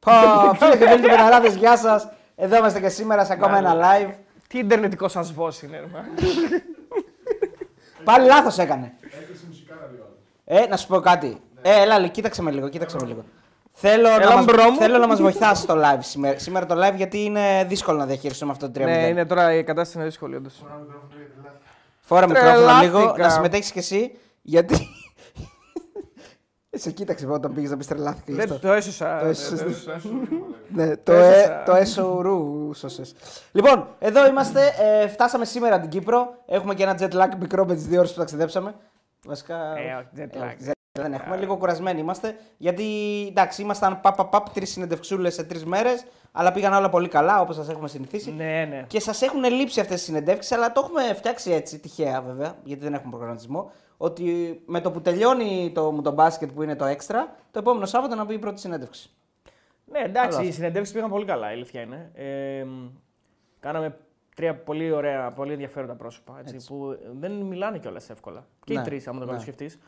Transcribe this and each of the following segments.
Πω, φίλε και φίλοι του Πεναράδες, γεια σας. Εδώ είμαστε και σήμερα σε ακόμα ένα live. Τι ιντερνετικό σας βός είναι, ρε. μα. Πάλι λάθος έκανε. Ε, να σου πω κάτι. Ε, έλα, λίγο, κοίταξε με λίγο, κοίταξε με λίγο. Θέλω, να Έλα, μας, μπρο μου. θέλω να μας βοηθάσει στο live σήμερα. Σήμερα το live γιατί είναι δύσκολο να διαχειριστούμε αυτό το 3 ναι, είναι τώρα η κατάσταση είναι δύσκολη, όντως. Φορά μικρόφωνο Τρελάθηκα. λίγο, να συμμετέχεις κι εσύ, γιατί... σε κοίταξε όταν πήγες να πεις τρελάθηκα. γι' Δεν αυτό. το έσωσα. Το ναι, έσωσες, το ναι. έσωσα. Ναι, το, Έσωσα. ε, το έσω σώσες. Λοιπόν, εδώ είμαστε. Ε, φτάσαμε σήμερα την Κύπρο. Έχουμε και ένα jet lag μικρό με τις δύο ώρες που ταξιδέψαμε. Βασικά. Ε, όχι, jet lag. όχι, jet lag δεν έχουμε. Λίγο κουρασμένοι είμαστε. Γιατί εντάξει, ήμασταν παπ, παπ, παπ τρεις συνεντευξούλες σε τρεις μέρες. Αλλά πήγαν όλα πολύ καλά όπως σας έχουμε συνηθίσει. Ναι, ναι. Και σας έχουν λείψει αυτές τις συνεντεύξεις, αλλά το έχουμε φτιάξει έτσι, τυχαία βέβαια, γιατί δεν έχουμε προγραμματισμό. Ότι με το που τελειώνει το, μου το μπάσκετ που είναι το έξτρα, το επόμενο Σάββατο να μπει η πρώτη συνέντευξη. Ναι, εντάξει, Άλλο οι αυτό. συνεντεύξει πήγαν πολύ καλά, η αλήθεια είναι. Ε, μ, κάναμε τρία πολύ ωραία, πολύ ενδιαφέροντα πρόσωπα έτσι, Έτσι. που δεν μιλάνε κιόλας εύκολα. Και Ναι, οι τρεις, άμα το ναι. ναι. σκεφτείς.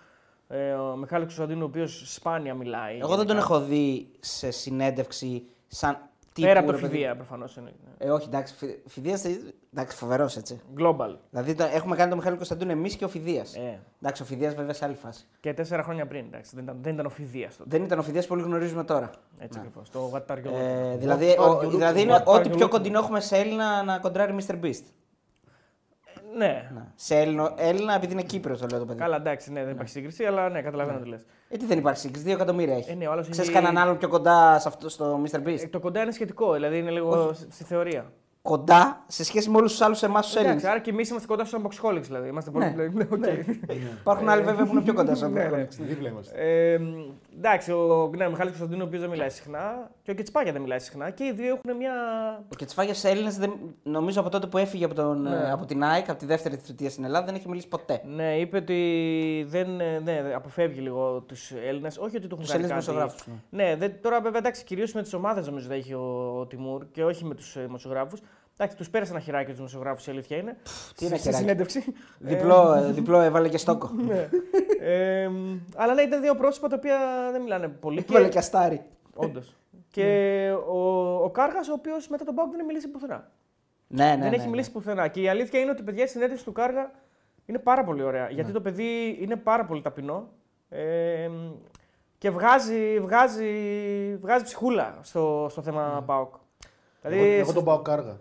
Ε, ο Μιχάλης Κωνσταντίνου, ο οποίος σπάνια μιλάει. Εγώ δεν τον γενικά. έχω δει σε συνέντευξη σαν τύπου. Πέρα από το ρε παιδί. φιδία, προφανώς. Ε, όχι, εντάξει, Φι- Φιδίας, εντάξει, φοβερός έτσι. Global. Δηλαδή το, έχουμε κάνει τον Μιχάλη Κωνσταντίνου εμείς και ο Φιδία. Ε, Εντάξει, ο Φιδία βέβαια σε άλλη φάση. και τέσσερα χρόνια πριν. Εντάξει, δεν, ήταν, δεν ήταν ο φιδία τότε. Δεν ήταν ο Φιδία που όλοι γνωρίζουμε τώρα. Έτσι Ναι. ακριβώς. Το What are you Ε, looking δηλαδή, What ο, are you δηλαδή looking- είναι What are ό,τι you πιο looking- κοντινό έχουμε σε Έλληνα να κοντράρει Mr. Beast. Ναι. Ναι. Σε Έλληνο, Έλληνα, επειδή είναι Κύπρο το λέω το παιδί. Καλά, εντάξει, ναι, δεν υπάρχει σύγκριση, αλλά ναι, καταλαβαίνω τι λες. Ε, τι δεν υπάρχει σύγκριση, 2 εκατομμύρια έχει. Ε, ναι, ο άλλος Ξέρεις έχει- κανέναν άλλο πιο κοντά σε αυτό, στο Mr. Beast; Ε, το κοντά είναι σχετικό, δηλαδή είναι λίγο στη θεωρία. Κοντά σε σχέση με όλους τους άλλους εμάς τους Εντάξει, Έλληνες. άρα και εμείς είμαστε κοντά στους unboxholics, δηλαδή. Είμαστε πολύ. Ναι. Ναι, οκ. Υπάρχουν άλλοι βέβαια που είναι πιο κοντά σε Ναι, ναι. Δίπλα είμαστε. Ε, εντάξει, ο ναι, ο Μιχάλης Κωνσταντίνου, ο οποίος δεν μιλάει συχνά, και ο Κετσπάγια δεν μιλάει συχνά, και οι δύο έχουν μια. Ο Κετσπάγια σε Έλληνες, νομίζω από τότε που έφυγε από, τον, Ναι. ε, από την ΑΕΚ, από τη δεύτερη θητεία στην Ελλάδα, δεν έχει μιλήσει ποτέ. Ναι, είπε ότι δεν ε, ναι, αποφεύγει λίγο τους Έλληνες. Όχι ότι του έχουν Τους κάνει Έλληνες κάτι. δημοσιογράφους. Ναι, δεν, τώρα βέβαια εντάξει, κυρίως με τις ομάδες νομίζω θα έχει ο, ο Τιμούρ και όχι με τους δημοσιογράφους. Εντάξει, τους πέρασε ένα χεράκι τους δημοσιογράφους, η αλήθεια είναι. τι είναι στη χεράκι; συνέντευξη. Διπλό, ε, διπλό έβαλε και στόκο. Ναι. ε, αλλά ναι, ήταν δύο πρόσωπα τα οποία δεν μιλάνε πολύ. Έβαλε και αστάρι. Όντως. και ο, ο Κάργας, ο οποίος μετά τον Πάουκ δεν έχει μιλήσει πουθενά. Ναι, ναι, δεν ναι, έχει ναι. μιλήσει πουθενά. Και η αλήθεια είναι ότι παιδιά η συνέντευξη του Κάργα είναι πάρα πολύ ωραία. Ναι. Γιατί το παιδί είναι πάρα πολύ ταπεινό. Ε, και βγάζει, βγάζει, βγάζει ψυχούλα στο, στο θέμα Ναι. ΠΑΟΚ. Εγώ, Δηλαδή, εγώ τον πάω κάργα.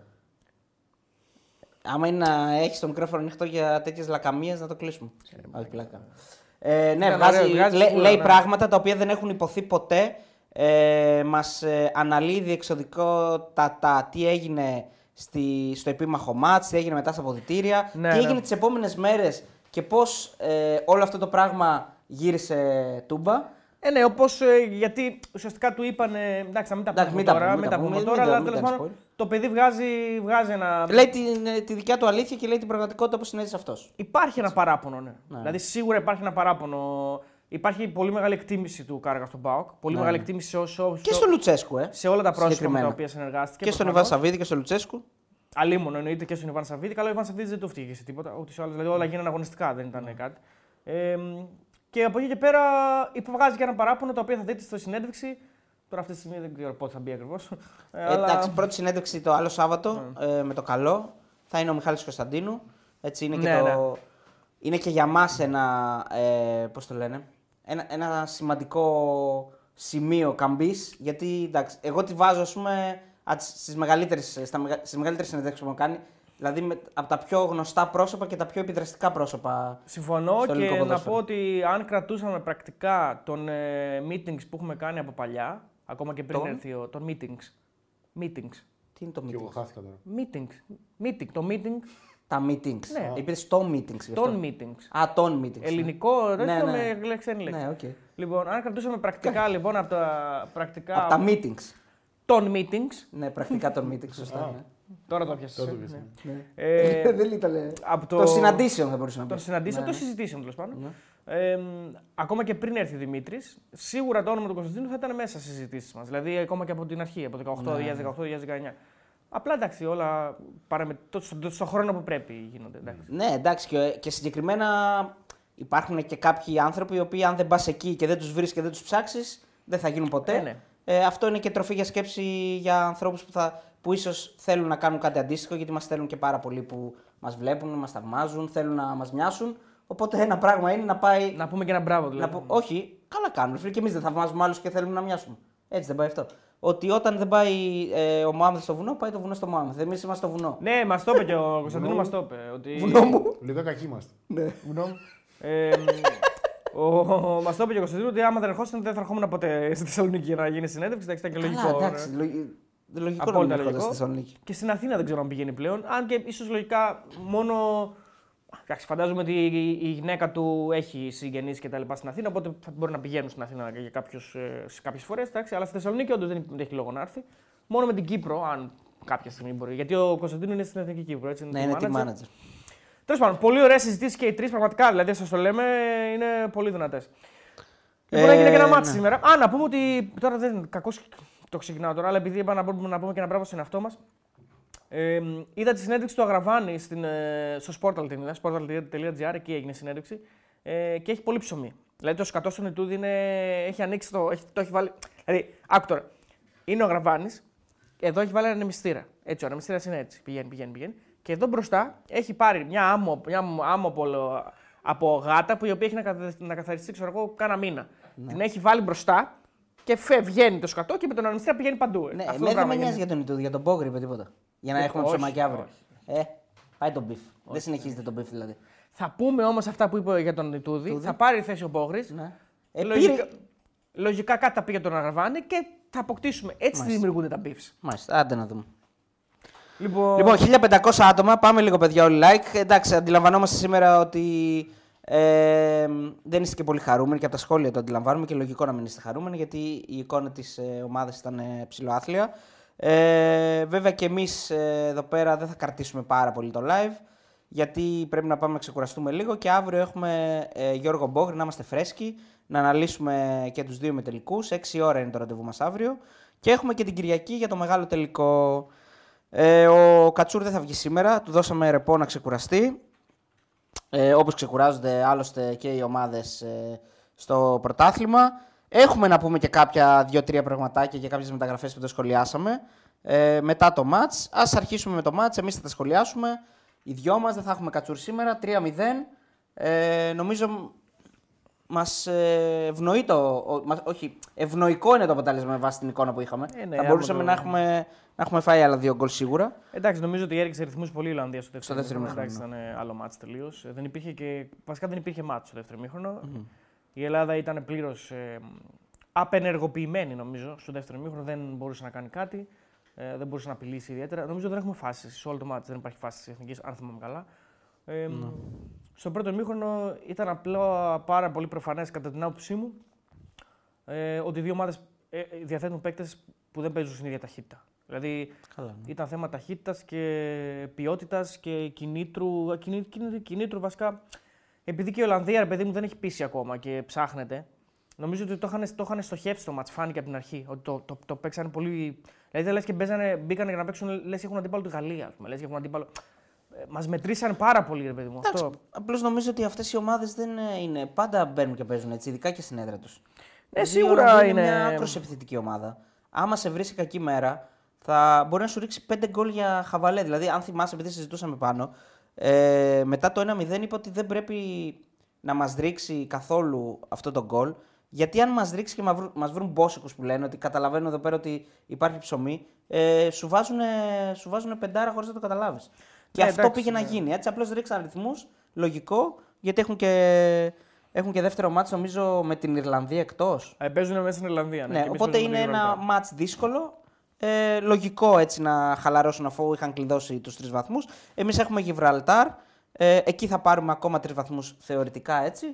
Άμα είναι να έχεις το μικρόφωνο ανοιχτό για τέτοιες λακαμίες, να το κλείσουμε. Όχι, πλάκα. Ε, ναι, Ήταν βγάζει, ωραίο, βγάζει λέ- σίγουρα, λέει ναι. πράγματα τα οποία δεν έχουν υποθεί ποτέ. Ε, μας ε, αναλύει διεξοδικότατα τι έγινε στη, στο επίμαχο μάτς, τι έγινε μετά στα αποδητήρια, Ναι, τι ναι. έγινε τις επόμενες μέρες και πώς ε, όλο αυτό το πράγμα γύρισε τούμπα. Ε, ναι, όπως γιατί ουσιαστικά του είπαν. Εντάξει, να μην τα Εντάξει, πούμε μην τα τώρα, πούμε, μην μην τα τα πούμε πούμε, τώρα, μην τα- αλλά μην τέλος κάνεις πάντων το παιδί βγάζει, βγάζει ένα. Λέει την, ε, τη δικιά του αλήθεια και λέει την πραγματικότητα που συνέβη σε αυτός. Υπάρχει ένα παράπονο, ναι. Ναι. Δηλαδή σίγουρα υπάρχει ένα παράπονο. Υπάρχει πολύ μεγάλη εκτίμηση του Κάργας στον ΠΑΟΚ. Πολύ Ναι. μεγάλη εκτίμηση σε, όσο, Και στο Λουτσέσκου, ε. σε όλα τα πρόσωπα με συγκεκριμένα. τα οποία συνεργάστηκε. Και στον προφανώς. Ιβάν Σαββίδη και στο Λουτσέσκου. Αλίμονο εννοείται και στον Ιβάν Σαββίδη. Καλά, ο Ιβάν Σαββίδης δεν του φτύγει σε τίποτα. Ούτε σε άλλους. Δηλαδή όλα γίνανε αγωνιστικά, δεν ήταν κάτι. Ε, και από εκεί και πέρα υποβγάζει και ένα παράπονο το οποίο θα δείτε στη συνέντευξη. Τώρα αυτή τη στιγμή δεν ξέρω πότε θα μπει ακριβώς. Ε, Εντάξει, πρώτη συνέντευξη το άλλο Σάββατο ε, με το καλό. Θα είναι ο Μιχάλης Κωνσταντίνου. Έτσι είναι, και, Ναι, το... ναι. είναι και για μας ένα, ε, πώς το λένε, ένα, ένα σημαντικό σημείο καμπής. Γιατί εντάξει, εγώ τη βάζω ας πούμε α, στις μεγαλύτερες, στα, μεγα- στις μεγαλύτερες συνέντευξεις που έχω κάνει. Δηλαδή με, από τα πιο γνωστά πρόσωπα και τα πιο επιδραστικά πρόσωπα. Συμφωνώ στο και ελληνικό να ποδόσφαιρο. πω ότι αν κρατούσαμε πρακτικά των ε, meetings που έχουμε κάνει από παλιά, ακόμα και πριν Των; έρθει ο. των meetings. Meetings. Τι είναι το Και εγώ meeting. χάθηκα τώρα. Meetings. Meeting. Το meeting Τα meetings. Ναι. Είπες το meetings. γι' αυτό. των meetings. Α, των meetings. ναι. Ελληνικό, δεν Ναι, ναι, ναι. με ξένη λέξη. Ναι, οκ. Λοιπόν, αν κρατούσαμε πρακτικά λοιπόν από τα πρακτικά Από τα meetings. των meetings. Ναι, πρακτικά των meetings, σωστά. Α. ναι. Τώρα το πιάσεις. Τώρα το ε, πιάσεις, ναι. Ναι. Ε, δεν ήταν. από το... Το συναντήσεων θα μπορούσε να πεις. Των συναντήσεων, Ναι, των ναι. συζητήσεων τέλος πάντων. Ναι. Ε, μ, ακόμα και πριν έρθει ο Δημήτρης, σίγουρα το όνομα του Κωνσταντίνου θα ήταν μέσα στις συζητήσεις μας. Δηλαδή, ακόμα και από την αρχή, από το 18, Ναι. 2018, 2019. Απλά εντάξει, όλα παραμε... το, στο, στο χρόνο που πρέπει γίνονται. Εντάξει. Ναι, εντάξει, και, και συγκεκριμένα υπάρχουν και κάποιοι άνθρωποι οι οποίοι αν δεν πας εκεί και δεν τους βρεις και δεν τους ψάξεις, δεν θα γίνουν ποτέ. Ε, ναι. Ε, αυτό είναι και τροφή για σκέψη για ανθρώπους που, θα, που ίσως θέλουν να κάνουν κάτι αντίστοιχο, γιατί μας θέλουν και πάρα πολλοί που μας βλέπουν, μας θαυμάζουν, θέλουν να μας μοιάσουν. Οπότε ένα πράγμα είναι να πάει. Να πούμε και ένα μπράβο Να δηλαδή. πω, όχι, καλά κάνουν. Φίλε, και εμείς δεν θαυμάζουμε άλλους και θέλουμε να μοιάσουμε. Έτσι δεν πάει αυτό. Ότι όταν δεν πάει ε, ο Μωάμεθ στο βουνό, πάει το βουνό στο Μωάμεθ. Εμείς είμαστε στο βουνό. Ναι, μας το είπε και ο Κωνσταντίνο μας το είπε. Ότι... Βουνό μου. Λίγο κακοί είμαστε. Βουνό μου. Ε, Μας το είπε και ο Κωνσταντίνο ότι άμα δεν ερχόσασταν δεν θα ερχόμουν ποτέ στη Θεσσαλονίκη για να γίνει συνέντευξη. Εντάξει, ήταν και λογικό. Καλά, εντάξει. λογι- Λογικό να μην Απόλυτα έρχονται λογικό. στη Θεσσαλονίκη. Και στην Αθήνα δεν ξέρω αν πηγαίνει πλέον. Αν και ίσως λογικά μόνο. Εντάξει, φαντάζομαι ότι η- η γυναίκα του έχει συγγενείς και τα λοιπά στην Αθήνα, οπότε θα μπορεί να πηγαίνουν στην Αθήνα για κάποιους, ε, σε κάποιες φορές. Αλλά στη Θεσσαλονίκη όντως δεν έχει λόγο να έρθει. Μόνο με την Κύπρο, αν κάποια στιγμή μπορεί. Γιατί ο Κωνσταντίνο είναι στην Εθνική Κύπρο. Έτσι, Ναι, είναι team manager. Τέλος πάντων, πολύ ωραίε συζητήσει και οι τρεις πραγματικά. Δηλαδή, σας το λέμε, είναι πολύ δυνατές. Λοιπόν, Ε, έγινε και ένα μάτι ναι. σήμερα. Α, να πούμε ότι τώρα δεν. Κακώς το ξεκινάω τώρα, αλλά επειδή είπα να πούμε, να πούμε και ένα μπράβο στον εαυτό μας. Ε, είδα τη συνέντευξη του Αγραβάνη στην, ε, στο Sportal την είδα, sportal.gr, εκεί έγινε η συνέντευξη ε, και έχει πολύ ψωμί. Δηλαδή το σκατό στον Ιτούδη είναι, έχει ανοίξει το, έχει, το έχει βάλει. Δηλαδή, άκου τώρα. Είναι ο Αγραβάνης, εδώ έχει βάλει ένα ανεμιστήρα. Έτσι, ο ανεμιστήρας είναι έτσι. Πηγαίνει, πηγαίνει, πηγαίνει. Και εδώ μπροστά έχει πάρει μια άμμο, μια άμμο από, από γάτα που η οποία έχει να, καθα- να καθαριστεί, ξέρω εγώ, κάνα μήνα. Την έχει βάλει μπροστά και φε, βγαίνει το σκατό και με τον ανεμιστήρα πηγαίνει παντού. ε. Ναι, Αυτό το εμένα δεν πράγμα με νοιάζει γίνεται. για τον Ιτούδη, για τον Μπόγρη είπε τίποτα. Για να Ε, έχουμε όχι, ψωμάκι αύριο. όχι. Ε, πάει τον μπιφ. Δεν συνεχίζεται τον μπιφ δηλαδή. Θα πούμε όμως αυτά που είπε για τον Ιτούδη. Τούδη. Θα πάρει θέση ο Μπόγρη. Ναι. Ε, λογικά, πήρε- λογικά κάτι θα πει για τον Αγραβάνη και θα αποκτήσουμε. Έτσι Μάλιστα. δημιουργούνται τα beefs. Μάλιστα, άντε να δούμε. Λοιπόν, Λοιπόν, 1500 άτομα, πάμε λίγο παιδιά όλοι like. Εντάξει, αντιλαμβανόμαστε σήμερα ότι ε, δεν είστε και πολύ χαρούμενοι και από τα σχόλια το αντιλαμβάνουμε και λογικό να μην είστε χαρούμενοι γιατί η εικόνα της ε, ομάδας ήταν ε, ψηλοάθλια. Ε, βέβαια και εμείς ε, εδώ πέρα δεν θα κρατήσουμε πάρα πολύ το live γιατί πρέπει να πάμε να ξεκουραστούμε λίγο και αύριο έχουμε ε, Γιώργο Μπόγρη να είμαστε φρέσκοι, να αναλύσουμε και τους δύο μετελικούς. 6 ώρα είναι το ραντεβού μας αύριο και έχουμε και την Κυριακή για το μεγάλο τελικό. Ε, ο Κατσούρ δεν θα βγει σήμερα, του δώσαμε ρεπό να ξεκουραστεί. Ε, όπως ξεκουράζονται άλλωστε και οι ομάδες ε, στο πρωτάθλημα. Έχουμε να πούμε και κάποια δύο-τρία πραγματάκια και κάποιες μεταγραφές που το σχολιάσαμε. Ε, μετά το μάτς. Ας αρχίσουμε με το μάτς, εμείς θα τα σχολιάσουμε. Οι δυο μας δεν θα έχουμε Κατσούρ σήμερα, 3-0. Ε, νομίζω μας ε, ευνοεί το. ο- μας- όχι, ευνοϊκό είναι το αποτέλεσμα με βάση την εικόνα που είχαμε. Ε, ναι, θα άμα μπορούσαμε το- να, έχουμε, να έχουμε φάει άλλα δύο γκολ σίγουρα. εντάξει, νομίζω ότι έριξε ρυθμούς πολύ η Ιλλανδία στο δεύτερο, δεύτερο μήχρονο. μήχρονο, Εντάξει, ήταν ε, άλλο μάτς τελείως. Δεν υπήρχε και. Βασικά δεν υπήρχε μάτς στο δεύτερο μήχρονο. Η Ελλάδα ήταν πλήρως ε, απενεργοποιημένη νομίζω στο δεύτερο μήχρονο. Δεν μπορούσε να κάνει κάτι. Ε, δεν μπορούσε να απειλήσει ιδιαίτερα. Νομίζω δεν έχουμε φάσει σε όλο το μάτς. Δεν υπάρχει φάση τη εθνική, αν θυμάμαι καλά. Ε, Στο πρώτο μήχρονο ήταν απλά πάρα πολύ προφανές κατά την άποψή μου ε, ότι οι δύο ομάδες ε, διαθέτουν παίκτες που δεν παίζουν στην ίδια ταχύτητα. Δηλαδή Καλά. ναι. ήταν θέμα ταχύτητας και ποιότητας και κινήτρου, κινή- κινή- κινήτρου βασικά. Επειδή και η Ολλανδία, ρε παιδί μου, δεν έχει πείσει ακόμα και ψάχνεται, νομίζω ότι το είχαν, το είχαν στοχεύσει το μάτς, φάνηκε από την αρχή. Ότι το, το, το παίξανε πολύ. Δηλαδή δεν λες και παίζανε, μπήκαν για να παίξουν, λες έχουν αντίπαλο τη Γαλλία, ας πούμε. Λες και έχουν αντίπαλο. Μας μετρήσαν πάρα πολύ, ρε παιδί μου. Αυτό. Απλώς νομίζω ότι αυτές οι ομάδες δεν ε, είναι. Πάντα μπαίνουν και παίζουν έτσι, ειδικά και στην έδρα τους. Ναι, σίγουρα είναι- μια άκρο επιθετική ομάδα. Άμα σε βρει σε κακή μέρα, θα μπορεί να σου ρίξει 5 γκολ για χαβαλέ. Δηλαδή, αν θυμάσαι, επειδή συζητούσαμε πάνω, ε, μετά το 1-0 είπε ότι δεν πρέπει να μας ρίξει καθόλου αυτό το γκολ. Γιατί αν μας ρίξει και μας βρουν μπόσικους που λένε ότι καταλαβαίνουν εδώ πέρα ότι υπάρχει ψωμί, ε, σου βάζουν, σου βάζουν πεντάρα χωρίς να το καταλάβεις. Και Ναι, αυτό εντάξει, πήγε να ναι. γίνει. Έτσι, απλώς ρίξαν αριθμούς. Λογικό, γιατί έχουν και, έχουν και δεύτερο μάτσο, νομίζω, με την Ιρλανδία εκτός. Ε, παίζουν μέσα στην Ιρλανδία. Ναι, Ναι, και εμείς οπότε παίζουμε είναι με τη ένα Γιβραλτάρ. μάτς δύσκολο. Ε, λογικό έτσι να χαλαρώσουν αφού είχαν κλειδώσει τους τρεις βαθμούς. Εμείς έχουμε Γιβραλτάρ. Ε, εκεί θα πάρουμε ακόμα τρεις βαθμούς θεωρητικά έτσι.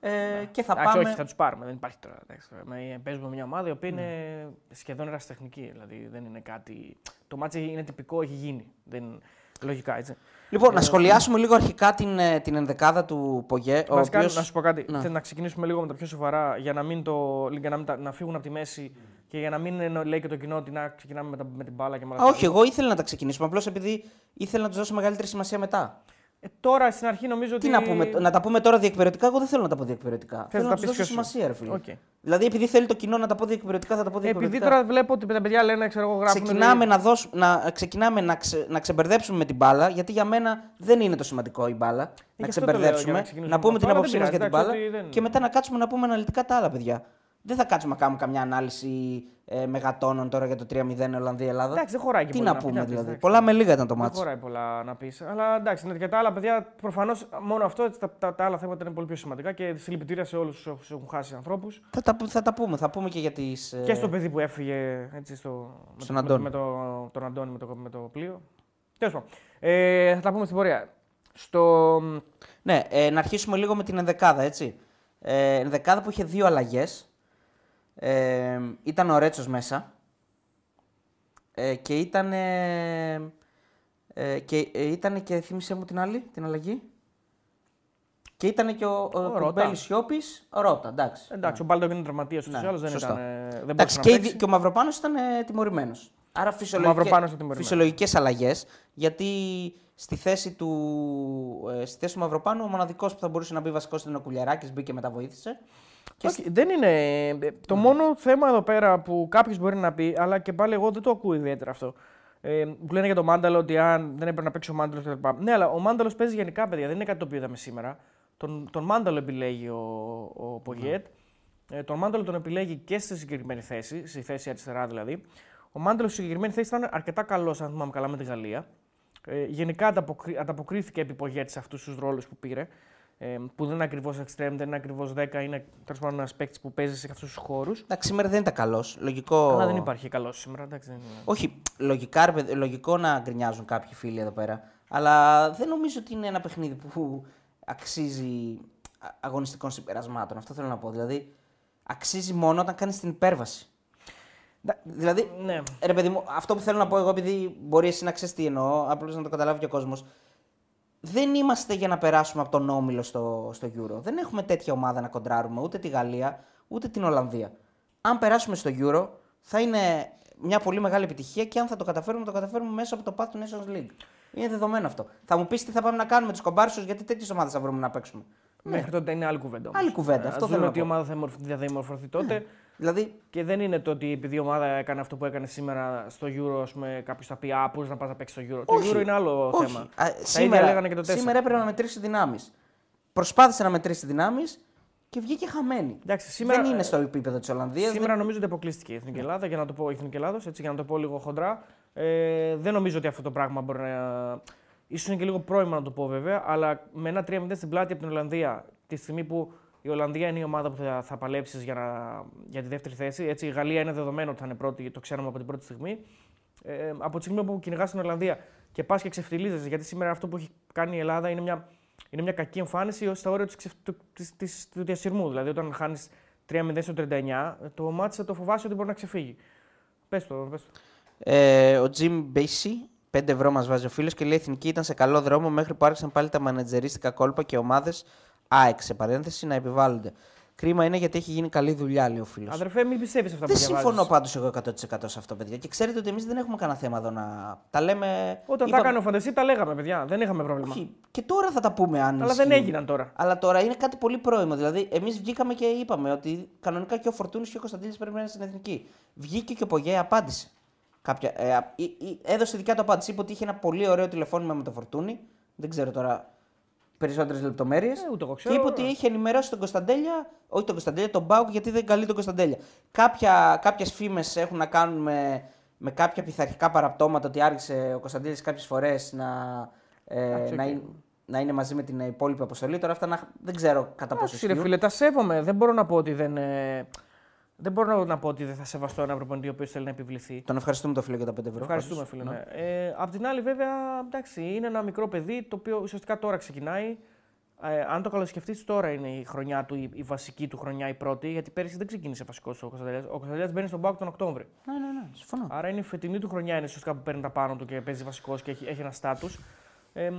Ε, και θα Εντάξει, πάμε... όχι, θα τους πάρουμε. Δεν υπάρχει τώρα. εντάξει, με- Παίζουμε με μια ομάδα η οποία είναι Ναι. σχεδόν ερασιτεχνική. Δηλαδή δεν είναι κάτι. Το ματς είναι τυπικό, έχει γίνει. Δεν... Λογικά έτσι. Λοιπόν, να σχολιάσουμε λίγο αρχικά την, ε, την ενδεκάδα του Πογέ. ο Βασικά, οποίος- να σου πω κάτι. Ναι. Θέλω να ξεκινήσουμε λίγο με τα πιο σοβαρά για να, μην το... για να, μην τα... να φύγουν από τη μέση και για να μην εννο- λέει και το κοινό ότι να ξεκινάμε με, τα... με την μπάλα και με όλα Α, αυτά. όχι, εγώ ήθελα να τα ξεκινήσουμε. Απλώς επειδή ήθελα να τους δώσω μεγαλύτερη σημασία μετά. Ε, τώρα στην αρχή νομίζω ότι. Τι να πούμε, να τα πούμε τώρα διεκπεραιωτικά, εγώ δεν θέλω να τα πω διεκπεραιωτικά. Θες Θέλω να να τα τους πεις δώσω ποιος σου. σημασία, ρε φίλε. Οκ. Δηλαδή, επειδή θέλει το κοινό να τα πω διεκπεραιωτικά, θα τα πω Επειδή διεκπεραιωτικά. τώρα βλέπω ότι τα παιδιά λένε, ξέρω εγώ, γράφουν. Ξεκινάμε, να, δώσ- να, ξεκινάμε να, ξε, να ξεμπερδέψουμε με την μπάλα, γιατί για μένα δεν είναι το σημαντικό η μπάλα. να γι' αυτό το λέω, για ξεμπερδέψουμε, να να, ξεκινήσουμε πούμε από την αυτό, αλλά άποψή δεν μα για την πειράζει, μπάλα εντάξει, ότι δεν- και μετά να κάτσουμε να πούμε αναλυτικά τα άλλα, παιδιά. Δεν θα κάτσουμε να κάνουμε καμιά ανάλυση ε, μεγατόνων τώρα για το 3-0 Ολλανδία-Ελλάδα. Εντάξει, δεν χωράει και Τι πολύ να πει, πούμε πεις, δηλαδή. εντάξει. Πολλά με λίγα ήταν το Δεν μάτσο. χωράει πολλά να πεις. Αλλά εντάξει, είναι και τα άλλα παιδιά προφανώς μόνο αυτό, έτσι, τα, τα, τα άλλα θέματα είναι πολύ πιο σημαντικά και συλληπιτήρια σε όλους όσους έχουν χάσει ανθρώπους. Θα τα, θα τα πούμε. Θα πούμε και για τις. Και στο παιδί που έφυγε έτσι, στο, Ε. Στον με, το- Αντώνη. με, το, τον Αντώνη με το, με το πλοίο. Τέλος πάντων. Ε, θα τα πούμε στην πορεία. Στο, Ναι, ε, να αρχίσουμε λίγο με την ενδεκάδα, έτσι. Ε, ενδεκάδα που είχε δύο αλλαγές. Ε, ήταν ο Ρέτσος μέσα. Ε, και ήταν. Ε, ε, και ε, ήταν και θύμισε μου την άλλη, την αλλαγή. Και ήταν και ο, ο, Ρώτα. Κουρμπέλης Σιώπης, ο Ρώτα, εντάξει. εντάξει, ο Μπάλτογκ είναι τραυματίας ούτω Ναι, ή άλλω. Δεν, σωστά. ήταν, ε, δεν Εντάξει, μπορούσε και, να οι παίξει. δι- και ο Μαυροπάνος ήταν ε, τιμωρημένος. Άρα Μαυροπάνος ήταν τιμωρημένος. φυσιολογικές αλλαγές, γιατί στη θέση του, ε, στη θέση του Μαυροπάνου ο μοναδικός που θα μπορούσε να μπει βασικός ήταν ο Κουλιαράκης, μπήκε μετά βοήθησε. Και Όχι, δεν είναι. ε, Το μόνο θέμα εδώ πέρα που κάποιος μπορεί να πει, αλλά και πάλι εγώ δεν το ακούω ιδιαίτερα αυτό. Ε, που λένε για τον Μάνταλο ότι αν δεν έπρεπε να παίξει ο Μάνταλος κτλ. Ναι, αλλά ο Μάνταλος παίζει γενικά, παιδιά. Δεν είναι κάτι το οποίο είδαμε σήμερα. Τον, τον Μάνταλο επιλέγει ο, ο Πογιέτ. Ε, τον Μάνταλο τον επιλέγει και στη συγκεκριμένη θέση, στη θέση αριστερά δηλαδή. Ο Μάνταλος στη συγκεκριμένη θέση ήταν αρκετά καλός, αν θυμάμαι καλά, με τη Γαλλία. Ε, γενικά ανταποκρί, ανταποκρίθηκε επί Πογιέτ σε αυτούς τους ρόλους που πήρε. Ε, που δεν είναι ακριβώς extreme, δεν είναι ακριβώς 10, είναι τέλος πάντων ένας παίκτης που παίζει σε αυτούς τους χώρους. Εντάξει, σήμερα δεν ήταν καλός. Λογικό... Αλλά δεν υπάρχει καλός σήμερα. Εντάξει, δεν είναι. Όχι, λογικά, ρε παιδί, λογικό να γκρινιάζουν κάποιοι φίλοι εδώ πέρα. Αλλά δεν νομίζω ότι είναι ένα παιχνίδι που αξίζει α- αγωνιστικών συμπερασμάτων. Αυτό θέλω να πω. Δηλαδή, αξίζει μόνο όταν κάνεις την υπέρβαση. Ντα- Δηλαδή, Ναι. ρε παιδί μου, αυτό που θέλω να πω εγώ, επειδή μπορεί εσύ να ξέρεις τι εννοώ, απλώς να το καταλάβει και ο κόσμος. Δεν είμαστε για να περάσουμε από τον Όμιλο στο, στο Euro. Δεν έχουμε τέτοια ομάδα να κοντράρουμε ούτε τη Γαλλία ούτε την Ολλανδία. Αν περάσουμε στο Euro, θα είναι μια πολύ μεγάλη επιτυχία και αν θα το καταφέρουμε, το καταφέρουμε μέσα από το Path του Nations League. Είναι δεδομένο αυτό. Θα μου πεις τι θα πάμε να κάνουμε τους κομπάρσους, γιατί τέτοιες ομάδες θα βρούμε να παίξουμε. Μέχρι τότε είναι άλλη κουβέντα. όμως. Άλλη κουβέντα, Ε, αυτό ας θέλω δούμε να ότι η πω. ομάδα θα μορφ- θα διαμορφωθεί τότε. Δηλαδή, Και δεν είναι το ότι επειδή η ομάδα έκανε αυτό που έκανε σήμερα στο Euro, ας πούμε, κάποιος θα πει Α, πώς να πας να παίξεις στο Euro. Όχι. Το Euro είναι άλλο όχι. θέμα. Α, Τα ίδια σήμερα, λέγανε και το 4. σήμερα έπρεπε να μετρήσει δυνάμεις. Προσπάθησε να μετρήσει δυνάμεις και βγήκε χαμένη. Εντάξει, σήμερα, Δεν είναι στο επίπεδο της Ολλανδίας. Σήμερα νομίζω ότι αποκλείστηκε η Εθνική Ελλάδα, για να το πω η Εθνική Ελλάδος, έτσι, για να το πω λίγο χοντρά. Ε, δεν νομίζω ότι αυτό το πράγμα μπορεί να. Ίσως είναι και λίγο πρόημα να το πω βέβαια, αλλά με ένα 3-0 στην πλάτη από την Ολλανδία, τη στιγμή που η Ολλανδία είναι η ομάδα που θα, θα παλέψεις για, να- για τη δεύτερη θέση. Έτσι, η Γαλλία είναι δεδομένο ότι θα είναι πρώτη, το ξέρουμε από την πρώτη στιγμή. Ε, από τη στιγμή που κυνηγάς την Ολλανδία και πας και ξεφτιλίζεσαι, γιατί σήμερα αυτό που έχει κάνει η Ελλάδα είναι μια, είναι μια κακή εμφάνιση ως στα όρια της ξεφ- του, της- της- του διασυρμού. Δηλαδή, όταν χάνεις 3-0 στο 39, το μάτι θα το φοβάσαι ότι μπορεί να ξεφύγει. Πες το, πες το. Ε, ο Jim Μπέισι, 5 ευρώ μας βάζει ο φίλος και λέει: Η εθνική ήταν σε καλό δρόμο μέχρι που άρχισαν πάλι τα μανατζερίστικα κόλπα και ομάδες ΑΕΚ σε παρένθεση να επιβάλλονται. Κρίμα είναι γιατί έχει γίνει καλή δουλειά, λέει ο φίλος. Αδερφέ, μην πιστεύεις αυτά Δεν που διαβάζεις. συμφωνώ πάντως εγώ 100% σε αυτό, παιδιά. Και ξέρετε ότι εμείς δεν έχουμε κανένα θέμα εδώ να τα λέμε. Όταν είπαμε- τα έκανε ο Φαντεσί, τα λέγαμε, παιδιά. Δεν είχαμε πρόβλημα. Όχι, και τώρα θα τα πούμε αν. Αλλά δεν ισχύει. έγιναν τώρα. Αλλά τώρα είναι κάτι πολύ πρόημο. Δηλαδή, εμείς βγήκαμε και είπαμε ότι κανονικά και ο Φορτούνης και ο Κωνσταντίνης πρέπει να είναι στην εθνική. Βγήκε και ο Πογέ, απάντησε. Κάποια, ε, α- ή- ή- έδωσε δικιά του απάντηση. Είπε ότι είχε ένα πολύ ωραίο τηλεφώνημα με τον Φορτούνη. Δεν ξέρω τώρα περισσότερες λεπτομέρειες. Ε, ούτε εγώ και ξέρω. είπε ότι είχε ενημερώσει τον Κωνσταντέλια, όχι τον Κωνσταντέλια, τον ΠΑΟΚ γιατί δεν καλεί τον Κωνσταντέλια. Κάποια, κάποιες φήμες έχουν να κάνουν με, με κάποια πειθαρχικά παραπτώματα ότι άργησε ο Κωνσταντέλιας κάποιες φορές να, ε, Εντάξει, να, οκ. είναι, να είναι μαζί με την υπόλοιπη αποστολή. Τώρα αυτά να, δεν ξέρω κατά πόσο Εντάξει, ρε ισχύουν. φίλε, τα σέβομαι. Δεν μπορώ να πω ότι δεν. ε, Δεν μπορώ να πω ότι δεν θα σεβαστώ ένα προπονητή ο οποίος θέλει να επιβληθεί. Τον ευχαριστούμε το φίλο για τα 5 ευρώ. Ευχαριστούμε, πάντως. φίλε. Ναι. Ε, απ' την άλλη, βέβαια, εντάξει, είναι ένα μικρό παιδί το οποίο ουσιαστικά τώρα ξεκινάει. Ε, αν το καλοσκεφτείς, τώρα είναι η χρονιά του, η, η βασική του χρονιά, η πρώτη, γιατί πέρυσι δεν ξεκίνησε βασικός ο Κωνσταντέλια. Ο Κωνσταντέλια μπαίνει στον Πάουκ τον Οκτώβρη. Ναι, ναι, ναι, συμφωνώ. Άρα είναι η φετινή του χρονιά είναι ουσιαστικά που παίρνει τα πάνω του και παίζει βασικός και έχει, έχει ένα στάτους. Ε, μ,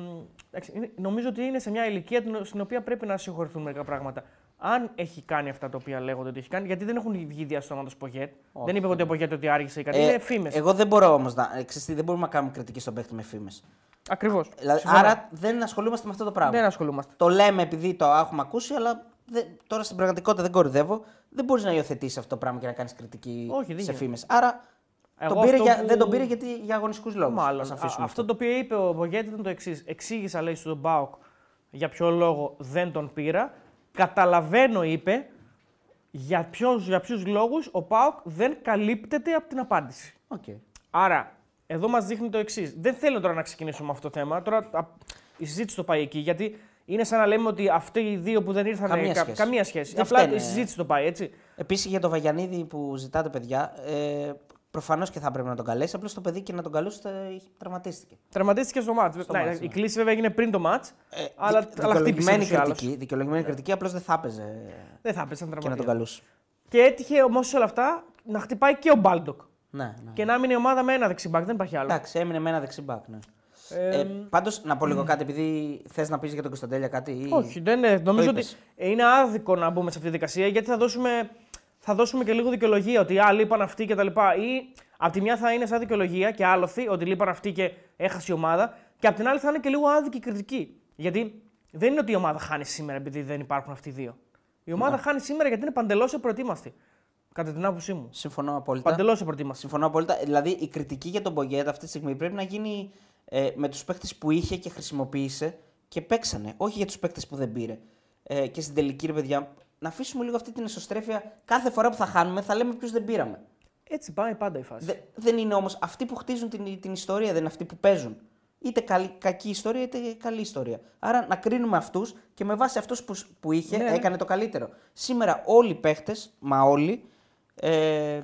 εντάξει, είναι- νομίζω ότι είναι σε μια ηλικία την- στην οποία πρέπει να συγχωρηθούν μερικά πράγματα. Αν έχει κάνει αυτά τα οποία λέγονται ότι έχει κάνει, γιατί δεν έχουν βγει διαστόματο Πογέτ. Δεν είπε ότι ο Πογέτ ότι άργησε ή κάτι. Ε, είναι φήμες. Εγώ δεν μπορώ όμως να. ε, ξέρεις τι, δεν μπορούμε να κάνουμε κριτική στον παίχτη με φήμες. Ακριβώς. Δηλαδή, άρα δεν ασχολούμαστε με αυτό το πράγμα. Δεν ασχολούμαστε. Το λέμε επειδή το έχουμε ακούσει, αλλά δεν, τώρα στην πραγματικότητα δεν κορυδεύω. Δεν μπορείς να υιοθετήσεις αυτό το πράγμα και να κάνεις κριτική Όχι, δεν σε γίνεται. φήμες. Άρα Εγώ τον πήρε αυτό για, που- δεν τον πήρε γιατί, για αγωνιστικούς λόγους. Μάλλον. Α, αυτό το οποίο είπε ο Μπογέτη ήταν το εξής. Εξήγησα, λέει, στον Μπάουκ για ποιο λόγο δεν τον πήρα. Καταλαβαίνω, είπε, για, ποιος, για ποιους λόγους ο Πάουκ δεν καλύπτεται από την απάντηση. Okay. Άρα, εδώ μας δείχνει το εξής. Δεν θέλω τώρα να ξεκινήσουμε με αυτό το θέμα. Τώρα α, η συζήτηση το πάει εκεί. Γιατί είναι σαν να λέμε ότι αυτοί οι δύο που δεν ήρθαν. Καμία κα- σχέση. καμία σχέση. Δεν Απλά φταίνε. η συζήτηση το πάει έτσι. Επίσης για το Βαγιανίδη που ζητάτε, παιδιά, ε, προφανώς και θα πρέπει να τον καλέσει. Απλώς το παιδί και να τον καλούσε τραυματίστηκε. Τραυματίστηκε στο ματς. Στο Ναι, ματς, η ναι. κλήση βέβαια έγινε πριν το ματς. Ε, αλλά, δι- αλλά χτύπησε δικαιολογημένη ούτως ή άλλως. κριτική, δικαιολογημένη κριτική, απλώς δεν θα έπαιζε Δεν θα έπεσαν και να τον τραυματία. καλούσε. Και έτυχε όμως όλα αυτά να χτυπάει και ο Μπάλντοκ. Ναι, ναι. Και να μείνει η ομάδα με ένα δεξί μπακ, δεν υπάρχει άλλο. Εντάξει, έμεινε με ένα δεξί μπακ. Ναι. Ε, Ε, Πάντως, να πω λίγο κάτι, επειδή θες να πεις για τον Κωνσταντέλια κάτι. Ή... όχι, δεν είναι. Νομίζω ότι είπες. είναι άδικο να μπούμε σε αυτή τη δικασία γιατί θα δώσουμε, θα δώσουμε και λίγο δικαιολογία ότι α, λείπαν αυτοί κτλ. Ή από τη μια θα είναι σαν δικαιολογία και άλοθη ότι λείπαν αυτοί και έχασε η ομάδα. Και από την άλλη θα είναι και λίγο άδικη η κριτική. Γιατί δεν είναι ότι η ομάδα χάνει σήμερα επειδή δεν υπάρχουν αυτοί οι δύο. Η ομάδα Ναι. χάνει σήμερα γιατί είναι παντελώς επροετοίμαστη. Κατά την άποψή μου. Συμφωνώ απόλυτα. Παντελώς επροετοίμαστη. Συμφωνώ απόλυτα. Δηλαδή, η κριτική για τον Μπογκέτ αυτή τη στιγμή πρέπει να γίνει ε, με τους παίκτες που είχε και χρησιμοποίησε και παίξανε. Όχι για τους παίκτες που δεν πήρε. Ε, και στην τελική, ρε παιδιά, να αφήσουμε λίγο αυτή την εσωστρέφεια. Κάθε φορά που θα χάνουμε, θα λέμε ποιου δεν πήραμε. Έτσι πάει πάντα η φάση. Δε- δεν είναι όμως αυτοί που χτίζουν την, την ιστορία, δεν είναι αυτοί που παίζουν. Είτε καλή, κακή ιστορία, είτε καλή ιστορία. Άρα να κρίνουμε αυτούς και με βάση αυτούς που, που είχε, Ναι, ναι. έκανε το καλύτερο. Σήμερα όλοι οι παίχτες, μα όλοι, ε,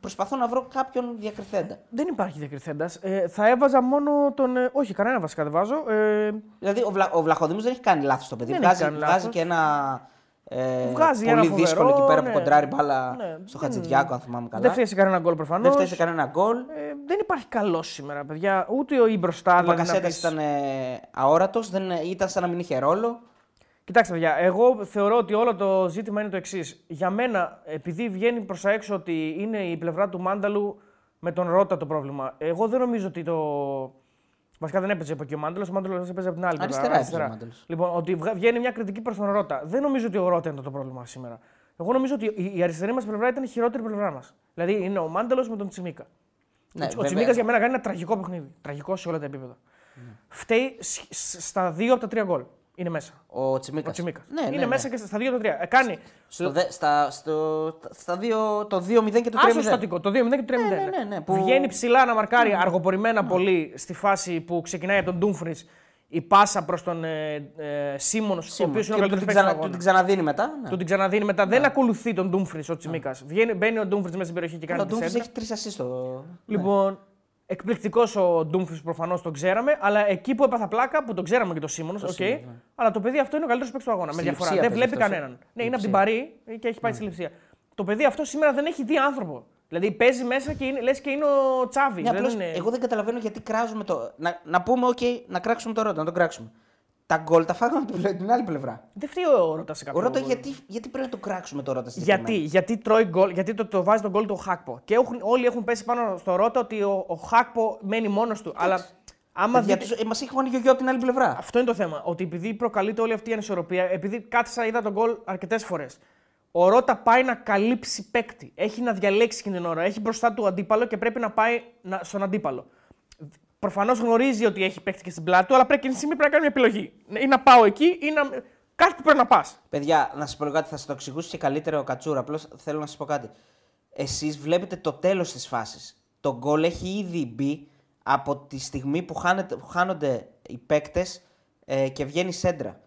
προσπαθώ να βρω κάποιον διακριθέντα. Δεν υπάρχει διακριθέντας. Ε, θα έβαζα μόνο τον. ε, όχι, κανένα βασικά δεν βάζω. Ε, Δηλαδή ο, Βλα, ο Βλαχοδήμος δεν έχει κάνει λάθος το παιδί. Δεν βγάζει, έχει κάνει βγάζει λάθος. και ένα. Ε, Βγάζει πολύ ένα φοβερό, δύσκολο εκεί πέρα ναι. που κοντράρει μπάλα Ναι, στο δεν- Χατζηδιάκο, αν θυμάμαι καλά. δεν φταίει σε κανένα γκολ προφανώς. Δεν φταίει σε κανένα γκολ. Ε, δεν υπάρχει καλός σήμερα, παιδιά. Ούτε ο ή μπροστά. Ο δηλαδή, να Μπακασέτα πεις- ήταν ε, αόρατος, ήταν σαν να μην είχε ρόλο. Κοιτάξτε, παιδιά, εγώ θεωρώ ότι όλο το ζήτημα είναι το εξής. Για μένα, επειδή βγαίνει προς τα έξω ότι είναι η πλευρά του Μάνταλου με τον Ρότα το πρόβλημα, εγώ δεν νομίζω ότι το. Βασικά δεν έπαιζε από εκεί ο Μάνταλο, ο Μάνταλο έπαιζε από την άλλη πλευρά. Αριστερά έπαιζε ο Μάνταλος. Λοιπόν, ότι βγα- βγαίνει μια κριτική προς τον Ρότα. Δεν νομίζω ότι ο Ρότα είναι το πρόβλημα σήμερα. Εγώ νομίζω ότι η- η αριστερή μας πλευρά ήταν η χειρότερη πλευρά μας. Δηλαδή είναι ο Μάνταλο με τον Τσιμίκα. Ναι, ο βέβαια. Τσιμίκας για μένα κάνει ένα τραγικό παιχνίδι. Τραγικό σε όλα τα επίπεδα. Φταίει σ- σ- στα δύο από τα τρία γκολ. Είναι μέσα. Ο Τσιμίκας. Ο Τσιμίκας. Ναι, ναι, είναι ναι. μέσα και στα δύο από τα τρία. Ε, κάνει. Στο, δε- στα, στο, στα δύο, το 2-0 και το 3-0. Άσο στατικό, το 2-0 και το 3-0. Ναι, ναι, ναι, ναι, που- Βγαίνει ψηλά να μαρκάρει αργοπορημένα πολύ στη φάση που ξεκινάει από τον Ντούμφρις η πάσα προς τον ε, ε, Σίμονς, ο Σίμονς. οποίος είναι ο Και του καλύτερο την, παίκτης ξανα, του του αγώνα. την ξαναδίνει μετά. Ναι. Του την ξαναδίνει μετά. Δεν ακολουθεί τον Ντούμφρι ο Τσιμίκας. Μπαίνει ο Ντούμφρι μέσα στην περιοχή και κάνει Ο τη Ντούμφρις σέντρα. έχει τρεις ασίστ στο. Λοιπόν, εκπληκτικός ο Ντούμφρις προφανώς τον ξέραμε, αλλά εκεί που έπαθα πλάκα, που τον ξέραμε και το Σίμονς, οκ, Σίμονς, ναι. αλλά το παιδί αυτό είναι ο καλύτερος παίκτης του αγώνα. Στη με διαφορά. Λειψία Δεν παίζει βλέπει αυτός, ε. κανέναν. Ναι, είναι από την Παρί και έχει πάει στη Λειψία. Το παιδί αυτό σήμερα δεν έχει δει άνθρωπο. Δηλαδή παίζει μέσα και είναι, λες και είναι ο Τσάβης. Ναι, δεν απλώς, είναι... Εγώ δεν καταλαβαίνω γιατί κράζουμε το. Να, να πούμε, OK, να κράξουμε το Ρότα, να τον κράξουμε. Τα γκολ τα φάγαμε από την- την άλλη πλευρά. Δεν φταίει ο Ρώτας σε κάποιο Ο Ρότα, γκολ. γιατί, γιατί πρέπει να το κράξουμε το Ρότα Γιατί, γιατί τρώει γκολ, γιατί το, το βάζει τον γκολ του ο Χάκπο. Και έχουν, όλοι έχουν πέσει πάνω στο Ρώτα ότι ο, ο Χάκπο μένει μόνος του. Αλλά άμα δείτε, Γιατί μα έχει φωνεί γιογιό από την άλλη πλευρά. Αυτό είναι το θέμα. Ότι επειδή προκαλείται όλη αυτή η ανισορροπία, επειδή κάθισα, είδα τον γκολ αρκετές φορές. Ο Ρότα πάει να καλύψει παίκτη. Έχει να διαλέξει εκείνη την ώρα. Έχει μπροστά του αντίπαλο και πρέπει να πάει να, στον αντίπαλο. Προφανώς γνωρίζει ότι έχει παίκτη και στην πλάτη του, αλλά πρέπει εκείνη τη στιγμή πρέπει να κάνει μια επιλογή. Ή να πάω εκεί ή να. Κάτι που πρέπει να πας. Παιδιά, να σας πω κάτι, θα σας το εξηγούσε και καλύτερα ο Κατσούρα. Απλώς θέλω να σας πω κάτι. Εσείς βλέπετε το τέλος της φάσης. Το γκολ έχει ήδη μπει από τη στιγμή που, χάνεται, που χάνονται οι παίκτες ε, και βγαίνει σέντρα.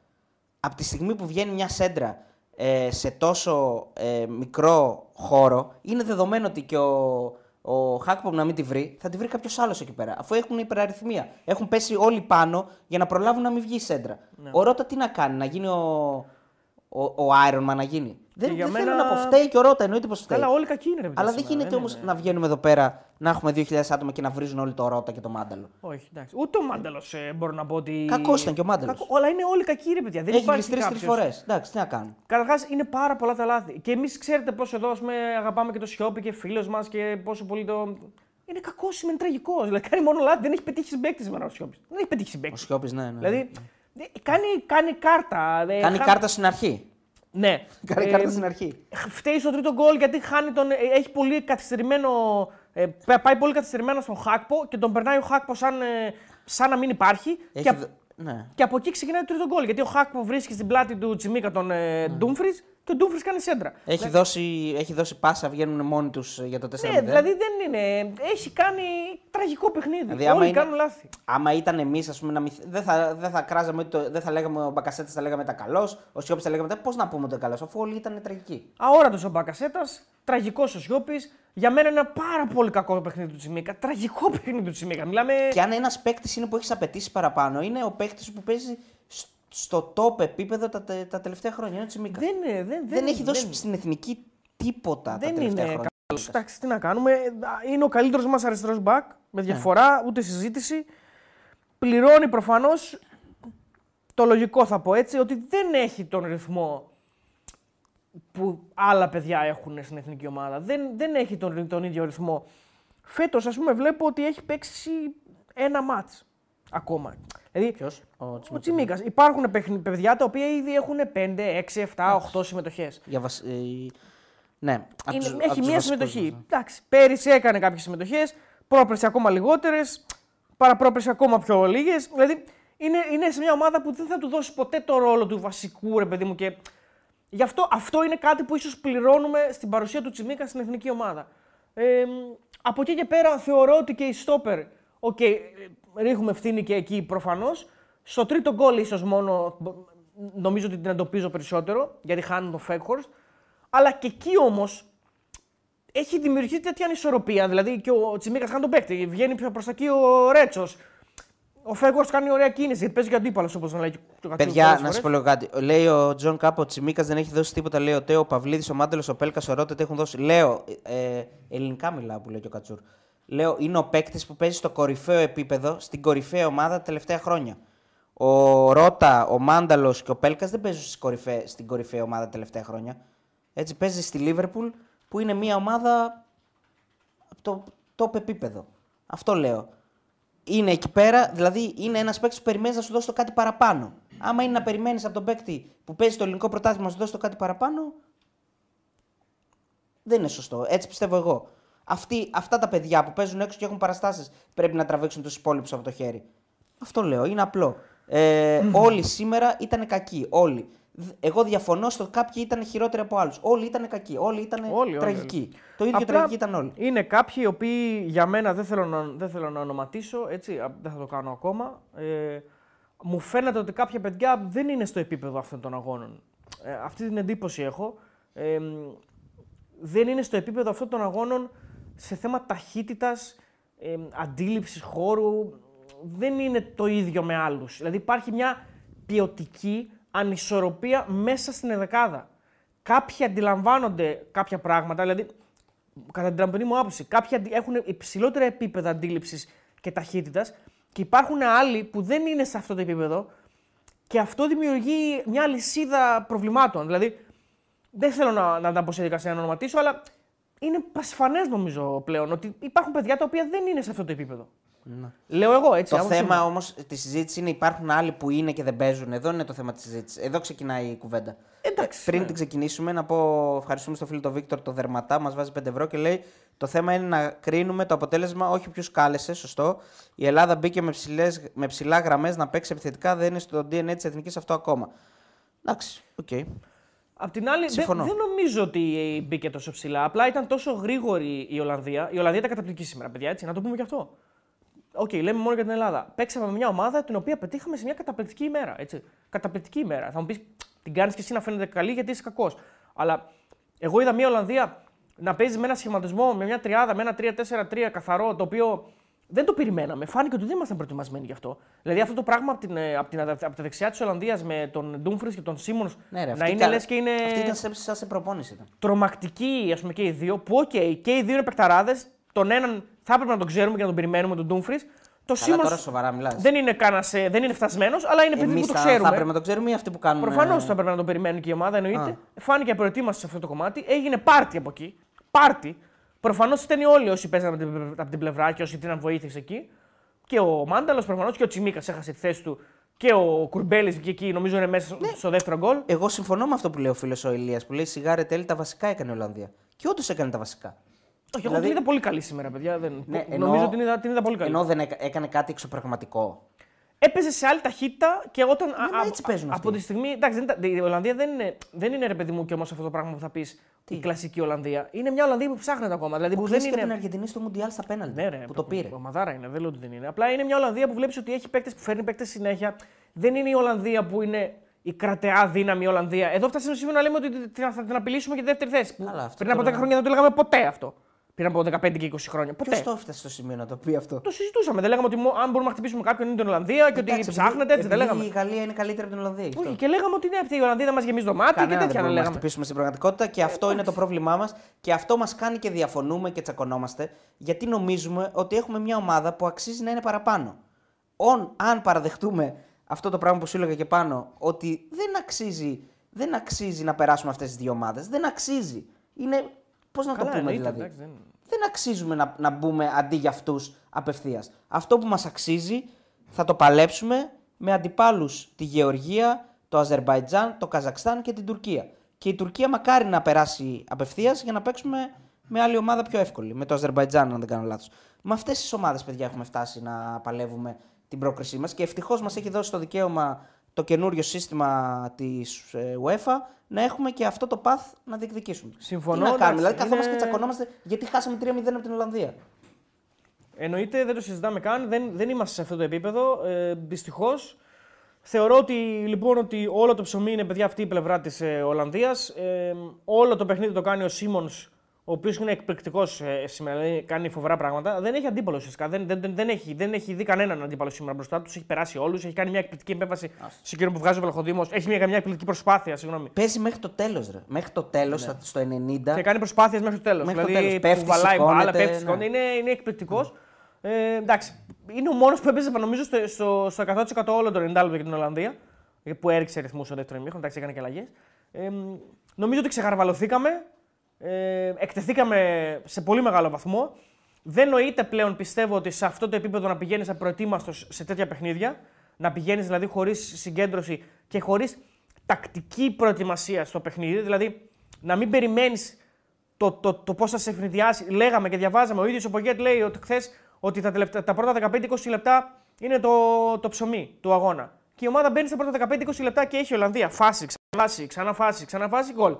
Από τη στιγμή που βγαίνει μια σέντρα ε, σε τόσο ε, μικρό χώρο, είναι δεδομένο ότι και ο, ο Χάκπομ να μην τη βρει, θα τη βρει κάποιος άλλος εκεί πέρα. Αφού έχουν υπεραριθμία. Έχουν πέσει όλοι πάνω για να προλάβουν να μην βγει η σέντρα. Ναι. Ο Ρότα τι να κάνει, να γίνει ο, ο, ο Iron Man να γίνει; Δεν, για δεν μένα- θέλω να πω, φταίει και ο Ρότα, εννοείται πως φταίει. Καλά, όλοι κακοί είναι. ρε παιδιά, Αλλά δεν σήμερα, γίνεται όμως είναι. να βγαίνουμε εδώ πέρα να έχουμε 2.000 άτομα και να βρίζουν όλοι το Ρότα και το Μάνταλο. Όχι, εντάξει. Ούτε ο Μάνταλος ε, μπορώ να πω ότι. Κακός ήταν και ο Μάνταλος. Κακό- Όλα είναι όλοι κακοί, ρε παιδιά. Δεν Έχει υπάρχει γλιστρήσει τρεις κάποιος. φορές. Εντάξει, τι να κάνουμε. Καταρχάς είναι πάρα πολλά τα λάθη. Και εμείς ξέρετε πόσο εδώ ας πούμε, αγαπάμε και το Σιώπη και φίλος μας και πόσο πολύ το. είναι κακός, είναι τραγικός. Δηλαδή κάνει μόνο λάθη, δεν έχει πετύχει συμπαίκτη σήμερα ο Σιώπης. Δεν έχει πετύχει Ο συμπαίκτη. Σιώπης, ναι. ναι. Δηλαδή ε, κάνει, κάνει κάρτα. ε, Κάνει χα- κάρτα στην αρχή. Ναι. Κάνει Ε, κάρτα στην αρχή. Φταίει στο τρίτο γκολ γιατί χάνει τον, ε, έχει πολύ καθυστερημένο. ε, πα- πάει πολύ καθυστερημένο στον Χάκπο και τον περνάει ο Χάκπος σαν, ε, σαν να μην υπάρχει. Έχει Και, απ- δ- Ναι. και από εκεί ξεκινάει το τρίτο γκολ. Γιατί ο Χάκπο βρίσκει στην πλάτη του Τσιμίκα τον ε, Ντούμφρις και ο Ντούμφρι κάνει σέντρα. Έχει, δώσει, έχει δώσει πάσα, βγαίνουν μόνοι τους για το 4-0. Ναι, δηλαδή δεν είναι. Έχει κάνει τραγικό παιχνίδι. Δηλαδή, άμα Όλοι είναι- κάνουν λάθη. Άμα ήταν εμείς, ας πούμε, να μυθ... δεν, θα, δεν θα κράζαμε, ότι το... δεν θα λέγαμε ο Μπακασέτας θα λέγαμε τα καλός, ο Σιώπης θα λέγαμε τα. Πώς να πούμε ότι καλός, αφού όλοι ήταν τραγικοί. Αόρατος ο Μπακασέτας, τραγικός ο Σιώπης. Για μένα είναι ένα πάρα πολύ κακό παιχνίδι του Τσιμίκα. Τραγικό παιχνίδι του Τσιμίκα. Μιλάμε. Και αν ένας παίκτης είναι που έχεις απαιτήσει παραπάνω, είναι ο παίκτης που παίζει σ- στο top επίπεδο τα, τε- τα τελευταία χρόνια. Είναι ο Τσιμίκα. Δεν, είναι- δεν, Δεν, έχει δώσει δεν- στην εθνική τίποτα τα Δεν τελευταία είναι χρόνια. καλός. Εντάξει, τι να κάνουμε. Είναι ο καλύτερος μας αριστερός μπακ. Με Ναι. διαφορά, ούτε συζήτηση. Πληρώνει προφανώς. Το λογικό θα πω έτσι, ότι δεν έχει τον ρυθμό που άλλα παιδιά έχουν στην εθνική ομάδα. Δεν, δεν έχει τον, τον ίδιο ρυθμό. Φέτος, ας πούμε, βλέπω ότι έχει παίξει ένα μάτ ακόμα. Δηλαδή, Ποιος, ο ο Τσιμίκας. Τσιμίκας. Υπάρχουν παιχνι- παιδιά τα οποία ήδη έχουν 5, 6, 7, 8 συμμετοχές. Για βασ... ε, Ναι, απ' Είναι- τους- απ' έχει τους μία βασικούς συμμετοχή. μας, ναι. Εντάξει, πέρυσι έκανε κάποιες συμμετοχές, πρόπερσι ακόμα λιγότερες, παραπρόπερσι ακόμα πιο λίγες. Δηλαδή είναι, είναι σε μια ομάδα που δεν θα του δώσει ποτέ το ρόλο του βασικού ρε παιδί μου. Και γι' αυτό αυτό είναι κάτι που ίσως πληρώνουμε στην παρουσία του Τσιμίκα στην εθνική ομάδα. Ε, από εκεί και πέρα θεωρώ ότι και οι στόπερ. Οκ, ε, ρίχνουμε ευθύνη και εκεί προφανώς. Στο τρίτο γκολ ίσως μόνο μπ- νομίζω ότι την εντοπίζω περισσότερο γιατί χάνουν τον Βέγκχορστ. Αλλά και εκεί όμως έχει δημιουργηθεί τέτοια ανισορροπία. Δηλαδή και ο Τσιμίκας κάνει τον παίκτη. Βγαίνει πιο προς τα εκεί ο Ρέτσος. Ο Βέγκχορστ κάνει ωραία κίνηση γιατί παίζει και αντίπαλος όπως να λέει και ο Κατσούρ Παιδιά, πολλές να σα φορές. πω λίγο κάτι. Λέει ο Τζον Κάπο, ο Τσιμίκας δεν έχει δώσει τίποτα. Λέει ο Τέο, ο Παυλίδης, ο Μάνταλος, ο Πέλκας, ο Ρότα, έχουν δώσει. Λέω, ε, ελληνικά μιλάω που λέει και ο Κατσούρ. Λέω, είναι ο παίκτης που παίζει στο κορυφαίο επίπεδο, στην κορυφαία ομάδα τα τελευταία χρόνια. Ο Ρότα, ο Μάνταλος και ο Πέλκας δεν παίζουν στις κορυφαί- στην κορυφαία ομάδα τα τελευταία χρόνια. Έτσι παίζει στη Λίβερπουλ που είναι μια ομάδα από το top επίπεδο. Αυτό λέω. Είναι εκεί πέρα, δηλαδή είναι ένας παίκτης που περιμένεις να σου δώσει το κάτι παραπάνω. Άμα είναι να περιμένεις από τον παίκτη που παίζει το ελληνικό πρωτάθλημα να σου δώσει το κάτι παραπάνω, δεν είναι σωστό. Έτσι πιστεύω εγώ. Αυτοί, αυτά τα παιδιά που παίζουν έξω και έχουν παραστάσεις πρέπει να τραβήξουν τους υπόλοιπους από το χέρι. Αυτό λέω, είναι απλό. Ε, όλοι σήμερα ήταν κακοί. Όλοι. Δ- Εγώ διαφωνώ στο κάποιοι ήταν χειρότεροι από άλλους. Όλοι ήταν κακοί. Όλοι ήταν Όλοι, όλοι, τραγικοί. Το ίδιο Απλά τραγικοί ήταν όλοι. Είναι κάποιοι οι οποίοι για μένα δεν θέλω να, δεν θέλω να ονοματίσω, έτσι, α, δεν θα το κάνω ακόμα. Ε, μου φαίνεται ότι κάποια παιδιά δεν είναι στο επίπεδο αυτών των αγώνων. Ε, αυτή την εντύπωση έχω. Ε, μ, δεν είναι στο επίπεδο αυτών των αγώνων σε θέμα ταχύτητας, ε, αντίληψης χώρου. Δεν είναι το ίδιο με άλλους. Δηλαδή υπάρχει μια ποιοτική ανισορροπία μέσα στην εδεκάδα. Κάποιοι αντιλαμβάνονται κάποια πράγματα, δηλαδή κατά την τραμπινή μου άποψη, κάποιοι αντι- έχουν υψηλότερα επίπεδα αντίληψης και ταχύτητας και υπάρχουν άλλοι που δεν είναι σε αυτό το επίπεδο και αυτό δημιουργεί μια λυσίδα προβλημάτων. Δηλαδή, δεν θέλω να, να τα πω σε δικασία να ονοματίσω, αλλά είναι πασφανέ νομίζω πλέον ότι υπάρχουν παιδιά τα οποία δεν είναι σε αυτό το επίπεδο. Λέω εγώ έτσι. Το άποψή θέμα μου. όμως της συζήτησης είναι υπάρχουν άλλοι που είναι και δεν παίζουν. Εδώ είναι το θέμα της συζήτησης. Εδώ ξεκινάει η κουβέντα. Εντάξει, Πριν ναι. την ξεκινήσουμε, να πω ευχαριστούμε στο φίλο τον Βίκτορ το Δερματά, μας βάζει 5 ευρώ και λέει: Το θέμα είναι να κρίνουμε το αποτέλεσμα, όχι ποιου κάλεσε. Σωστό. Η Ελλάδα μπήκε με, ψηλές, με ψηλά γραμμές να παίξει επιθετικά, δεν είναι στο DNA της εθνικής αυτό ακόμα. Εντάξει, οκ. Απ' την άλλη, δεν, Συμφωνώ. δεν νομίζω ότι μπήκε τόσο ψηλά. Απλά ήταν τόσο γρήγορη η Ολλανδία. Η Ολλανδία ήταν καταπληκτική σήμερα, παιδιά, έτσι, να το πούμε και αυτό. Οκ, λέμε μόνο για την Ελλάδα. Παίξαμε με μια ομάδα την οποία πετύχαμε σε μια καταπληκτική ημέρα. Έτσι. Καταπληκτική ημέρα. Θα μου πεις, την κάνεις και εσύ να φαίνεται καλή γιατί είσαι κακός. Αλλά εγώ είδα μια Ολλανδία να παίζει με ένα σχηματισμό, με μια τριάδα, με ένα 3-4-3 καθαρό, το οποίο δεν το περιμέναμε. Φάνηκε ότι δεν ήμασταν προετοιμασμένοι γι' αυτό. Δηλαδή αυτό το πράγμα από, την, ε, από, την, από τα δεξιά της Ολλανδίας με τον Ντούμφρις και τον Σίμον Ναι, ρε, να αυτή είναι κα- λες και είναι Αυτή ήταν σε, σαν σε προπόνηση. Ήταν. τρομακτικοί ας πούμε, και οι δύο. Που, οκ, και οι δύο είναι παικταράδες. Τον έναν θα έπρεπε να τον ξέρουμε και να τον περιμένουμε, τον Ντούμφρις. Το Καλά, Σίμον τώρα σοβαρά μιλάς. δεν είναι, κάνας, ε, δεν είναι φτασμένος, αλλά είναι παιδί Εμείς που το θα, ξέρουμε. θα έπρεπε να το ξέρουμε ή αυτοί που κάνουν. Προφανώς ε, θα έπρεπε να τον περιμένουν και η ομάδα, εννοείται. Α. Φάνηκε απροετοίμαστος σε αυτό το κομμάτι. Έγινε πάρτι από εκεί. Πάρτι. Προφανώς ήταν όλοι όσοι παίζανε από την, από την πλευρά και όσοι την βοήθησε εκεί. Και ο Μάνταλος προφανώς και ο Τσιμίκας έχασε τη θέση του. Και ο Κουρμπέλης βγήκε εκεί, νομίζω είναι μέσα Ναι. στο δεύτερο γκολ. Εγώ συμφωνώ με αυτό που λέει ο φίλος ο Ηλίας που λέει σιγάρε τέλει τα βασικά έκανε η Ολλανδία. Και όντως έκανε τα βασικά. Όχι, εγώ Δηλαδή- την είδα πολύ καλή σήμερα, παιδιά. Δεν... Ναι, Νομίζω ενώ- την είδα, την είδα πολύ καλή. Ενώ δεν έκα- έκανε κάτι εξωπραγματικό. Έπαιζε σε άλλη ταχύτητα και όταν. Ναι, μα έτσι παίζουν από αυτοί. τη στιγμή. Εντάξει, δεν, ήταν- η Ολλανδία δεν είναι, δεν είναι ρε παιδί μου και όμως αυτό το πράγμα που θα πεις η κλασική Ολλανδία. Είναι μια Ολλανδία που ψάχνεται ακόμα. Δηλαδή Που που δεν δεν και την είναι. Αργεντινή στο Μουντιάλ στα πέναλτι. Ναι, ρε, που το πήρε. Ο Μαδάρα είναι, δεν λέω ότι δεν είναι. Απλά είναι μια Ολλανδία που βλέπεις ότι έχει παίκτες που φέρνει παίκτες συνέχεια. Δεν είναι η Ολλανδία που είναι η κρατεά δύναμη Ολλανδία. Εδώ φτάσαμε στο σημείο να λέμε ότι την- θα την απειλήσουμε για τη δεύτερη θέση. Που Καλά, αυτό πριν από 10 τώρα- χρόνια δεν το λέγαμε ποτέ αυτό. Πριν από 15 και 20 χρόνια. Ποτέ. Ποιος το έφτασε στο σημείο να το πει αυτό; Το συζητούσαμε. Δεν λέγαμε ότι μο- αν μπορούμε να χτυπήσουμε κάποιον είναι την Ολλανδία και ότι Εντάξει, ψάχνετε έτσι. Δεν επειδή λέγαμε. Η Γαλλία είναι καλύτερη από την Ολλανδία. γι' αυτό. Όχι, και λέγαμε ότι ναι, αυτή η Ολλανδία δεν μας γεμίζει το μάτι Κανένα και δεν τέτοια δεν μπορούμε να λέγαμε. χτυπήσουμε στην πραγματικότητα και αυτό είναι το πρόβλημά μας και αυτό μας κάνει και διαφωνούμε και τσακωνόμαστε γιατί νομίζουμε ότι έχουμε μια ομάδα που αξίζει να είναι παραπάνω. On, αν παραδεχτούμε αυτό το πράγμα που σου έλεγα και πάνω, ότι δεν αξίζει, δεν αξίζει να περάσουμε αυτές τις δύο ομάδες. Δεν αξίζει. Είναι. Πώς να το Καλά, πούμε εννοείται, δηλαδή; εντάξει, δεν- Δεν αξίζουμε να, να μπούμε αντί για αυτούς απευθείας. Αυτό που μας αξίζει θα το παλέψουμε με αντιπάλους τη Γεωργία, το Αζερβαϊτζάν, το Καζακστάν και την Τουρκία. Και η Τουρκία μακάρι να περάσει απευθείας για να παίξουμε με άλλη ομάδα πιο εύκολη. Με το Αζερβαϊτζάν, αν δεν κάνω λάθος. Με αυτές τις ομάδες, παιδιά, έχουμε φτάσει να παλεύουμε την πρόκρισή μας και ευτυχώς μας έχει δώσει το δικαίωμα το καινούριο σύστημα της UEFA να έχουμε και αυτό το path να διεκδικήσουμε. Συμφωνώ, Τι να κάνουμε, εντάξει, δηλαδή καθόμαστε είναι- και τσακωνόμαστε γιατί χάσαμε 3-0 από την Ολλανδία. Εννοείται, δεν το συζητάμε καν. Δεν, δεν είμαστε σε αυτό το επίπεδο. Ε, Δυστυχώς. Θεωρώ ότι, λοιπόν, ότι όλο το ψωμί είναι παιδιά αυτή η πλευρά της ε, Ολλανδίας. Ε, όλο το παιχνίδι το κάνει ο Σίμονς, ο οποίος είναι εκπληκτικός ε, σήμερα. Δηλαδή, κάνει φοβερά πράγματα. Δεν έχει αντίπαλο ουσιαστικά. Δεν, δεν, δεν, δεν, έχει, δεν έχει δει κανέναν αντίπαλο σήμερα μπροστά τους. Έχει περάσει όλους. Έχει κάνει μια εκπληκτική επέμβαση σε εκείνο που βγάζει ο Βλαχοδήμο. Έχει μια, μια εκπληκτική προσπάθεια, συγγνώμη. Παίζει μέχρι το τέλος, ρε. Μέχρι το τέλος, στο 90. Και κάνει προσπάθειες μέχρι το τέλος. Μέχρι το Δηλαδή, τέλος. Πέφτει, που βαλάει μπάλα, σηκώνεται, πέφτει, ναι. σηκώνεται. Είναι, είναι εκπληκτικός. Ε, εντάξει, είναι ο μόνος που έπαιζε νομίζω στο, στο, στο 100% όλο το 90 λεπτό για την Ολλανδία. Που έριξε ρυθμούς στο δεύτερο ημίχρονο, εντάξει, έκανε και αλλαγές. Ε, νομίζω ότι ξεχαρβαλωθήκαμε. Ε, εκτεθήκαμε σε πολύ μεγάλο βαθμό. Δεν νοείται πλέον, πιστεύω, ότι σε αυτό το επίπεδο να πηγαίνεις απροετοίμαστος σε τέτοια παιχνίδια. Να πηγαίνεις δηλαδή χωρίς συγκέντρωση και χωρίς τακτική προετοιμασία στο παιχνίδι. Δηλαδή να μην περιμένεις το, το, το πώς θα σε ευνηδιάσει. Λέγαμε και διαβάζαμε. Ο ίδιος ο Πογκέτ λέει ότι χθες ότι τα, τελευταία, τα πρώτα 15-20 λεπτά είναι το, το ψωμί του αγώνα. Και η ομάδα μπαίνει στα πρώτα 15-20 λεπτά και έχει η Ολλανδία. Φάση, ξαναφάση, ξαναφάση, ξαναφάση, γκολ.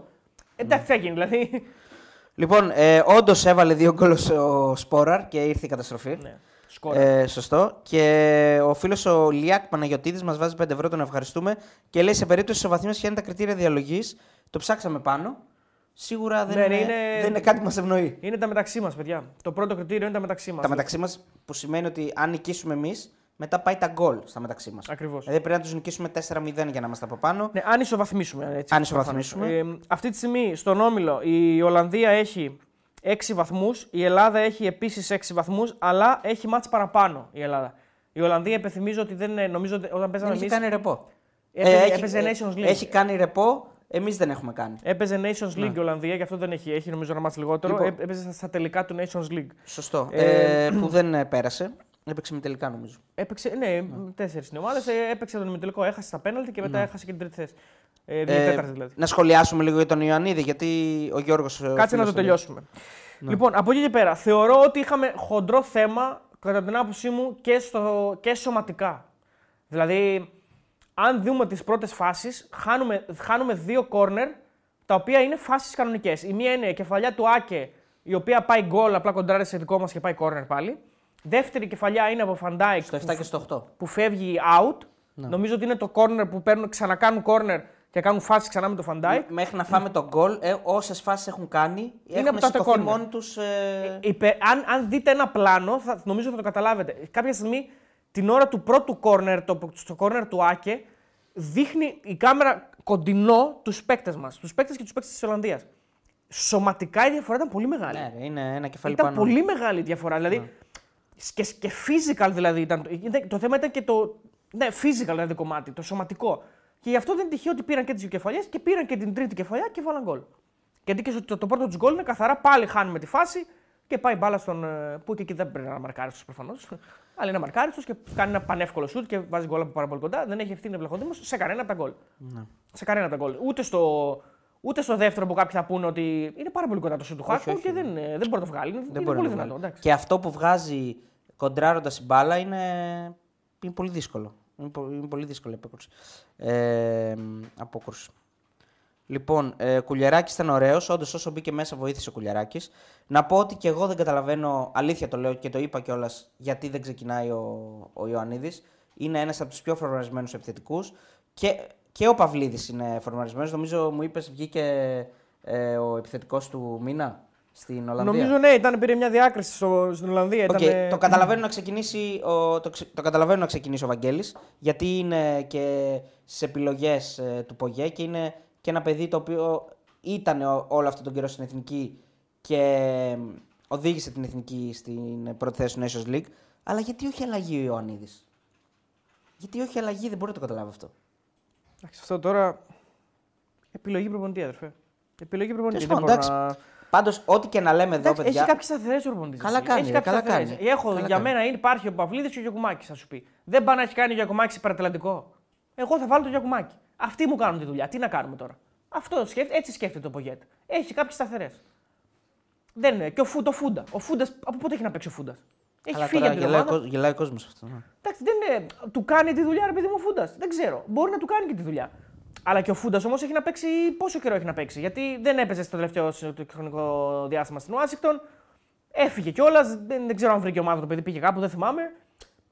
Εντάξει, θα γίνει δηλαδή. Λοιπόν, ε, όντως έβαλε δύο γκολ ο Σπόραρ και ήρθε η καταστροφή. ναι. Σκόρ. Ε, σωστό. Και ο φίλος ο Λιάκ Παναγιοτήδη μας βάζει 5 ευρώ, τον ευχαριστούμε. Και λέει σε περίπτωση ισοβαθμία ποια είναι τα κριτήρια διαλογής; Το ψάξαμε πάνω. Σίγουρα δεν, Ναι, είναι, είναι- δεν είναι κάτι που μας ευνοεί. Είναι τα μεταξύ μας, παιδιά. Το πρώτο κριτήριο είναι τα μεταξύ μας. Τα μεταξύ μας που σημαίνει ότι αν νικήσουμε εμείς, μετά πάει τα γκολ στα μεταξύ μας. Ακριβώς. Δηλαδή πρέπει να τους νικήσουμε 4-0 για να είμαστε από πάνω. Ναι, αν ισοβαθμίσουμε. Έτσι, Αν ισοβαθμίσουμε. Ε, αυτή τη στιγμή στον Όμιλο η Ολλανδία έχει 6 βαθμούς, η Ελλάδα έχει επίσης 6 βαθμούς, αλλά έχει μάτς παραπάνω η Ελλάδα. Η Ολλανδία υπενθυμίζω ότι δεν είναι, νομίζω ότι όταν Δεν παίζαμε έχει εμεί. κάνει ρεπό. Έπαιζε, Ε, έχει- έπαιζε ε, Nations League. Έχει κάνει ρεπό, εμείς δεν έχουμε κάνει. Έπαιζε Nations League η Ολλανδία, γι' αυτό δεν έχει. Έχει νομίζω ένα μάτς λιγότερο. Λοιπόν. Ε, Έπαιζε στα- στα τελικά του Nations League. Σωστό. Ε, Ε, που δεν ε, πέρασε. Έπαιξε με τελικά νομίζω. Έπαιξε, ναι, τέσσερις είναι ομάδες. Έπαιξε τον ημιτελικό, έχασε τα πέναλτι και μετά έχασε και την τρίτη θέση. Ε, Ε, τέταρτη δηλαδή. Να σχολιάσουμε λίγο για τον Ιωαννίδη, γιατί ο Γιώργος. Κάτσε να το τελειώσουμε. Λοιπόν, από εκεί και πέρα, θεωρώ ότι είχαμε χοντρό θέμα, κατά την άποψή μου, και, στο, και σωματικά. Δηλαδή, αν δούμε τις πρώτες φάσεις, χάνουμε, χάνουμε δύο κόρνερ, τα οποία είναι φάσεις κανονικές. Η μία είναι η κεφαλιά του Άκε, η οποία πάει γκολ, απλά κοντράρει σε δικό μας και πάει κόρνερ πάλι. Δεύτερη κεφαλιά είναι από Φαντάικ, Στο 7 και στο 8. που φεύγει out. Νομίζω ότι είναι το corner που παίρνουν, ξανακάνουν corner και κάνουν φάση ξανά με τον Φαντάικ. Μέχρι να φάμε το γκολ, ε, όσες φάσεις έχουν κάνει, έχουν από τα σηκωθεί corner. μόνοι τους. Ε... Υπε- αν, αν δείτε ένα πλάνο, θα, νομίζω θα το καταλάβετε. Κάποια στιγμή, την ώρα του πρώτου corner, το, στο corner του Άκε, δείχνει η κάμερα κοντινό τους παίκτες μας. Τους παίκτες και τους παίκτες της Ολλανδίας. Σωματικά η διαφορά ήταν πολύ μεγάλη. Ναι, ρε, είναι ένα κεφάλι ήταν πάνω. πολύ μεγάλη η διαφορά. Δηλαδή, και, και physical δηλαδή ήταν. ήταν- Το θέμα ήταν και το. Ναι, physical δηλαδή κομμάτι, το σωματικό. Και γι' αυτό δεν είναι τυχαίο ότι πήραν και τις δύο κεφαλιές και πήραν και την τρίτη κεφαλιά και βάλαν γκολ. Γιατί και στο, το, το πρώτο τους γκολ είναι καθαρά πάλι χάνουμε τη φάση και πάει μπάλα στον. ε, που και εκεί δεν πρέπει να είναι μαρκάριστο προφανώς. Αλλά είναι μαρκάριστο και κάνει ένα πανεύκολο σουτ και βάζει γκολ από πάρα πολύ κοντά. Δεν έχει ευθύνη ο Βλαχοδήμος σε κανένα από τα γκολ. Ναι. Σε κανένα από τα γκολ. Ούτε στο, ούτε στο δεύτερο που κάποιοι θα πούνε ότι είναι πάρα πολύ κοντά το σουτ του Όχι, Χάκο όχι, και δεν, ε, δεν μπορεί να το βγάλει. Είναι, Δεν είναι μπορεί πολύ να δυνατό. βγάλει. εντάξει. Και αυτό που βγάζει κοντράροντας η μπάλα είναι, είναι πολύ δύσκολο. Είναι, πο- είναι πολύ δύσκολη η απόκρουση. Ε, απόκρουση. Λοιπόν, ε, Κουλιαράκης ήταν ωραίος. Όντως, όσο μπήκε μέσα, βοήθησε ο Κουλιαράκης. Να πω ότι και εγώ δεν καταλαβαίνω, αλήθεια το λέω και το είπα κιόλας, γιατί δεν ξεκινάει ο, ο Ιωαννίδης. Είναι ένας από τους πιο φορμαρισμένους επιθετικούς. Και, και ο Παυλίδης είναι φορμαρισμένος. Νομίζω μου είπες, βγήκε ε, ο επιθετικός του μήνα στην Ολλανδία. Νομίζω ναι, ήταν, πήρε μια διάκριση στο, στην Ολλανδία. Οκ, Ήταν, Το καταλαβαίνω να ξεκινήσει ο, το, ξε- το καταλαβαίνω να ξεκινήσει ο Βαγγέλης, γιατί είναι και στι επιλογές του Πογέ και είναι και ένα παιδί το οποίο ήταν ο- όλο αυτόν τον καιρό στην εθνική και ε, οδήγησε την εθνική στην πρώτη θέση του Nations League. Αλλά γιατί όχι αλλαγή ο Ιωαννίδης; Γιατί όχι αλλαγή, δεν μπορώ να το καταλάβω αυτό. Εντάξει, αυτό τώρα. Επιλογή προπονητή, αδερφέ. Επιλογή προπονητή. Τέλος Δεν πάντων, μπορώ να... Πάντως, ό,τι και να λέμε εδώ, Εντάξει, παιδιά. Έχει κάποιες σταθερέ προπονητέ. Καλά κάνει, Έχει ρε, κάποιες καλά σταθερές. κάνει. Έχω, Καλά για κάνει. μένα είναι, υπάρχει ο Παυλίδης και ο Γιακουμάκης, θα σου πει. Δεν πάει να έχει κάνει ο Γιακουμάκης υπερατλαντικό. Εγώ θα βάλω το Γιακουμάκη. Αυτοί μου κάνουν τη δουλειά. Τι να κάνουμε τώρα; Αυτό σκέφτε, έτσι σκέφτεται το Πογέτ. Έχει κάποιες σταθερές. Δεν είναι. Και ο, Φου, το Φούντα. Ο Φούντα, από πότε έχει να παίξει ο Φούντας; Έχει Αλλά φύγει τώρα από την γελάει, ο ομάδα. κόσμος- γελάει ο κόσμος αυτό. ναι. Εντάξει, δεν είναι. Του κάνει τη δουλειά, ρε παιδί μου, ο Φούντας. Δεν ξέρω. Μπορεί να του κάνει και τη δουλειά. Αλλά και ο Φούντας όμως έχει να παίξει. Πόσο καιρό έχει να παίξει; Γιατί δεν έπαιζε στο τελευταίο το χρονικό διάστημα στην Ουάσιγκτον. Έφυγε κιόλας. Δεν, δεν ξέρω αν βρήκε ομάδα το παιδί, πήγε κάπου, δεν θυμάμαι.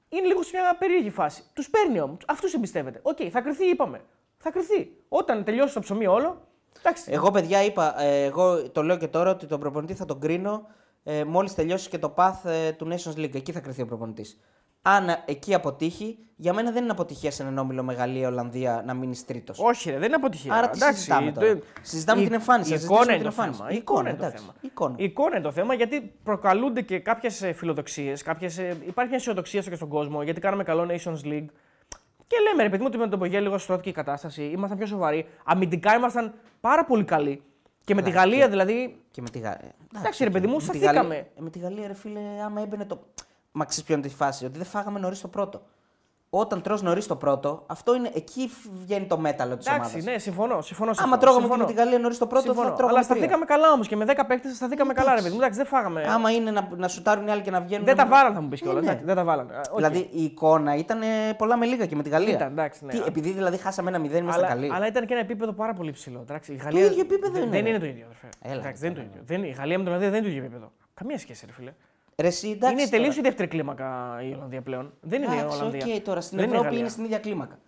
Είναι λίγο σε μια περίεργη φάση. Τους παίρνει όμως. Αυτούς εμπιστεύεται. Οκ, θα κριθεί, είπαμε. Θα κριθεί. Όταν τελειώσει το ψωμί όλο. Εντάξει. Εγώ, παιδιά, είπα, ε, εγώ το λέω και τώρα ότι τον προπονητή θα τον κρίνω ε, μόλις τελειώσει και το path ε, του Nations League. Εκεί θα κριθεί ο προπονητής. Αν ε, εκεί αποτύχει, για μένα δεν είναι αποτυχία σε έναν όμιλο με Γαλλία Ολλανδία να μείνει τρίτος. Όχι, ρε, δεν είναι αποτυχία. Άρα τι Εντάξει, συζητάμε τώρα. δεν- Συζητάμε η- την εμφάνιση, Η ας εικόνα συζητήσουμε είναι το την εμφάνιση. θέμα. Η Η εικόνα εικόνα, είναι το εντάξει, θέμα. η εικόνα. Η εικόνα είναι το θέμα γιατί προκαλούνται και κάποιες φιλοδοξίες. Κάποιες, ε, υπάρχει μια αισιοδοξία και στον κόσμο γιατί κάναμε καλό Nations League. Και λέμε, ρε παιδί μου, ότι με τον Πογέ λίγο στρώθηκε η κατάσταση. Ήμασταν πιο σοβαροί. Αμυντικά ήμασταν πάρα πολύ καλοί. Και με τη Καλά, Γαλλία και- δηλαδή. Και με τη Γαλλία. Εντάξει, ρε παιδί μου, με τη σταθήκαμε. Γαλλία- ε, Με τη Γαλλία, ρε φίλε, άμα έμπαινε το. Μα ξέρεις ποιο είναι τη φάση, ότι δεν φάγαμε νωρίς το πρώτο. Όταν τρως νωρίς το πρώτο, αυτό είναι, εκεί βγαίνει το μέταλλο της ομάδας. Εντάξει, ναι, συμφωνώ. συμφωνώ, Άμα συμφωνώ, τρώγαμε και συμφωνώ. με τη Γαλλία νωρίς το πρώτο, Συμφωνώ. θα τρώγαμε Αλλά τρία. σταθήκαμε καλά όμως και με 10 παίκτε σταθήκαμε καλά, ρε Εντάξει. παιδί μου. Εντάξει, δεν φάγαμε. Άμα είναι να, να σουτάρουν οι άλλοι και να βγαίνουν. Δεν να τα μην- βάλαν, θα μου πεις Ναι, κιόλας. ναι. Δεν τα βάλαν. Α, οκ. Δηλαδή η εικόνα ήταν ε, πολλά με λίγα και με τη Γαλλία. Ήταν, εντάξει, ναι. Τι, επειδή δηλαδή χάσαμε ένα μηδέν, είμαστε αλλά, καλοί. αλλά ήταν και ένα επίπεδο πάρα πολύ ψηλό. Εντάξει, η Γαλλία... ίδιο επίπεδο δεν, είναι, Δεν ρε. είναι το ίδιο, αδερφέ. Έλα, Εντάξει, ρε, δεν είναι το τώρα. ίδιο. Δεν, η Γαλλία με την Ολλανδία δεν είναι το ίδιο επίπεδο. Καμία σχέση, ρε φίλε. Ρε, εσύ, εντάξει, είναι τελείως τώρα. η δεύτερη κλίμακα η Ολλανδία πλέον. Δεν είναι η Εντάξει, Ολλανδία. οκ, τώρα στην Δεν η Ευρώπη Γαλλία. είναι στην ίδια κλίμακα.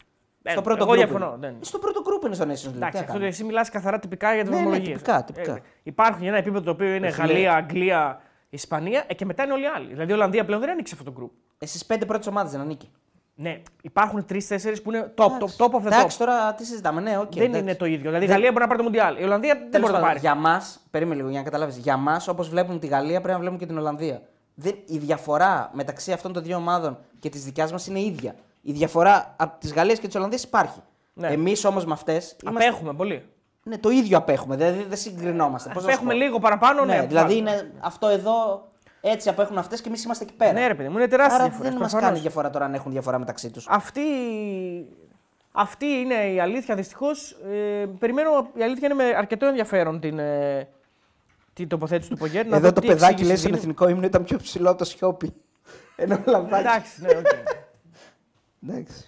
Ε, στο πρώτο εγώ group διαφωνώ, είναι. δεν. Στο πρώτο group είναι στο Nations League. Εντάξει, Τι αυτό έκανε. εσύ μιλάς καθαρά τυπικά για τις Ναι, ναι, βαθμολογίες. τυπικά, τυπικά. Υπάρχουν ένα επίπεδο το οποίο είναι Ε, φίλε. Γαλλία, Αγγλία, Ισπανία ε, και μετά είναι όλοι οι άλλοι. Δηλαδή η Ολλανδία πλέον δεν ανήκει σε αυτό το group. Στις πέντε πρώτες ομάδες δεν ανήκει. Ναι, υπάρχουν τρεις-τέσσερις που είναι top, top, Εντάξει. top of the top. Εντάξει, τώρα τι συζητάμε, ναι, οκ. δεν εντάξει. είναι το ίδιο. Δηλαδή η Δεν- Γαλλία μπορεί να πάρει το Μουντιάλ. Η Ολλανδία δεν Τέλος μπορεί να το πάντων, πάρει. Για μας, περίμενε λίγο για να καταλάβεις. Για μας, όπως βλέπουμε τη Γαλλία, πρέπει να βλέπουμε και την Ολλανδία. Δεν, η διαφορά μεταξύ αυτών των δύο ομάδων και της δικιάς μας είναι ίδια. Η διαφορά από της Γαλλίας και της Ολλανδίας υπάρχει. Ναι. Εμείς όμως με αυτές. Απέχουμε πολύ. Ναι, το ίδιο απέχουμε. Δηλαδή δεν συγκρινόμαστε. Πώς να σου Απέχουμε πω. λίγο παραπάνω, ναι. Ναι, δηλαδή πάλι. είναι αυτό εδώ. Έτσι απέχουν αυτές και εμείς είμαστε εκεί πέρα. Ναι, ρε παιδί μου, είναι τεράστια Άρα διαφορά. δεν μας κάνει διαφορά τώρα αν έχουν διαφορά μεταξύ τους. Αυτή, αυτή είναι η αλήθεια δυστυχώς. Ε, περιμένω, η αλήθεια είναι με αρκετό ενδιαφέρον την, ε, την τοποθέτηση του Πογέτ. να Εδώ δω το τι παιδάκι εξήγηση λέει στον δίνει. εθνικό ύμνο ήταν πιο ψηλό από το σιόπι. Ενώ λαμπάκι. Εντάξει, ναι, οκ. Εντάξει.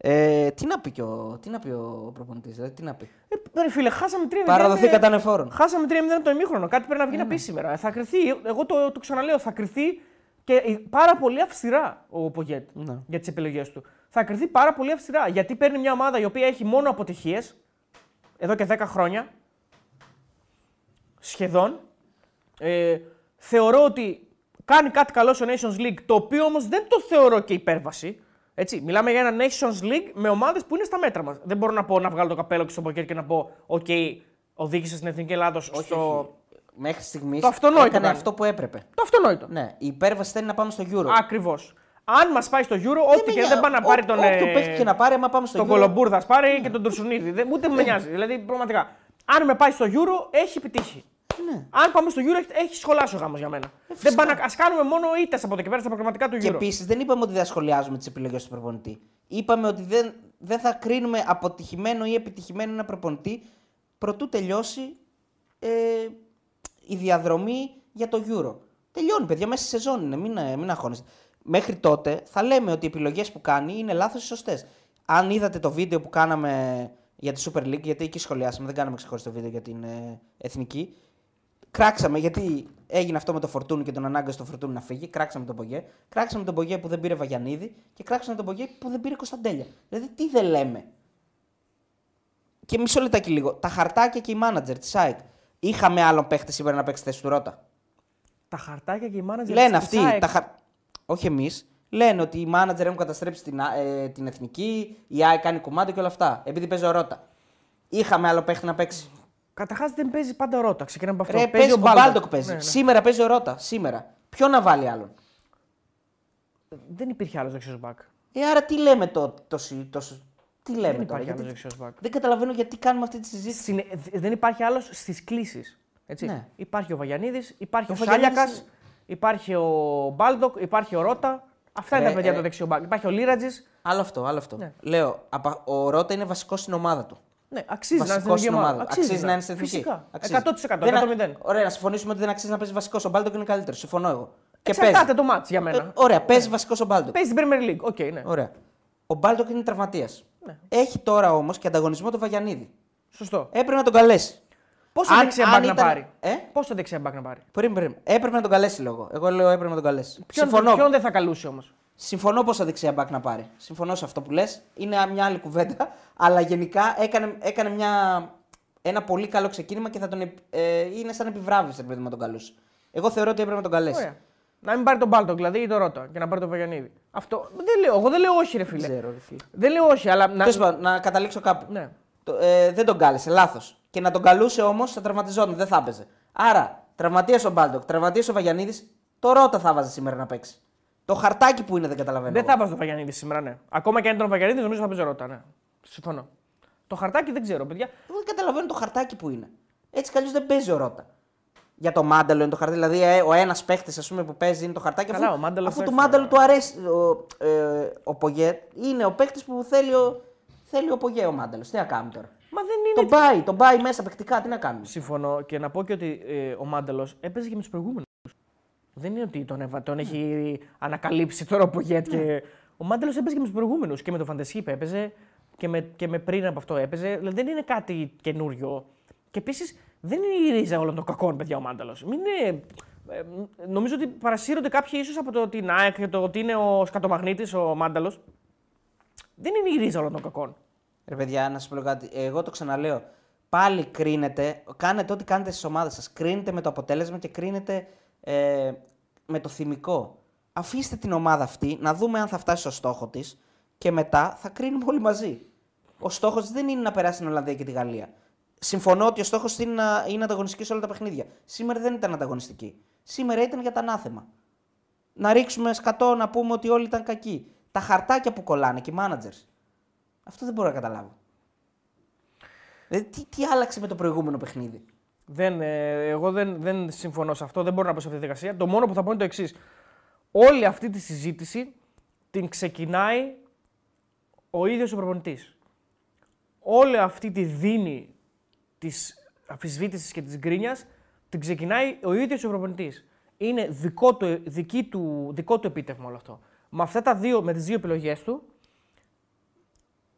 Ε, τι να πει και ο, τι να πει ο προπονητής, δηλαδή, τι να πει. Ε, ρε φίλε, χάσαμε 3-0. Παραδοθήκατε ανεφόρων. Χάσαμε 3-0 από το ημίχρονο. Κάτι πρέπει να βγει να πει σήμερα. Θα κρυθεί, εγώ το, το ξαναλέω, θα κρυθεί και ε, πάρα πολύ αυστηρά ο Πογκέτ Ναι. για τις επιλογές του. Θα κρυθεί πάρα πολύ αυστηρά γιατί παίρνει μια ομάδα η οποία έχει μόνο αποτυχίες εδώ και 10 χρόνια. Σχεδόν. Ε, θεωρώ ότι κάνει κάτι καλό στο Nations League, το οποίο όμως δεν το θεωρώ και υπέρβαση. Έτσι, μιλάμε για ένα Nations League με ομάδες που είναι στα μέτρα μας. Δεν μπορώ να πω να βγάλω το καπέλο και στο ποκέρ και να πω: OK, οδήγησε στην Εθνική Ελλάδος στο. Μέχρι στιγμής Το αυτονόητο έκανε κάνει. αυτό που έπρεπε. Το αυτονόητο. Ναι, η υπέρβαση θέλει να πάμε στο Euro. Ακριβώς. Αν μας πάει στο Euro, ό,τι και δεν πάει να πάρει τον. Όποιο ε, παίχτη και να πάρει, άμα πάμε στο τον Euro. Κολομπούρδας ας πάρει και τον Τουρσουνίδη. Δεν, ούτε με νοιάζει. Δηλαδή, πραγματικά. Αν με πάει στο Euro, έχει επιτύχει. Ναι. Αν πάμε στο Euro, έχει σχολάσει ο γάμος για μένα. δεν πάνε, ας κάνουμε μόνο ήττες από εδώ και πέρα στα προγραμματικά του Euro. Και επίσης δεν είπαμε ότι δεν σχολιάζουμε τις επιλογές του προπονητή. Είπαμε ότι δεν, δεν θα κρίνουμε αποτυχημένο ή επιτυχημένο ένα προπονητή προτού τελειώσει ε, η διαδρομή για το Euro. Τελειώνει, παιδιά, μέσα στη σεζόν είναι, μην, ε, μην αγχώνεστε. Μέχρι τότε θα λέμε ότι οι επιλογές που κάνει είναι λάθος ή σωστές. Αν είδατε το βίντεο που κάναμε για τη Super League, γιατί εκεί σχολιάσαμε, δεν κάναμε ξεχωριστό βίντεο για την ε, εθνική. Κράξαμε γιατί έγινε αυτό με το Φορτούνι και τον ανάγκασε το Φορτούνι να φύγει. Κράξαμε τον Πογέ. Κράξαμε τον Πογέ που δεν πήρε Βαγιανίδη και κράξαμε τον Πογέ που δεν πήρε Κωνσταντέλια. Δηλαδή τι δεν λέμε; Και μισό λεπτάκι λίγο. Τα χαρτάκια και οι μάνατζερ της ΑΕΚ. Είχαμε άλλον παίχτη σήμερα να παίξει θέση του Ρότα. Τα χαρτάκια και οι μάνατζερ. Λένε της αυτοί. ΑΕΚ. Τα χα... Όχι εμείς. Λένε ότι οι μάνατζερ έχουν καταστρέψει την, Α- ε, την εθνική, η ΑΕΚ κάνει κομμάτι και όλα αυτά. Επειδή παίζει ο Ρότα. Είχαμε άλλο παίχτη να παίξει. Καταρχάς δεν παίζει πάντα ο Ρότα. Ξεκινάμε από αυτό. Ρε, παίζει, ο Μπάλντοκ παίζει. Ναι, ναι. Σήμερα παίζει ο Ρότα. Σήμερα. Ποιον να βάλει άλλον; Δεν υπήρχε άλλος δεξιός μπακ. Ε, άρα τι λέμε το, το, το, το, τι λέμε Δεν τώρα. υπάρχει άλλος γιατί- δεξιός μπακ. Δεν καταλαβαίνω γιατί κάνουμε αυτή τη συζήτηση. Συνε- δε- Δεν υπάρχει άλλος στις κλήσεις. Ναι. Υπάρχει ο Βαγιανίδης, υπάρχει Ο ο, Βαγιανίδης Σάλιακας, είναι- υπάρχει ο Μπάλντοκ, υπάρχει ο Ρότα. Αυτά είναι Ρε, τα παιδιά ε. του δεξιού μπακ. Υπάρχει ο Λίρατζης. Άλλο αυτό, άλλο αυτό. Ναι. Λέω, απα- ο Ρότα είναι βασικός στην ομάδα του. Ναι, αξίζει να είναι στην Βασικός εθνική στην ομάδα. ομάδα. Αξίζει, να είναι στην εθνική. Φυσικά. Αξίζει. 100%. Δεν α- 100%. Ωραία, να συμφωνήσουμε ότι δεν αξίζει να παίζει βασικός. Ο Μπάλντοκ είναι καλύτερος. Συμφωνώ εγώ. Και Εξαρτάται παίζει. το ματς για Ε, μένα. ωραία, παίζει βασικός ο Μπάλντοκ. Παίζει στην Premier League. OK, ναι. Ωραία. Ο Μπάλντοκ είναι τραυματίας. Ναι. Έχει τώρα όμως και ανταγωνισμό το Βαγιανίδη. Σωστό. Έπρεπε να τον καλέσει. Πόσα αν- δεξιά αν μπακ να ήταν- πάρει; Ε; Πόσα δεξιά μπακ να πάρει; Πριν, πριν. Έπρεπε να τον καλέσει λόγο. Εγώ λέω έπρεπε να τον καλέσει. Ποιον, Συμφωνώ. ποιον δεν θα καλούσε όμως; Συμφωνώ πόσα δεξιά μπακ να πάρει. Συμφωνώ σε αυτό που λες. Είναι μια άλλη κουβέντα. Αλλά γενικά έκανε, έκανε μια, ένα πολύ καλό ξεκίνημα και θα τον, επ- ε, είναι σαν επιβράβευση επειδή να τον καλούσε. Εγώ θεωρώ ότι έπρεπε να τον καλέσει. Ωραία. Να μην πάρει τον Μπάλντοκ δηλαδή ή τον Ρότα και να πάρει τον Βαγιανίδη. Αυτό δεν λέω. Εγώ δεν λέω όχι, ρε Δεν φίλε. ξέρω, ρε φίλε. Δεν λέω όχι, αλλά. Να... Τέλος πάντων, να καταλήξω κάπου. Ναι. Το, ε, δεν τον κάλεσε, λάθος. Και να τον καλούσε όμως θα τραυματιζόταν, δεν θα έπαιζε. Άρα, τραυματίας ο Μπάλτοκ, τραυματίας ο Βαγιανίδης, το Ρότα θα βάζει σήμερα να παίξει. Το χαρτάκι που είναι δεν καταλαβαίνω. Δεν εγώ. θα βάζω τον Βαγιανίδη σήμερα, ναι. Ακόμα και αν ήταν ο Βαγιανίδη, νομίζω θα παίζει Ρότα, ναι. Συμφωνώ. Το χαρτάκι δεν ξέρω, παιδιά. Εγώ δεν καταλαβαίνω το χαρτάκι που είναι. Έτσι κι αλλιώς δεν παίζει ο Ρότα. Για το μάνταλο είναι το χαρτί. Δηλαδή, ε, ο ένας παίχτης που παίζει είναι το χαρτάκι. Καλά, αφού, ο Μάνταλο αφού του παίξει, μάνταλο ναι. του αρέσει ο, ε, ο Πογέ, είναι ο παίχτης που θέλει ο, θέλει ο Πογέ ο μάνταλο. Τι να κάνουμε τώρα. Μα δεν είναι. Τον πάει, τον πάει μέσα παιχτικά, τι να κάνουμε; Συμφωνώ και να πω και ότι ε, ο Μάνταλος έπαιζε και με τους προηγούμενους. Δεν είναι ότι τον, έβα- τον έχει ανακαλύψει τώρα ο Πογέτ. Και... Ο Μάνταλος έπαιζε και με τους προηγούμενους. Και με τον Φαντεσχίπ έπαιζε και με, και με πριν από αυτό έπαιζε. Δηλαδή δεν είναι κάτι καινούριο. Και επίσης δεν είναι η ρίζα όλων των κακών, παιδιά, ο Μάνταλος. Μην είναι. ε, νομίζω ότι παρασύρονται κάποιοι ίσως από το ότι είναι ΑΕΚ και το ότι είναι ο σκατομαγνήτης ο Μάνταλος. Δεν είναι η ρίζα όλων των κακών. Ρε παιδιά, να σας πω κάτι. Εγώ το ξαναλέω. Πάλι κρίνετε, κάνετε ό,τι κάνετε στις ομάδες σας. Κρίνετε με το αποτέλεσμα και κρίνετε ε, με το θυμικό. Αφήστε την ομάδα αυτή να δούμε αν θα φτάσει στο στόχο της και μετά θα κρίνουμε όλοι μαζί. Ο στόχος δεν είναι να περάσει την Ολλανδία και τη Γαλλία. Συμφωνώ ότι ο στόχος είναι να είναι ανταγωνιστική σε όλα τα παιχνίδια. Σήμερα δεν ήταν ανταγωνιστική. Σήμερα ήταν για τα ανάθεμα. Να ρίξουμε σκατό να πούμε ότι όλοι ήταν κακοί. Τα χαρτάκια που κολλάνε και οι managers. Αυτό δεν μπορώ να καταλάβω. Δηλαδή, τι, τι άλλαξε με το προηγούμενο παιχνίδι; Δεν, ε, εγώ δεν, δεν συμφωνώ σε αυτό, δεν μπορώ να πω σε αυτή τη δικασία. Το μόνο που θα πω είναι το εξής. Όλη αυτή τη συζήτηση την ξεκινάει ο ίδιος ο προπονητής. Όλη αυτή τη δίνη της αφισβήτησης και της γκρίνιας την ξεκινάει ο ίδιος ο προπονητής. Είναι δικό του, δική του, δικό του επίτευγμα όλο αυτό. Με, αυτά τα δύο, με τις δύο επιλογές του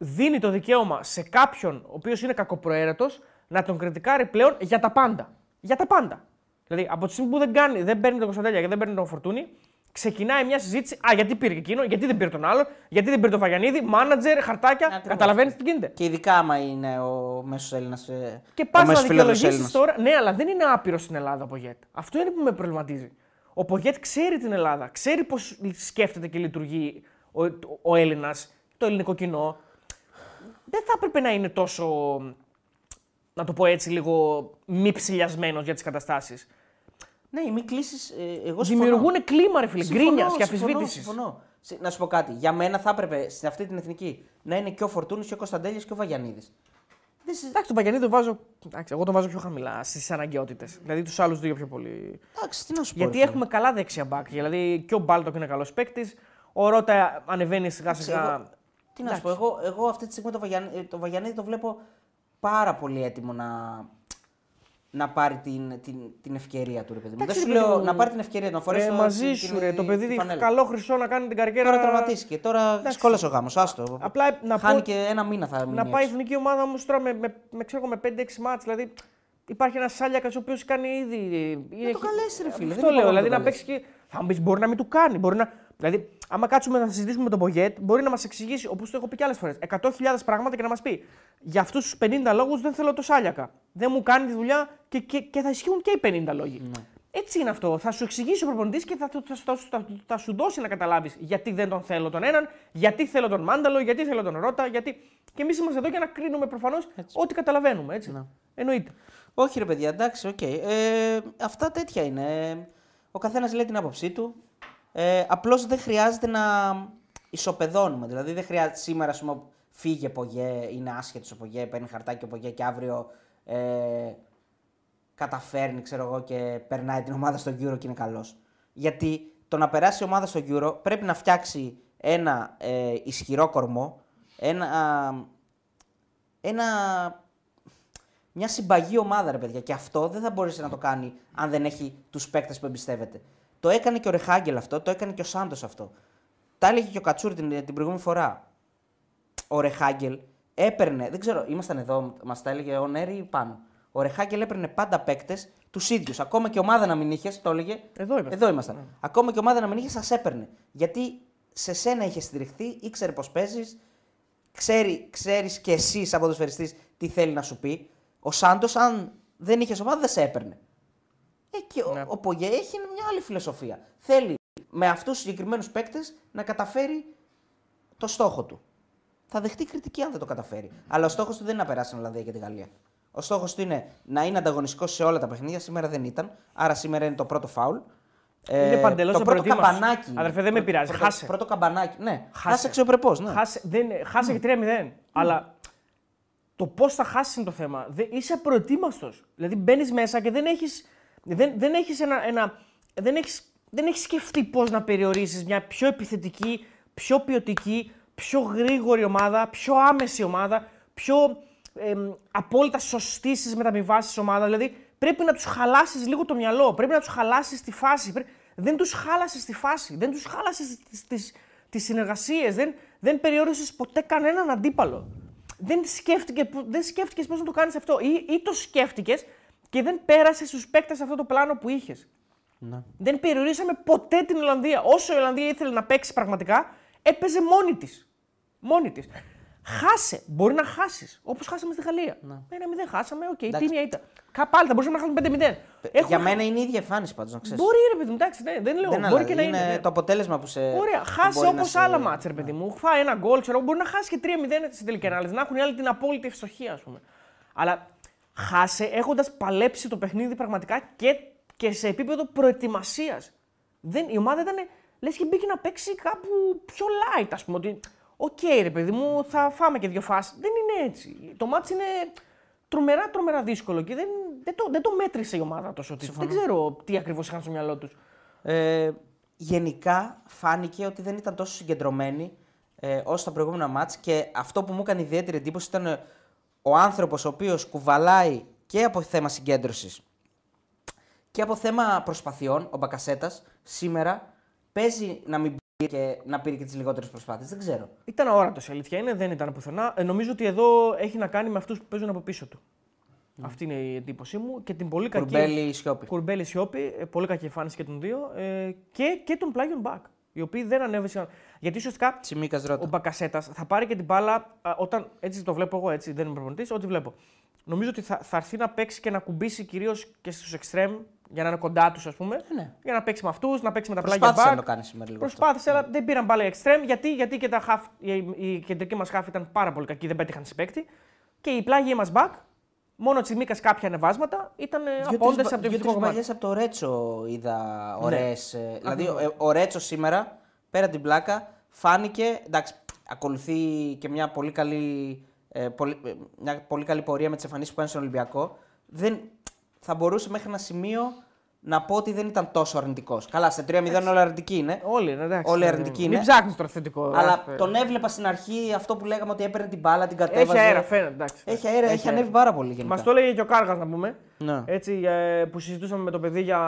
δίνει το δικαίωμα σε κάποιον ο οποίος είναι κακοπροαίρετος να τον κριτικάρει πλέον για τα πάντα. Για τα πάντα. Δηλαδή, από τη στιγμή που δεν, κάνει, δεν παίρνει τον Κωνσταντέλια και δεν παίρνει τον Φορτούνη, ξεκινάει μια συζήτηση. Α, γιατί πήρε εκείνο, γιατί δεν πήρε τον άλλον, γιατί δεν πήρε τον Βαγιανίδη, μάνατζερ, χαρτάκια. Ακριβώς. Καταλαβαίνεις τι γίνεται. Και ειδικά άμα είναι ο μέσος Έλληνας. Και πας να δικαιολογήσεις τώρα. Ναι, αλλά δεν είναι άπειρο στην Ελλάδα ο Πογέτ. Αυτό είναι που με προβληματίζει. Ο Πογέτ ξέρει την Ελλάδα, ξέρει πώς σκέφτεται και λειτουργεί ο, ο Έλληνας, το ελληνικό κοινό. Δεν θα έπρεπε να είναι τόσο, να το πω έτσι, λίγο μη ψηλιασμένο για τις καταστάσεις. Ναι, οι μη κλήσει. Ε, εγώ συμφωνώ. Δημιουργούν κλίμα, ρε φίλε, Συμφωνώ, γκρίνιας και συμφωνώ, αφισβήτησης. Συμφωνώ. Σε- Να σου πω κάτι. Για μένα θα έπρεπε σε αυτή την εθνική να είναι και ο Φορτούνης και ο Κωνσταντέλιας και ο Βαγιανίδης. Εντάξει, τον Παγιανίδη τον βάζω. Εντάξει, εγώ τον βάζω πιο χαμηλά στις αναγκαιότητες. Δηλαδή τους άλλους δύο πιο πολύ. Εντάξει, τι να σου πω. Γιατί ρε φίλε. έχουμε καλά δεξιά μπακ. Δηλαδή και ο Μπάλτοκ είναι καλός παίκτης. Ο Ρότα ανεβαίνει σιγά σιγά. Εγώ- Τι να σου πω, εγώ, εγώ αυτή τη στιγμή το, Βαγιανίδη, το Βαγιανίδη το βλέπω πάρα πολύ έτοιμο να, να πάρει την, την, την ευκαιρία του. Ρε παιδί μου. Δεν Εντάξει, σου ρε παιδί λέω μου. να πάρει την ευκαιρία του, να φορέσει Ε, το- μαζί την- σου, την- ρε. Το τη παιδί έχει φανέλα. καλό χρυσό να κάνει την καριέρα. Τώρα τραυματίστηκε. Τώρα Εντάξει. σκόλασε ο γάμος. Άστο. Απλά να Χάνει πω- και ένα μήνα θα μείνει Να πάει η έξω. εθνική ομάδα όμως τώρα με, με, με, ξέρω, εγώ, με 5-6 μάτς. Δηλαδή υπάρχει ένας Σάλιακας ο οποίος κάνει ήδη. Είναι... το καλέσει, ρε φίλε, Αυτό δεν είπα λέω. εγώ να Δηλαδή το να παίξει και. Θα μου πεις μπορεί να μην του κάνει. Μπορεί να... Δηλαδή, άμα κάτσουμε να συζητήσουμε με τον Πογέτ, μπορεί να μας εξηγήσει, όπως το έχω πει και άλλες φορές, 100.000 πράγματα και να μας πει για αυτούς τους 50 λόγους δεν θέλω το Σάλιακα. Δεν μου κάνει τη δουλειά και, και, και θα ισχύουν και οι 50 λόγοι. Ναι. Έτσι είναι αυτό. Θα σου εξηγήσει ο προπονητής και θα, θα, θα, θα, θα σου δώσει να καταλάβεις γιατί δεν τον θέλω τον έναν, γιατί θέλω τον Μάνταλο, γιατί θέλω τον Ρότα. Γιατί... Και εμείς είμαστε εδώ για να κρίνουμε προφανώς ό,τι καταλαβαίνουμε. Έτσι. Ναι. Εννοείται. Όχι ρε παιδιά, εντάξει, οκ. Ε, αυτά τέτοια είναι. Ο καθένας λέει την άποψή του. Ε, Απλώς δεν χρειάζεται να ισοπεδώνουμε. Δηλαδή δεν χρειάζεται σήμερα, ας πούμε, φύγε Πογέτ, είναι άσχετος ο Πογέτ, παίρνει χαρτάκι ο Πογέτ και αύριο ε, καταφέρνει, ξέρω εγώ, και περνάει την ομάδα στο Euro και είναι καλός. Γιατί το να περάσει η ομάδα στο Euro πρέπει να φτιάξει ένα ε, ισχυρό κορμό, ένα, ένα μια συμπαγή ομάδα, ρε παιδιά. Και αυτό δεν θα μπορέσει να το κάνει αν δεν έχει τους παίκτες που εμπιστεύεται. Το έκανε και ο Ρεχάγκελ αυτό, το έκανε και ο Σάντος αυτό. Τα έλεγε και ο Κατσούρ την, την προηγούμενη φορά. Ο Ρεχάγκελ έπαιρνε, δεν ξέρω, ήμασταν εδώ, μας τα έλεγε ο Νέρη πάνω. Ο Ρεχάγκελ έπαιρνε πάντα παίκτες τους ίδιους. Ακόμα και ομάδα να μην είχες, το έλεγε. Εδώ ήμασταν. Εδώ ήμασταν. Ακόμα και ομάδα να μην είχες, σας έπαιρνε. Γιατί σε σένα είχες στηριχθεί, ήξερε πώ παίζεις, ξέρει, ξέρεις και εσύ σαν ποδοσφαιριστής τι θέλει να σου πει. Ο Σάντος αν δεν είχες ομάδα δεν σε έπαιρνε. Ε, και ο, Ναι. ο Πογέ έχει μια άλλη φιλοσοφία. Θέλει με αυτούς τους συγκεκριμένους παίκτες να καταφέρει το στόχο του. Θα δεχτεί κριτική αν δεν το καταφέρει. Αλλά ο στόχος του δεν είναι να περάσει την Ολλανδία και τη Γαλλία. Ο στόχος του είναι να είναι ανταγωνιστικός σε όλα τα παιχνίδια. Σήμερα δεν ήταν. Άρα σήμερα είναι το πρώτο φάουλ. Είναι παντελώς το πρώτο απροετοίμαστος. καμπανάκι. Αδερφέ, δεν με πειράζει. Πρώτο, Χάσε. πρώτο καμπανάκι. Ναι, Χάσε. χάσε αξιοπρεπώς. Ναι. Χάσε, δεν, χάσε και 3-0. Αλλά το πώς θα χάσεις είναι το θέμα. Δεν, είσαι απροετοίμαστος. Δηλαδή μπαίνεις μέσα και δεν έχεις δεν, δεν έχεις ένα, ένα, δεν έχεις, δεν έχεις σκεφτεί πώς να περιορίσεις μια πιο επιθετική, πιο ποιοτική, πιο γρήγορη ομάδα, πιο άμεση ομάδα, πιο εμ, απόλυτα σωστή στι μεταβιβάσει ομάδα. Δηλαδή πρέπει να τους χαλάσεις λίγο το μυαλό, πρέπει να τους χαλάσεις τη φάση. Πρέ- Δεν τους χάλασες τη φάση, δεν τους χάλασες τις συνεργασίες, δεν, δεν περιόρισες ποτέ κανέναν αντίπαλο. Δεν σκέφτηκε, δεν σκέφτηκες πώς να το κάνεις αυτό ή, ή το σκέφτηκες και δεν πέρασε στους παίκτες αυτό το πλάνο που είχες. Ναι. Δεν περιορίσαμε ποτέ την Ολλανδία. Όσο η Ολλανδία ήθελε να παίξει πραγματικά, έπαιζε μόνη της. Μόνη της. Χάσαμε. Μπορεί να χάσεις. Όπως χάσαμε στη Γαλλία. Ένα μηδέν χάσαμε, OK, okay, Εντάξει. τίμια ήταν. Κάπου θα μπορούσαμε να χάσουμε 5-0. Έχουμε Για χα- μένα είναι η ίδια εμφάνιση πάντως, να ξέρεις. Μπορεί ρε παιδί μου, εντάξει, ναι, δεν λέω. Δεν μπορεί αλλάζει. και να είναι, είναι. ναι. το αποτέλεσμα που σε. Ωραία, που χάσει μπορεί να όπως σε- άλλα ματς, ρε παιδί μου. Φάει ένα γκολ, ξέρω, μπορεί να χάσει και 3-0 στην τελική ανάλυση. Να έχουν οι άλλοι την απόλυτη ευστοχία, ας πούμε. Αλλά χάσε έχοντας παλέψει το παιχνίδι πραγματικά και, και σε επίπεδο προετοιμασίας. Η ομάδα ήταν λες και μπήκε να παίξει κάπου πιο light, ας πούμε. Ότι, οκ, ρε παιδί μου, θα φάμε και δύο φάσεις. Δεν είναι έτσι. Το ματς είναι τρομερά, τρομερά δύσκολο και δεν, δεν, το, δεν το μέτρησε η ομάδα τόσο. ότι- Δεν ξέρω τι ακριβώς είχαν στο μυαλό τους. Ε, γενικά φάνηκε ότι δεν ήταν τόσο συγκεντρωμένοι ε, όσο τα προηγούμενα μάτς και αυτό που μου έκανε ιδιαίτερη εντύπωση ήταν ε, ο άνθρωπος ο οποίος κουβαλάει και από θέμα συγκέντρωσης και από θέμα προσπαθειών, ο Μπακασέτας, σήμερα παίζει να μην πήρε και να πήρε και τις λιγότερες προσπάθειες. Δεν ξέρω. Ήταν αόρατος, η αλήθεια είναι, δεν ήταν πουθενά. Ε, νομίζω ότι εδώ έχει να κάνει με αυτούς που παίζουν από πίσω του. Αυτή είναι η εντύπωσή μου και την πολύ κακή. Κουρμπέλη σιώπη. Κουρμπέλη Σιώπη, ε, πολύ κακή εμφάνιση και των δύο. Ε, και, και τον Πλάγιον Μπακ. Οι οποίοι δεν ανέβησαν. Γιατί ουσιαστικά Τσιμίκας ο Ρώτα. Μπακασέτας θα πάρει και την μπάλα α, όταν. Έτσι το βλέπω εγώ, έτσι δεν είμαι προπονητής, ό,τι βλέπω. Νομίζω ότι θα, θα έρθει να παίξει και να κουμπίσει κυρίως και στους εξτρέμ για να είναι κοντά τους, ας πούμε. ναι. Για να παίξει με αυτούς, να παίξει με τα πλάγια Προσπάθησε back. να το κάνει σήμερα λίγο. αυτό. Προσπάθησε, αλλά δεν πήραν μπάλα εξτρέμ. Γιατί, γιατί και τα half, η, η κεντρική μας half ήταν πάρα πολύ κακή, δεν πέτυχαν συμπέκτη. Και η πλάγια μας back, μόνο ο Τσιμίκας κάποια ανεβάσματα, ήταν απόντε από το Δύο-τρει επιθετικό κομμάτι. μπαλιέ από το Ρέτσο είδα Ναι. ωραίες. δηλαδή, ο, ο Ρέτσο σήμερα, πέρα την πλάκα, φάνηκε. Εντάξει, ακολουθεί και μια πολύ καλή ε, πολύ, ε, μια πολύ καλή πορεία με τις εμφανίσεις που κάνει στον Ολυμπιακό, δεν, θα μπορούσε μέχρι ένα σημείο να πω ότι δεν ήταν τόσο αρνητικός. Καλά, σε 3-0 όλοι αρνητικοί είναι. Όλοι είναι, εντάξει. Όλοι αρνητικοί είναι. Μην ψάχνεις το θετικό. Αλλά ε, τον έβλεπα στην αρχή αυτό που λέγαμε ότι έπαιρνε την μπάλα, την Έχει κατέβαζε. αέρα, φαίνεται. Εντάξει. Έχει αέρα, έχει, ανέβει πάρα πολύ γενικά. Μας το έλεγε και ο Κάργας να πούμε. Ναι. Έτσι, ε, που συζητούσαμε με το παιδί για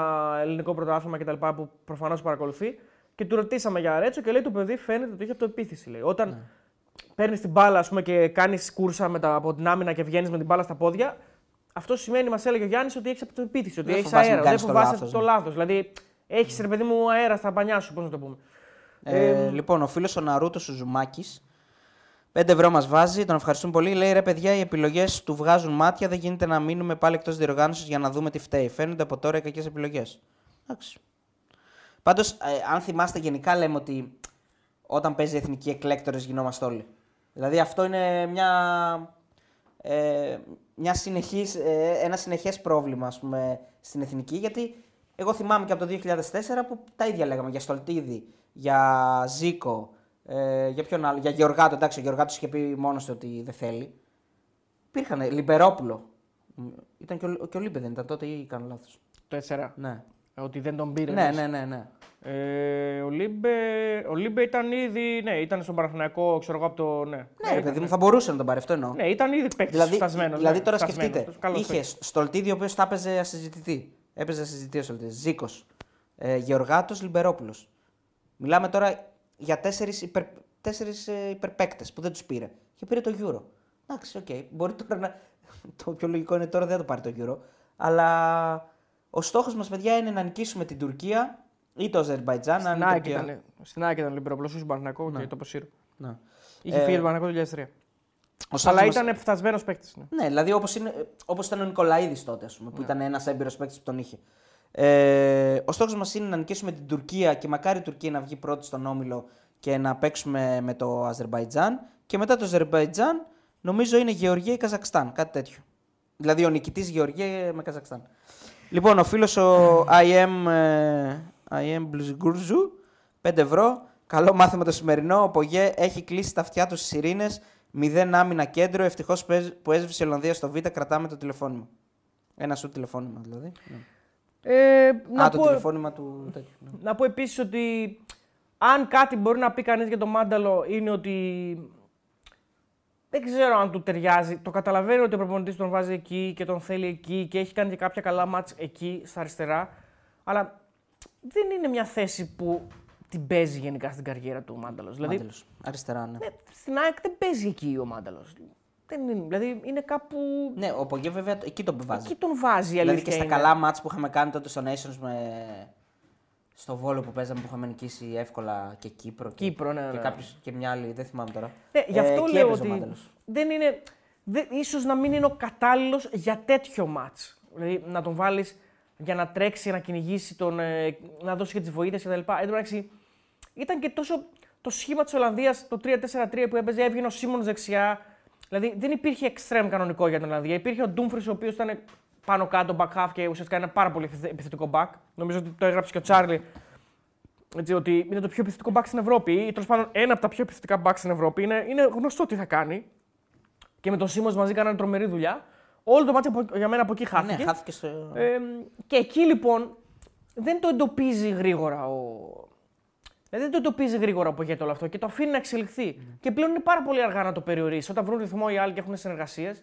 ελληνικό πρωτάθλημα κτλ. που προφανώς παρακολουθεί. Και του ρωτήσαμε για Ρέτσο και λέει το παιδί φαίνεται ότι έχει αυτοεπίθεση. Λέει. Όταν Ναι. παίρνεις την μπάλα ας πούμε, και κάνεις κούρσα με τα, από την άμυνα και βγαίνεις με την μπάλα στα πόδια, αυτό σημαίνει, μας έλεγε ο Γιάννης, ότι έχεις αυτοεπίθεση. Ότι Δεν έχεις φοβάσαι να αέρα. Δεν κάνεις το φοβάσαι λάθος, το ναι. λάθος. Δηλαδή, έχεις ρε παιδί μου αέρα στα πανιά σου, πώς να το πούμε. Ε, λοιπόν, ο φίλος ο Ναρούτο Σουζουμάκης. 5 ευρώ μας βάζει, τον ευχαριστούμε πολύ. Λέει ρε παιδιά, οι επιλογές του βγάζουν μάτια. Δεν γίνεται να μείνουμε πάλι εκτός διοργάνωσης για να δούμε τι φταίει. Φαίνονται από τώρα οι κακές επιλογές. Εντάξει. Πάντως, αν θυμάστε, γενικά λέμε ότι όταν παίζει εθνική εκλέκτορες γινόμαστε όλοι. Δηλαδή αυτό είναι μια, ε, μια συνεχής, ε, ένα συνεχές πρόβλημα ας πούμε, στην εθνική γιατί εγώ θυμάμαι και από το 2004 που τα ίδια λέγαμε για Στολτίδη, για Ζήκο, ε, για ποιον άλλο, για Γεωργάτο. Εντάξει, ο Γεωργάτος είχε πει μόνος του ότι δεν θέλει. Υπήρχαν Λιμπερόπουλο. Μ, Ήταν και ο, και ο Λίμπε δεν ήταν τότε ή κάνω λάθος. Το 4. Ναι. Ότι δεν τον πήρε. Ναι, λες. ναι, ναι, ναι. Ε, ο, Λίμπε, ο Λίμπε ήταν ήδη. Ναι, ήταν στον Παναθηναϊκό, ξέρω εγώ από το. Ναι, Ναι, ρε παιδί μου, θα μπορούσε να τον πάρει, αυτό εννοώ. ναι ήταν ήδη παίκτης. Δηλαδή, φτασμένος, δηλαδή ναι, τώρα φτασμένος. σκεφτείτε. Καλός Είχε παίκτης. Στολτίδη ο οποίος τα έπαιζε ασυζητητί. Έπαιζε ασυζητητί ο Στολτίδης. Ζήκος. Ε, Γεωργάτος Λιμπερόπουλος. Μιλάμε τώρα για τέσσερις υπερ, τέσσερις, ε, υπερπαίκτες που δεν τους πήρε. Και πήρε το Euro. Εντάξει, οκ. Μπορεί τώρα να. Το πιο λογικό είναι τώρα δεν θα το πάρει το Euro. Αλλά ο στόχος μας, παιδιά, είναι να νικήσουμε την Τουρκία ή το Αζερβαϊτζάν. αν Στην η ΑΕΚ Τουρκία- ήταν, στην ΑΕΚ ήταν ο Λιμπερόπουλο, στον Παναθηναϊκό και το αποσύρω. Ναι. Είχε Ε, φύγει το Παναθηναϊκό το 2003. Ο στόχος Αλλά μας- ήταν φτασμένο παίκτης. Ναι. Ναι, δηλαδή όπως όπως ήταν ο Νικολαίδης τότε, ας πούμε, που ήταν ένας έμπειρος παίκτης που τον είχε. Ε, ο στόχος μας είναι να νικήσουμε την Τουρκία και μακάρι η Τουρκία να βγει πρώτη στον όμιλο και να παίξουμε με το Αζερβαϊτζάν. Και μετά το Αζερβαϊτζάν νομίζω είναι Γεωργία ή Καζακστάν, κάτι τέτοιο. Δηλαδή ο νικητής Γεωργία με Καζακστάν. Λοιπόν, ο φίλος ο I am, ε, I am Bluzgurzu, 5 ευρώ. Καλό μάθημα το σημερινό. Ο Πογέ έχει κλείσει τα αυτιά του στις ειρήνες. Μηδέν άμυνα κέντρο. Ευτυχώς που έσβησε η Ολλανδία στο Β, κρατάμε το τηλεφώνημα. Ένα σου τηλεφώνημα δηλαδή. Ναι. Ε, να, Α, το πω, τηλεφώνημα του τέτοιου. ναι. να πω επίσης ότι αν κάτι μπορεί να πει κανείς για τον Μάνταλο είναι ότι δεν ξέρω αν του ταιριάζει. Το καταλαβαίνω ότι ο προπονητής τον βάζει εκεί και τον θέλει εκεί και έχει κάνει και κάποια καλά μάτς εκεί στα αριστερά. Αλλά δεν είναι μια θέση που την παίζει γενικά στην καριέρα του ο Μάνταλος. Δηλαδή, Μάντελος. Αριστερά, ναι. ναι, στην ΑΕΚ δεν παίζει εκεί ο Μάνταλος. Δεν είναι, δηλαδή είναι κάπου. Ναι, ο Πογέ βέβαια εκεί τον βάζει. Εκεί τον βάζει η Δηλαδή αλήθεια και στα είναι. καλά μάτς που είχαμε κάνει τότε στο Nations με... στο Βόλο που παίζαμε που είχαμε νικήσει εύκολα και Κύπρο. Και, Κύπρο, ναι, και, ναι. κάποιος, και μια άλλη, δεν θυμάμαι τώρα. Ναι, γι' Ε, αυτό εκεί λέω έπαιζε ο ότι Μάνταλος. δεν είναι, δεν, ίσως να μην είναι ο κατάλληλος για τέτοιο μάτς. Δηλαδή να τον βάλεις για να τρέξει, να κυνηγήσει, τον, ε, να δώσει και τις βοήθειες κτλ. Εν τω μεταξύ, ήταν και τόσο το σχήμα της Ολλανδίας, το 3-4-3 που έπαιζε, έβγαινε ο Σίμον δεξιά. Δηλαδή δεν υπήρχε extreme κανονικό για την Ολλανδία. Υπήρχε ο Ντούμφρις ο οποίος ήταν πάνω κάτω back half και ουσιαστικά ένα πάρα πολύ επιθετικό back. Νομίζω ότι το έγραψε και ο Τσάρλι έτσι, ότι είναι το πιο επιθετικό back στην Ευρώπη ή τέλος πάντων ένα από τα πιο επιθετικά back στην Ευρώπη. Είναι, είναι γνωστό τι θα κάνει. Και με τον Σίμω μαζί κάνανε τρομερή δουλειά. Όλο το μάτι από- για μένα από εκεί χάθηκε. Ναι, χάθηκε στο... Ε, και εκεί λοιπόν δεν το εντοπίζει γρήγορα ο. Δηλαδή δεν το εντοπίζει γρήγορα από όλο αυτό και το αφήνει να εξελιχθεί. Και πλέον είναι πάρα πολύ αργά να το περιορίσει. Όταν βρουν ρυθμό οι άλλοι και έχουν συνεργασίες.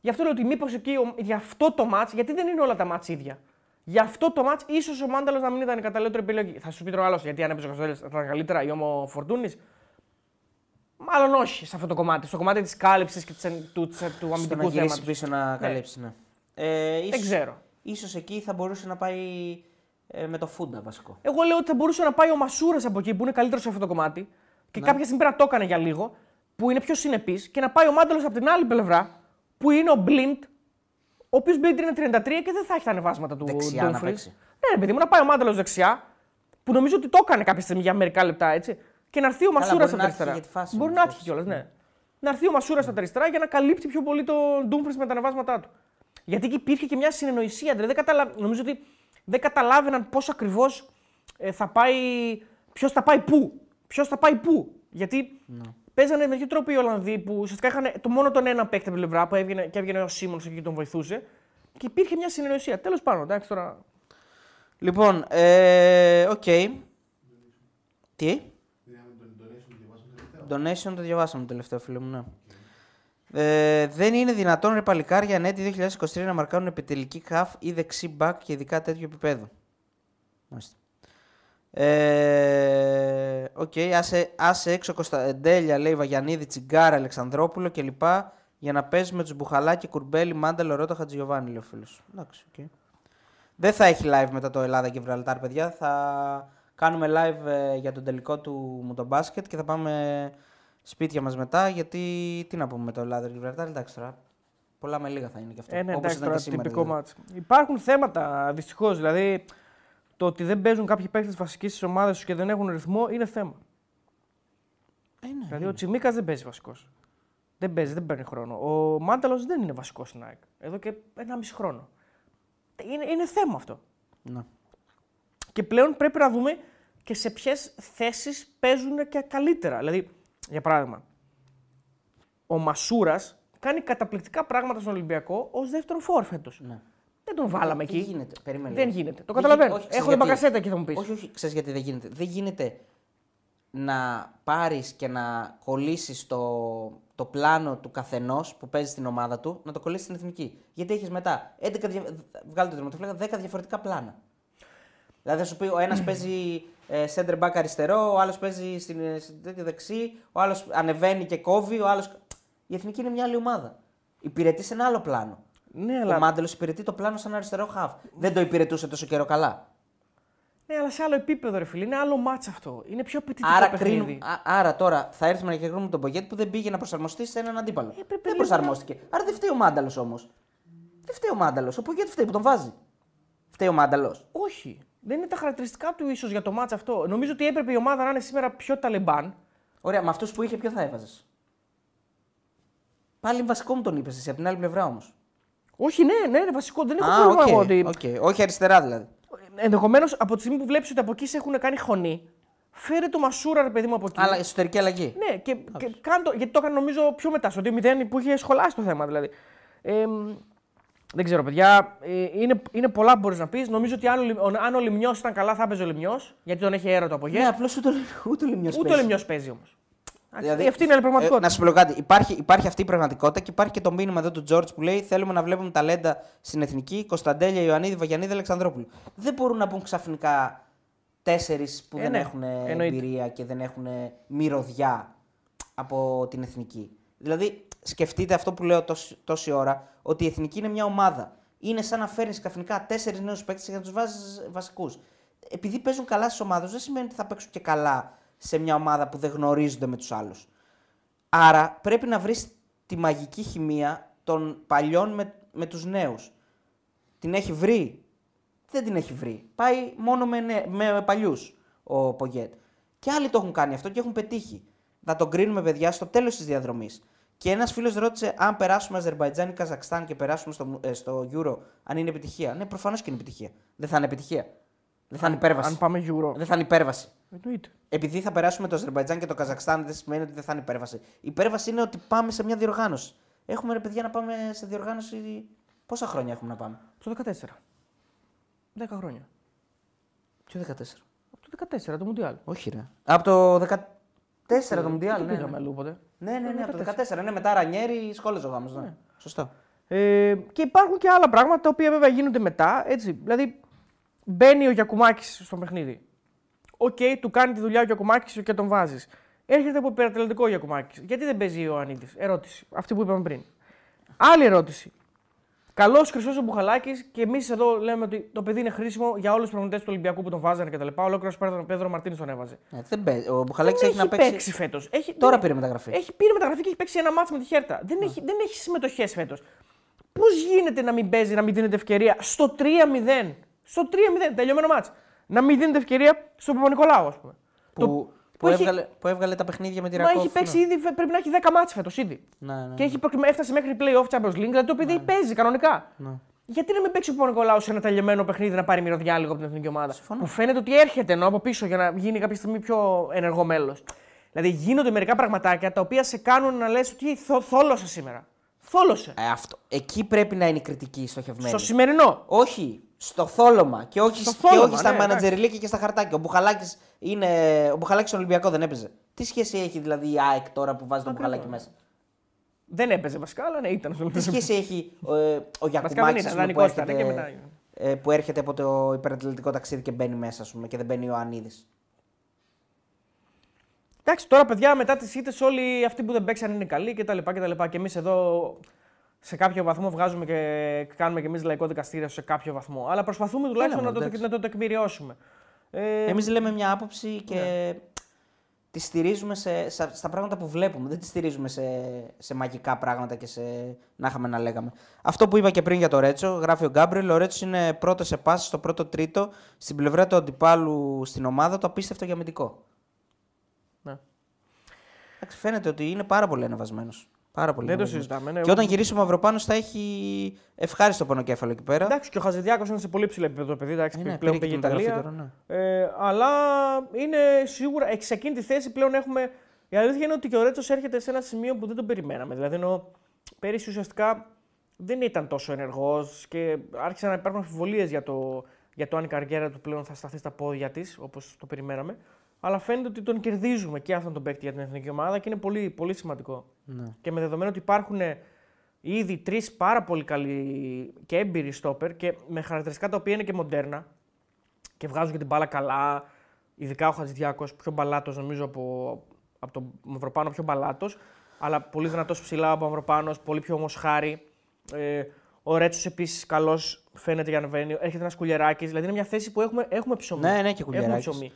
Γι' αυτό λέω ότι μήπως εκεί ο- για αυτό το μάτς, γιατί δεν είναι όλα τα μάτς ίδια. Για αυτό το μάτς, ίσως ο Μάνταλος να μην ήταν η καταλληλότερη επιλογή. Θα σου πει τώρα άλλο, γιατί αν έπαιζε ο Καστέλη θα ήταν καλύτερα ή ο Φορτούνης. Μάλλον όχι σε αυτό το κομμάτι. Στο κομμάτι της κάλυψης και της, του, της, του στο να αμυντικού γυρίσει θέματος. πίσω να καλύψει, ναι. Ε, ίσως, ξέρω. Ίσως εκεί θα μπορούσε να πάει ε, με το Φούντα βασικό. Εγώ λέω ότι θα μπορούσε να πάει ο Μασούρας από εκεί που είναι καλύτερος σε αυτό το κομμάτι και κάποια στιγμή πρέπει να το έκανε για λίγο, που είναι πιο συνεπής και να πάει ο Μάνταλος από την άλλη πλευρά που είναι ο Μπλιντ, ο οποίος Μπλιντ είναι 33 και δεν θα έχει τα ανεβάσματα του Δεξιά να Dumfries. παίξει. Ναι, ρε παιδί μου, να πάει ο Μάνταλος δεξιά, που νομίζω ότι το έκανε κάποια στιγμή για μερικά λεπτά έτσι, και να έρθει ο Μασούρα μπορεί στα να έρθει αριστερά. για τη φάση Μπορεί όμως, να έρθει κιόλας, ναι. Να έρθει ο Μασούρα στα αριστερά για να καλύπτει πιο πολύ τον Ντούμφρις με τα ανεβάσματά του. Γιατί εκεί υπήρχε και μια συνεννοησία. Δηλαδή δεν καταλα... Νομίζω ότι δεν καταλάβαιναν πώς ακριβώς θα πάει. Ποιος θα πάει πού. Ποιος θα πάει πού. Γιατί παίζανε με τέτοιο τρόπο οι Ολλανδοί που ουσιαστικά είχαν το μόνο τον ένα παίκτη από την πλευρά που έβγαινε, και έβγαινε ο Σίμονς και τον βοηθούσε. Και υπήρχε μια συνεννόηση. Τέλος πάντων, εντάξει τώρα. Λοιπόν, ε, οκ. Τι; Donation το διαβάσαμε το τελευταίο φίλο μου, ναι. Ε, δεν είναι δυνατόν ρε παλικάρια εν έτει 2023 να μαρκάρουν επιτελικοί χαφ ή δεξί μπακ και ειδικά τέτοιο επίπεδο. Μάλιστα. Ε, Οκ, άσε, άσε έξω Κωνσταντέλια, λέει Βαγιανίδη, Τσιγκάρα, Αλεξανδρόπουλο κλπ. Για να παίζει με τους Μπουχαλάκη, Κουρμπέλη, Μάνταλο, Ρότα, Χατζιωβάνι, λέει ο φίλος. Εντάξει, οκ. Δεν θα έχει live μετά το Ελλάδα-Γιβραλτάρ, παιδιά. Θα κάνουμε live ε, για τον τελικό του, μου, το μπάσκετ και θα πάμε σπίτια μας μετά. Γιατί τι να πούμε με το Ελλάδα-Γιβραλτάρ, εντάξει τώρα. Πολλά με λίγα θα είναι και αυτό. Ε, ναι, όπως εντάξει, ήταν τώρα, και σήμερα. τυπικό δηλαδή. ματς. Υπάρχουν θέματα δυστυχώς. Δηλαδή, το ότι δεν παίζουν κάποιοι παίκτες βασικοί στις ομάδες τους και δεν έχουν ρυθμό είναι θέμα. Ε, ναι, Δηλαδή, ο Τσιμίκας δεν παίζει βασικός. Δεν παίζει, δεν παίρνει χρόνο. Ο Μάνταλος δεν είναι βασικός στην ΑΕΚ. Εδώ και ένα μισή χρόνο. Είναι, είναι θέμα αυτό. ναι. Και πλέον πρέπει να δούμε και σε ποιες θέσεις παίζουν και καλύτερα. Δηλαδή, για παράδειγμα, ο Μασούρας κάνει καταπληκτικά πράγματα στον Ολυμπιακό ως δεύτερο φόρ φέτος. ναι. Δεν τον βάλαμε Δεν εκεί. γίνεται. Περίμενε. Δεν λίγο. γίνεται. Το Δεν καταλαβαίνω. γι- όχι, ξέρεις Έχω την γιατί. μπακασέτα εκεί θα μου πεις. Όχι, όχι, ξέρεις γιατί δεν γίνεται. Δεν γίνεται να πάρεις και να κολλήσεις το, το πλάνο του καθενός που παίζει στην ομάδα του, να το κολλήσεις στην εθνική. Γιατί έχεις μετά 11, δια... βγάλω το τερματοφύλακα, 10 διαφορετικά πλάνα. Δηλαδή θα σου πει ο ένας παίζει ε, center back αριστερό, ο άλλος παίζει στην, ε, στην τέτοια δεξί, ο άλλος ανεβαίνει και κόβει, ο άλλο. Η εθνική είναι μια άλλη ομάδα. Υπηρετείς σε ένα άλλο πλάνο. Ναι, Ο αλλά, Μάντελος υπηρετεί το πλάνο σαν αριστερό χαβ. Δεν το υπηρετούσε τόσο καιρό καλά. ναι, αλλά σε άλλο επίπεδο, ρε φίλε. Είναι άλλο μάτς αυτό. Είναι πιο απαιτητικό Άρα, παιχνίδι. κρίνουμε, α- άρα τώρα θα έρθουμε να κρίνουμε τον Πογκέτ που δεν πήγε να προσαρμοστεί σε έναν αντίπαλο. Ε, πρέπει δεν λίγο προσαρμόστηκε. Άρα δεν φταίει ο Μάνταλος όμως. Δεν φταίει ο Μάνταλος. Ο Πογκέτ φταίει που τον βάζει. Φταίει ο Μάνταλος. Όχι. Δεν είναι τα χαρακτηριστικά του ίσως για το μάτς αυτό. Νομίζω ότι έπρεπε η ομάδα να είναι σήμερα πιο ταλεμπάν. Ωραία, με αυτούς που είχε, ποιο θα έβαζες; Πάλι βασικό μου τον είπες εσύ από την άλλη πλευρά όμως. Όχι, ναι, ναι, είναι βασικό. Δεν έχω Α, πρόβλημα οκ, εγώ ότι. οκ. Όχι αριστερά δηλαδή. Ενδεχομένως από τη στιγμή που βλέπεις ότι από εκεί σε έχουν κάνει χωνί, φέρε το Μασούρα, ρε παιδί μου από εκεί. Αλλά εσωτερική αλλαγή. Ναι, και, και κάν το, γιατί το έκανε νομίζω πιο μετά, στο 2-0 που είχε σχολάσει το θέμα δηλαδή. Ε, μ, δεν ξέρω, παιδιά. Ε, είναι, είναι πολλά που μπορείς να πεις. Νομίζω ότι αν ο, Λι- ο- αν ο Λημνιός ήταν καλά, θα έπαιζε ο Λημνιός, γιατί τον έχει έρωτα από Ναι, γέννη. απλώς ούτε, ούτε ο Λιμιός Ούτε ο παίζει. Λιμιό παίζει όμως. Δηλαδή, αυτή είναι η άλλη Ε, πραγματικότητα. να σα πω κάτι. Υπάρχει, υπάρχει αυτή η πραγματικότητα και υπάρχει και το μήνυμα εδώ του Τζόρτζ που λέει: Θέλουμε να βλέπουμε ταλέντα στην εθνική Κωνσταντέλια, Ιωαννίδη, Βαγιανίδη, Αλεξανδρόπουλου. Δεν μπορούν να μπουν ξαφνικά τέσσερις που Ε, δεν ναι, έχουν εννοείται. εμπειρία και δεν έχουν μυρωδιά από την εθνική. Δηλαδή, σκεφτείτε αυτό που λέω τόση, τόση ώρα, ότι η εθνική είναι μια ομάδα. Είναι σαν να φέρνεις ξαφνικά τέσσερις νέους παίκτες και να τους βάζεις βασικούς. Επειδή παίζουν καλά στις ομάδες, δεν σημαίνει ότι θα παίξουν και καλά σε μια ομάδα που δεν γνωρίζονται με τους άλλους. Άρα πρέπει να βρεις τη μαγική χημεία των παλιών με, με τους νέους. Την έχει βρει; Δεν την έχει βρει. Πάει μόνο με, νέ, με παλιούς ο Πογκέτ. Και άλλοι το έχουν κάνει αυτό και έχουν πετύχει. Να τον κρίνουμε, παιδιά, στο τέλος της διαδρομής. Και ένας φίλος ρώτησε αν περάσουμε Αζερβαϊτζάν ή Καζακστάν και περάσουμε στο, ε, στο Euro, αν είναι επιτυχία; Ναι, προφανώς και είναι επιτυχία. Δεν θα είναι επιτυχία. Δεν θα είναι υπέρβαση. Αν πάμε Euro. Δεν θα είναι υπέρβαση. Εννοείται. Επειδή θα περάσουμε το Αζερβαϊτζάν και το Καζακστάν, δεν σημαίνει ότι δεν θα είναι υπέρβαση. Η υπέρβαση είναι ότι πάμε σε μια διοργάνωση. Έχουμε ρε παιδιά να πάμε σε διοργάνωση. Πόσα χρόνια έχουμε να πάμε; Στο 14. 10 χρόνια. Ποιο 14. Από το 14 το Μουντιάλ. Όχι, ρε. Από το 14 το Μουντιάλ. Δεν Ναι, πήγαμε ναι. αλλού ποτέ. ναι, ναι, ναι, από το 14. Ναι, μετά Ρανιέρη, σχόλες ο γάμος, Ναι. Σωστό. Ε, και υπάρχουν και άλλα πράγματα τα οποία βέβαια γίνονται μετά. Έτσι. Δηλαδή, μπαίνει ο Γιακουμάκης στο παιχνίδι. Οκ, του κάνει τη δουλειά ο Γιακουμάκης και τον βάζεις. Έρχεται από υπερατελετικό ο Γιακουμάκης. Γιατί δεν παίζει ο Ιωαννίδη. Ερώτηση. Αυτή που είπαμε πριν. Άλλη ερώτηση. Καλό χρυσός ο Μπουχαλάκης και εμείς εδώ λέμε ότι το παιδί είναι χρήσιμο για όλους τους προπονητές του Ολυμπιακού που τον βάζανε κτλ. Ολόκληρος Πέδρο Μαρτίνης τον έβαζε. Ε, δεν παίζει. Ο Μπουχαλάκης δεν έχει, να παίξει. παίξει φέτος. Τώρα πήρε μεταγραφή. Έχει πήρε μεταγραφή και έχει παίξει ένα μάτσο με τη Χέρτα. Δεν έχει, δεν έχει συμμετοχές φέτος. Πώς γίνεται να μην παίζει, να μην δίνεται ευκαιρία στο 3-0. Στο 3-0, τελειωμένο μάτσο. Να μην δίνεται ευκαιρία στον Παπα-Νικολάου, ας πούμε. Που, Το- που, που έχει- έβγαλε, που έβγαλε τα παιχνίδια με τη Μα Ρακόφ. έχει παίξει ήδη, πρέπει να έχει 10 μάτς φέτος ήδη. Ναι, ναι, ναι. Και έχει, προκρι- έφτασε μέχρι playoff Champions League, δηλαδή το παιδί παίζει κανονικά. Ναι. Γιατί να μην παίξει ο Παπα-Νικολάου σε ένα τελειωμένο παιχνίδι να πάρει μυρωδιά λίγο από την εθνική ομάδα; Συμφωνώ. Που φαίνεται ότι έρχεται ενώ από πίσω για να γίνει κάποια στιγμή πιο ενεργό μέλος. Δηλαδή γίνονται μερικά πραγματάκια τα οποία σε κάνουν να λες ότι θο, θόλωσε σήμερα. Θόλωσε. Ε, αυτό. Εκεί πρέπει να είναι η κριτική στοχευμένη. Στο σημερινό. Όχι, στο θόλωμα και όχι, Στο και θόλωμα, όχι στα ναι, μανατζεριλίκια και στα χαρτάκια. Ο Μπουχαλάκης είναι. Ο Μπουχαλάκης στον Ολυμπιακό δεν έπαιζε. Τι σχέση έχει δηλαδή η ΑΕΚ τώρα που βάζει τον Μπουχαλάκη μέσα; Δεν έπαιζε βασικά, αλλά ναι, ήταν στο Τι σχέση έχει ε, ο δεν Γιακουμάκη ήταν, που, δανεικός ήταν έρχεται, και μετά. ε, που έρχεται από το υπερατλητικό ταξίδι και μπαίνει μέσα ας πούμε, και δεν μπαίνει ο Ιωαννίδη. Εντάξει, τώρα παιδιά μετά τις ήττες όλοι αυτοί που δεν παίξαν είναι καλοί κτλ. Και, και εμείς εδώ σε κάποιο βαθμό βγάζουμε και κάνουμε και εμείς λαϊκό δικαστήριο σε κάποιο βαθμό. Αλλά προσπαθούμε τουλάχιστον Έλα, να, το, εντάξει. να το τεκμηριώσουμε. Ε, Εμείς λέμε μια άποψη και Ναι. τη στηρίζουμε σε, σε- στα πράγματα που βλέπουμε. Δεν τη στηρίζουμε σε, σε μαγικά πράγματα και σε να είχαμε να λέγαμε. Αυτό που είπα και πριν για το Ρέτσο, γράφει ο Γκάμπριλ. Ο Ρέτσος είναι πρώτο σε πάση στο πρώτο τρίτο στην πλευρά του αντιπάλου στην ομάδα. Το απίστευτο για αμυντικό. ναι. Εντάξει, φαίνεται ότι είναι πάρα πολύ ανεβασμένος. Πάρα πολύ Δεν το ανεβασμένος. συζητάμε. Ναι. Και όταν γυρίσει ο Μαυροπάνο θα έχει ευχάριστο πονοκέφαλο εκεί πέρα. Εντάξει, και ο Χαζηδιάκος είναι σε πολύ ψηλό επίπεδο παιδί. Εντάξει, Ε, ναι, πλέον πήρε πήγε και τη μεταγραφή Ιταλία. τώρα, ναι. Ε, αλλά είναι σίγουρα ε, σε εκείνη τη θέση πλέον έχουμε. Η αλήθεια είναι ότι και ο Ρέτσος έρχεται σε ένα σημείο που δεν τον περιμέναμε. Δηλαδή, ενώ πέρυσι ουσιαστικά δεν ήταν τόσο ενεργός και άρχισαν να υπάρχουν αμφιβολίες για το, για το αν η καριέρα του πλέον θα σταθεί στα πόδια της, όπως το περιμέναμε. Αλλά φαίνεται ότι τον κερδίζουμε και αυτόν τον παίκτη για την εθνική ομάδα και είναι πολύ, πολύ σημαντικό. Ναι. Και με δεδομένο ότι υπάρχουν ήδη τρεις πάρα πολύ καλοί και έμπειροι στόπερ και με χαρακτηριστικά τα οποία είναι και μοντέρνα και βγάζουν και την μπάλα καλά. Ειδικά ο Χατζηδιάκος, πιο μπαλάτος νομίζω από, από τον Μαυροπάνο, πιο μπαλάτος. Αλλά πολύ δυνατός ψηλά από τον Μαυροπάνο, πολύ πιο όμω χάρη. Ε, ο Ρέτσος επίσης καλός φαίνεται για να ανεβαίνει. Έρχεται ένας κουλιεράκι. Δηλαδή είναι μια θέση που έχουμε, έχουμε ψωμί. Ναι, ναι, και Έχουμε κουλιεράκης. ψωμί.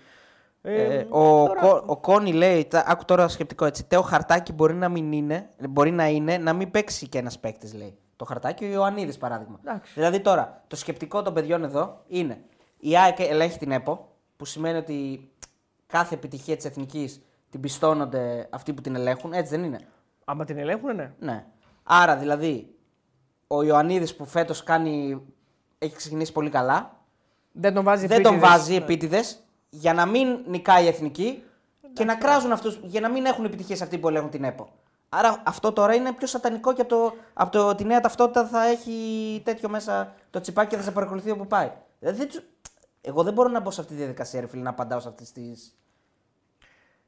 Ε, Ε, ο, τώρα- Κο- ο Κόνη λέει, τα- άκου τώρα σκεπτικό έτσι. Τέο χαρτάκι μπορεί να μην είναι, μπορεί να είναι να μην παίξει και ένας παίκτης, λέει. Το χαρτάκι ο Ιωαννίδης παράδειγμα. Εντάξει. Δηλαδή τώρα, το σκεπτικό των παιδιών εδώ είναι η ΑΕΚ ελέγχει την ΕΠΟ, που σημαίνει ότι κάθε επιτυχία της εθνικής την πιστώνονται αυτοί που την ελέγχουν, έτσι δεν είναι. Άμα την ελέγχουν, ναι. Ναι. Άρα δηλαδή, ο Ιωαννίδης που φέτος κάνει. έχει ξεκινήσει πολύ καλά, Δεν τον βάζει δεν τον επίτηδες. βάζει επίτηδες για να μην νικάει η εθνική και να κράζουν αυτούς, για να μην έχουν επιτυχίες αυτοί που ελέγχουν την ΕΠΟ. Άρα αυτό τώρα είναι πιο σατανικό και από, το, από το, τη νέα ταυτότητα θα έχει τέτοιο μέσα το τσιπάκι και θα σε παρακολουθεί όπου πάει. Δηλαδή, δεν τους- εγώ δεν μπορώ να μπω σε αυτή τη διαδικασία, ρε φίλε, να απαντάω σε αυτές τι.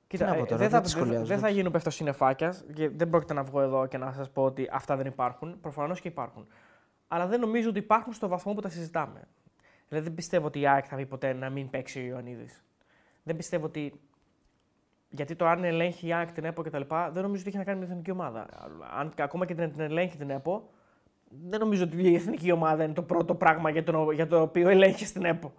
Κοίτα, Τι να πω ε, τώρα, δεν, δεν θα, τις δεν, θα- σχολιάζω, δεν δεν θα γίνω πέφτω συνεφάκια και δεν πρόκειται να βγω εδώ και να σας πω ότι αυτά δεν υπάρχουν. Προφανώς και υπάρχουν. Αλλά δεν νομίζω ότι υπάρχουν στο βαθμό που τα συζητάμε. Δηλαδή δεν πιστεύω ότι η ΑΕΚ θα πει ποτέ να μην παίξει ο Ιωαννίδης. Δεν πιστεύω ότι. Γιατί το αν ελέγχει η ΑΕΚ την ΕΠΟ κτλ. δεν νομίζω ότι έχει να κάνει με την εθνική ομάδα. Αν ακόμα και την, την ελέγχει την ΕΠΟ, δεν νομίζω ότι η εθνική ομάδα είναι το πρώτο πράγμα για το, για το οποίο ελέγχεις την ΕΠΟ.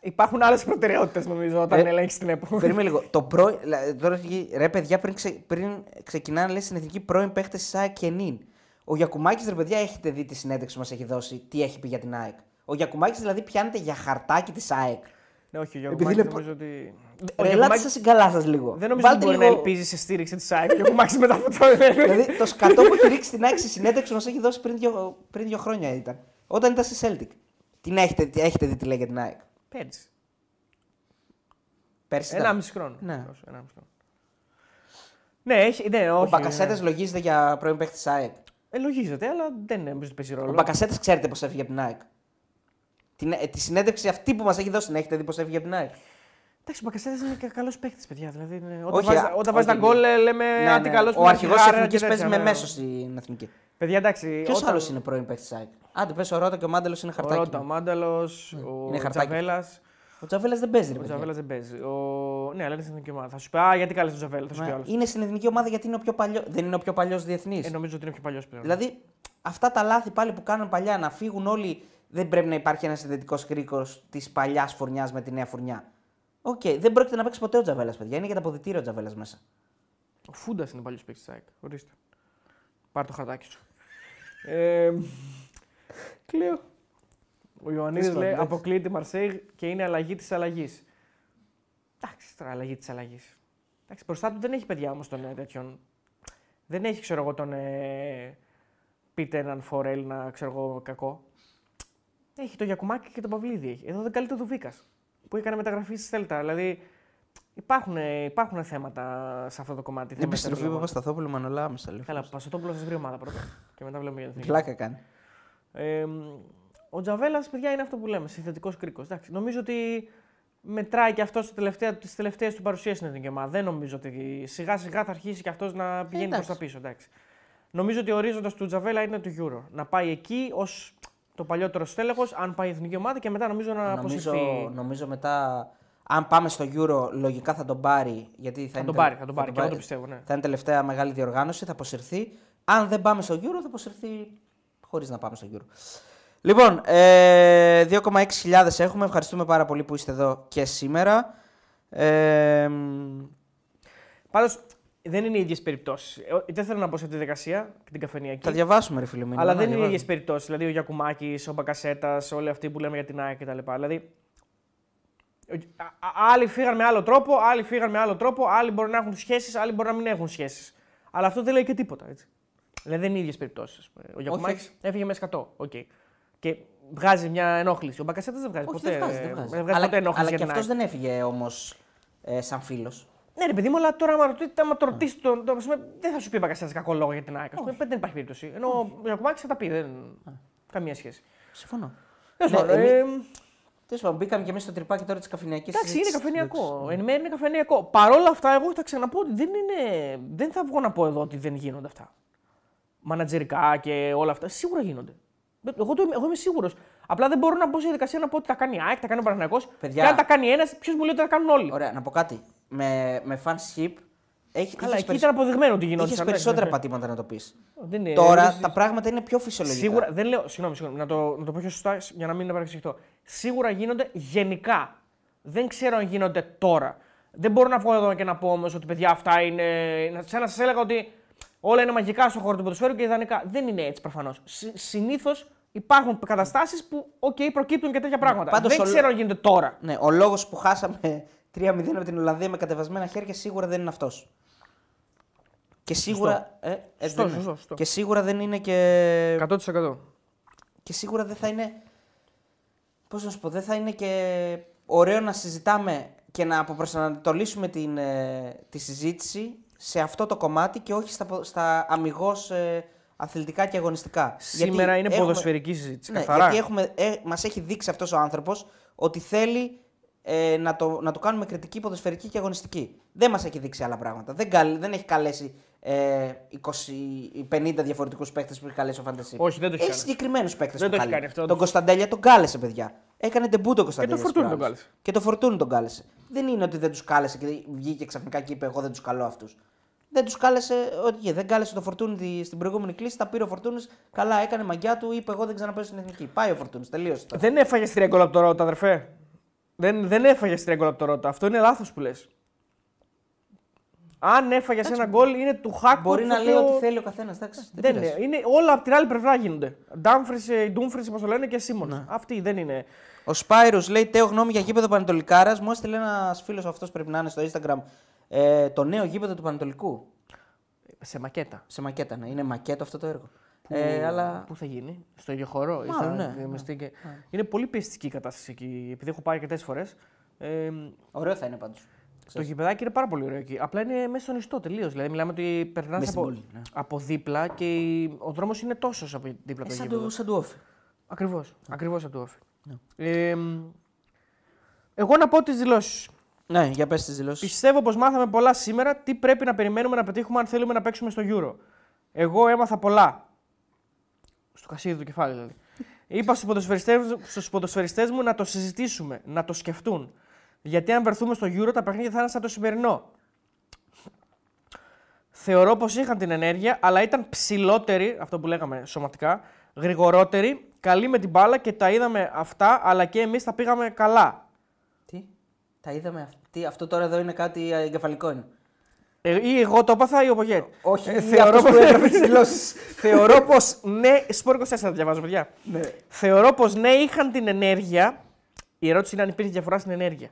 Υπάρχουν άλλες προτεραιότητες νομίζω όταν Ε, ελέγχεις την ΕΠΟ. Περίμενε λίγο. Το πρώην, λα- τώρα, έχει- ρε παιδιά, πριν, ξε, πριν ξεκινάνε λέει, στην εθνική πρώην παίχτες τη ΑΕΚ και νυν. Ο Γιακουμάκης, ρε παιδιά, έχετε δει τη συνέντευξη που μας έχει δώσει, τι έχει πει για την ΑΕΚ. Ο Γιακουμάκης δηλαδή πιάνεται για χαρτάκι της ΑΕΚ. Ναι, όχι, ο Επειδή Γιώργο είναι νομίζω ότι. Ο Ρε, ελάτε Γιωκουμάκης σας συγκαλά σας λίγο. δεν νομίζω ότι Βάλτε μπορεί λίγο... να ελπίζει σε στήριξη της ΑΕΚ. Ο Γιωκουμάκης μετά από το. δηλαδή το σκατό που έχει ρίξει την ΑΕΚ στη συνέντευξη που μας έχει δώσει πριν δύο, πριν δύο χρόνια ήταν. Όταν ήταν στη Celtic. Την έχετε, τι- έχετε δει τι λέει για την ΑΕΚ; Πέρυσι. Πέρσι. Ένα ήταν. μισή χρόνο. Ναι. Όσο, ένα μισή χρόνο. Ναι, έχει, ναι, όχι. Ο Μπακασέτα λογίζεται για πρώην παίχτη της ΑΕΚ. Ε, λογίζεται, αλλά δεν νομίζω ότι παίζει ρόλο. Ο Μπακασέτας ξέρετε πώς έφυγε από την ΑΕΚ. Την, ε, τη συνέντευξη αυτή που μας έχει δώσει, την έχετε δει πώς έφυγε από την ΑΕΚ. Εντάξει, ο Μπακασέτα είναι και καλός παίκτης, παιδιά. Δηλαδή, είναι- όταν Όχι, βάζει, α- όταν βάζει τα όχι. γκολ, ε, λέμε Ναι, αν τι ναι. καλός Ο αρχηγός τη Εθνική παίζει με μέσος στην Εθνική. Παιδιά, εντάξει. Ποιος όταν- άλλος είναι πρώην παίκτης της ΑΕΚ; Άντε, πες ο Ρότα και ο Μάνταλος είναι Ο χαρτάκι. Ρότα, ο Μάνταλος, ο Είναι χαρτάκι. Τζαβέλας. Ο Τζαβέλας δεν παίζει. Ρε, Ο παιδιά. Τζαβέλας δεν παίζει. Ο... Ναι, αλλά είναι στην εθνική ομάδα. Θα σου πει, Α, γιατί κάλεσε τον Τζαβέλα. Θα σου πει Ναι, άλλος. Είναι στην εθνική ομάδα γιατί είναι ο πιο παλιός, δεν είναι ο πιο παλιός διεθνής. Ε, νομίζω ότι είναι πιο παλιός πλέον. Δηλαδή, αυτά τα λάθη πάλι που κάναν παλιά να φύγουν όλοι. Δεν πρέπει να υπάρχει ένας συνδετικός κρίκος της παλιάς φουρνιάς με τη νέα φουρνιά. Οκ, δεν πρόκειται να παίξει ποτέ ο Τζαβέλας, παιδιά. Είναι για τα αποδυτήρια ο Τζαβέλας μέσα. Ο Φούντας είναι παλιός παίκτης της ΑΕΚ. Ορίστε. Πάρ το χαρτάκι σου. Ε, Κλείω. Ο Ιωαννίδης Δύσκολο, λέει: εντάξει. Αποκλείεται η Μαρσέη και είναι αλλαγή της αλλαγής. Εντάξει, τώρα αλλαγή της αλλαγής. Εντάξει, μπροστά του δεν έχει παιδιά όμως τον ε, τέτοιον. Δεν έχει, ξέρω εγώ, τον. Ε, πείτε έναν φορέλ να ξέρω εγώ κακό. Έχει το Γιακουμάκι και τον Παυλίδη. Έχει. Εδώ δεν καλείται ο Δουβίκας. Που έκανε μεταγραφή στη Θέλτα. Δηλαδή υπάρχουν, υπάρχουν θέματα σε αυτό το κομμάτι. θέματα Επιστροφή επιλογών. Παπασταθόπουλου Μανολά άμεσα λέω. Καλά, Πασοτόπουλος σα βρει ομάδα πρώτα. και μετά βλέπουμε για την εθνική. Πλάκα κάνει. Ε, ο Τζαβέλας, παιδιά, είναι αυτό που λέμε, συνθετικός κρίκος. Νομίζω ότι μετράει και αυτό τις τελευταίες του παρουσίες στην εθνική ομάδα. Δεν νομίζω ότι σιγά σιγά θα αρχίσει και αυτός να πηγαίνει προς εντάξει. τα πίσω. Εντάξει. Νομίζω ότι ο ορίζοντας του Τζαβέλα είναι το Euro. Να πάει εκεί ως το παλιότερο στέλεχος, αν πάει η εθνική ομάδα και μετά νομίζω να Νομίζω, αποσυρθεί. νομίζω μετά, αν πάμε στο Euro, λογικά θα τον πάρει. Γιατί θα, Θα είναι τον τε- πάρει, θα τον πάρει. Και εγώ το πιστεύω, ναι. Θα είναι τελευταία μεγάλη διοργάνωση, θα αποσυρθεί. Αν δεν πάμε στο Euro, θα αποσυρθεί χωρίς να πάμε στο Euro. Λοιπόν, ε, 2,6 χιλιάδες έχουμε. Ευχαριστούμε πάρα πολύ που είστε εδώ και σήμερα. Ε, μ, Πάντως δεν είναι οι ίδιες περιπτώσεις. Δεν θέλω να πω σε αυτή τη δικασία και την καφενειακή. θα διαβάσουμε, ρε φίλε μου. Αλλά να δεν είναι οι διαβάζουμε. ίδιες περιπτώσεις. Δηλαδή ο Γιακουμάκης, ο Μπακασέτας, όλοι αυτοί που λέμε για την ΑΕΚ κτλ. Δηλαδή. α- α- Άλλοι φύγαν με άλλο τρόπο, άλλοι φύγαν με άλλο τρόπο, άλλοι μπορεί να έχουν σχέσεις, άλλοι μπορεί να μην έχουν σχέσεις. Αλλά αυτό δεν λέει και τίποτα. Έτσι. Δηλαδή δεν είναι οι ίδιες περιπτώσεις. Ο Γιακουμάκης όχι. έφυγε με 100. Okay. Και βγάζει μια ενόχληση. Ο Μπακασέτας δεν βγάζει Όχι, ποτέ. δεν βγάζει, δεν βγάζει. δεν βγάζει αλλά ποτέ ενόχληση αλλά για και την αυτός ΑΕΚ. δεν έφυγε όμως ε, σαν φίλος. Ναι, ρε παιδί μου, αλλά τώρα άμα, ρωτήσετε, άμα το ρωτήσει τον. Το, ας πούμε, δεν θα σου πει Μπακασέτα κακό λόγο για την ΑΕΚ. ας πούμε, δεν υπάρχει περίπτωση. Ενώ ο Γιακουμάκης θα τα πει. Δεν... Καμία σχέση. Συμφωνώ. Τέλος Ναι, πάντων, εμεί- ε, Τέλος πάντων, μπήκαμε και εμείς στο τρυπάκι τώρα της καφενειακή Εντάξει, είναι καφενειακό. Εν μέρει είναι καφενειακό. Παρ' όλα αυτά, εγώ θα ξαναπώ ότι δεν, είναι... δεν θα βγω να πω εδώ ότι δεν γίνονται αυτά. Μανατζερικά και όλα αυτά. Σίγουρα γίνονται. Εγώ, το, εγώ είμαι σίγουρος. Απλά δεν μπορώ να μπω σε διαδικασία να πω ότι τα κάνει η ΑΕΚ, τα κάνει ο Παναγιακό. Παιδιά. Και αν τα κάνει ένας, ποιος μου λέει ότι τα κάνουν όλοι. Ωραία, να πω κάτι. Με, με fanship έχει, Καλά, είχες εκεί περισ- ήταν αποδεδειγμένο ότι γινόταν. είχες περισσότερα πατήματα να το πεις. Δεν είναι- Τώρα δεν- τα πράγματα είναι πιο φυσιολογικά. Σίγουρα, δεν λέω, συγγνώμη, συγγνώμη να, το, να το πω πιο σωστά για να μην παρεξηγηθώ. Σίγουρα γίνονται γενικά. Δεν ξέρω αν γίνονται τώρα. Δεν μπορώ να βγω εδώ και να πω όμως ότι παιδιά αυτά είναι. να- Σαν να σας έλεγα ότι όλα είναι μαγικά στον χώρο του ποδοσφαίρου και ιδανικά. Δεν είναι έτσι προφανώς. Συνήθως υπάρχουν καταστάσεις που οκ, προκύπτουν και τέτοια πράγματα. πάντως δεν ο- ξέρω αν γίνεται τώρα. Ναι, ο λόγος που χάσαμε 3-0 από την Ολλανδία με κατεβασμένα χέρια σίγουρα δεν είναι αυτός. Και σίγουρα. Ε, ε, Σωστό, δεν είναι. σωστό, σωστό. Και σίγουρα δεν είναι και. 100%. Και σίγουρα δεν θα είναι. Πώς να σου πω, δεν θα είναι και ωραίο να συζητάμε και να αποπροσανατολίσουμε την, ε, τη συζήτηση σε αυτό το κομμάτι και όχι στα, πο- στα αμυγός ε, αθλητικά και αγωνιστικά. Σήμερα Γιατί είναι έχουμε- ποδοσφαιρική συζήτηση. Ναι, καθαρά. γιατί έχουμε, ε, μας έχει δείξει αυτός ο άνθρωπος ότι θέλει ε, να, το, να το κάνουμε κριτική, ποδοσφαιρική και αγωνιστική. Δεν μας έχει δείξει άλλα πράγματα. Δεν, καλ- δεν έχει καλέσει ε, 20, 50 διαφορετικούς παίκτες που έχει καλέσει ο Fantasy. Όχι, δεν το έχει Έχει κάνει. συγκεκριμένους παίκτες Δεν που το έχει καλεί. κάνει αυτό. Τον Κωνσταντέλια τον κάλεσε, παιδιά. Έκανε τεμπού τον Κωνσταντέλια. Φορτούνη στις τον προάλλες. κάλεσε. Και το Φορτούνη τον κάλεσε. Δεν είναι ότι δεν τους κάλεσε και βγήκε ξαφνικά και είπε: Εγώ δεν τους καλώ αυτούς. Δεν τους κάλεσε, ότι δεν κάλεσε το Φορτούνη τη- στην προηγούμενη κλίση. Τα πήρε ο Φορτούνης. Καλά, έκανε μαγιά του. Είπε: Εγώ δεν ξαναπέζω στην εθνική. Πάει ο Φορτούνης. Τελείωσε. τώρα. Δεν έφαγες τρία γκολ από το Ρότα, αδερφέ. Δεν, δεν έφαγες τρία γκολ από το Ρότα. Αυτό είναι λάθος που λες. Αν έφαγες ένα γκολ, είναι του Χάκου. Μπορεί το να λέει οποίο- ό,τι θέλει ο καθένας. Δεν, Δεν πειράζει. είναι. είναι. Όλα από την άλλη πλευρά γίνονται. Ντάμφρις, Ντούμφρις, όπως το λένε και Σίμον. Ναι. Αυτοί δεν είναι. Ο Σπάιρο λέει: Τέο γνώμη για γήπεδο Πανετολικάρας. Μου έστειλε ένας φίλος αυτός πρέπει να είναι στο Instagram. Ε, το νέο γήπεδο του Πανετολικού. Σε μακέτα. Σε μακέτα, ναι. Είναι μακέτο αυτό το έργο. Ε, αλλά Πού θα γίνει, στο ίδιο χώρο, ή Μάλλον, θα ναι, διαμεστεί και... Είναι πολύ πιεστική η κατάσταση εκεί, επειδή έχω πάει αρκετές φορές. Ε, ωραίο θα είναι πάντως. το γηπεδάκι είναι πάρα πολύ ωραίο εκεί. Απλά είναι μέσα στον ιστό τελείως. Δηλαδή, μιλάμε ότι περνάς Μέσα στην από, πόλη, ναι. από δίπλα και η- ο δρόμος είναι τόσος από δίπλα από Ε, το σαν, γήπεδο. του, σαν του όφη. Ακριβώς. Ακριβώς από το όφη. Ε, μ, εγώ να πω τις δηλώσεις. Ναι, για πες τις δηλώσεις. Πιστεύω πως μάθαμε πολλά σήμερα. Τι πρέπει να περιμένουμε να πετύχουμε αν θέλουμε να παίξουμε στο Euro. Εγώ έμαθα πολλά. Στο κασίδι του κεφάλι δηλαδή. Είπα στους ποδοσφαιριστές, στους ποδοσφαιριστές μου να το συζητήσουμε, να το σκεφτούν. Γιατί αν βρεθούμε στο Euro τα παιχνίδια θα είναι σαν το σημερινό. Θεωρώ πως είχαν την ενέργεια, αλλά ήταν ψηλότεροι, αυτό που λέγαμε σωματικά, γρηγορότεροι, καλοί με την μπάλα και τα είδαμε αυτά, αλλά και εμείς τα πήγαμε καλά. Τι, τα είδαμε αυ- τι, αυτό τώρα εδώ είναι κάτι ε, εγκεφαλικό είναι. Ε, ή εγώ το έπαθα ή ο Πογέτ. Όχι, Ε, ή θεωρώ αυτός πως- που έγραφε τις δηλώσεις. Θεωρώ πως ναι. Σπορ 24 θα διαβάζω, παιδιά. ναι. Θεωρώ πως ναι, είχαν την ενέργεια. Η ερώτηση είναι αν υπήρχε διαφορά στην ενέργεια.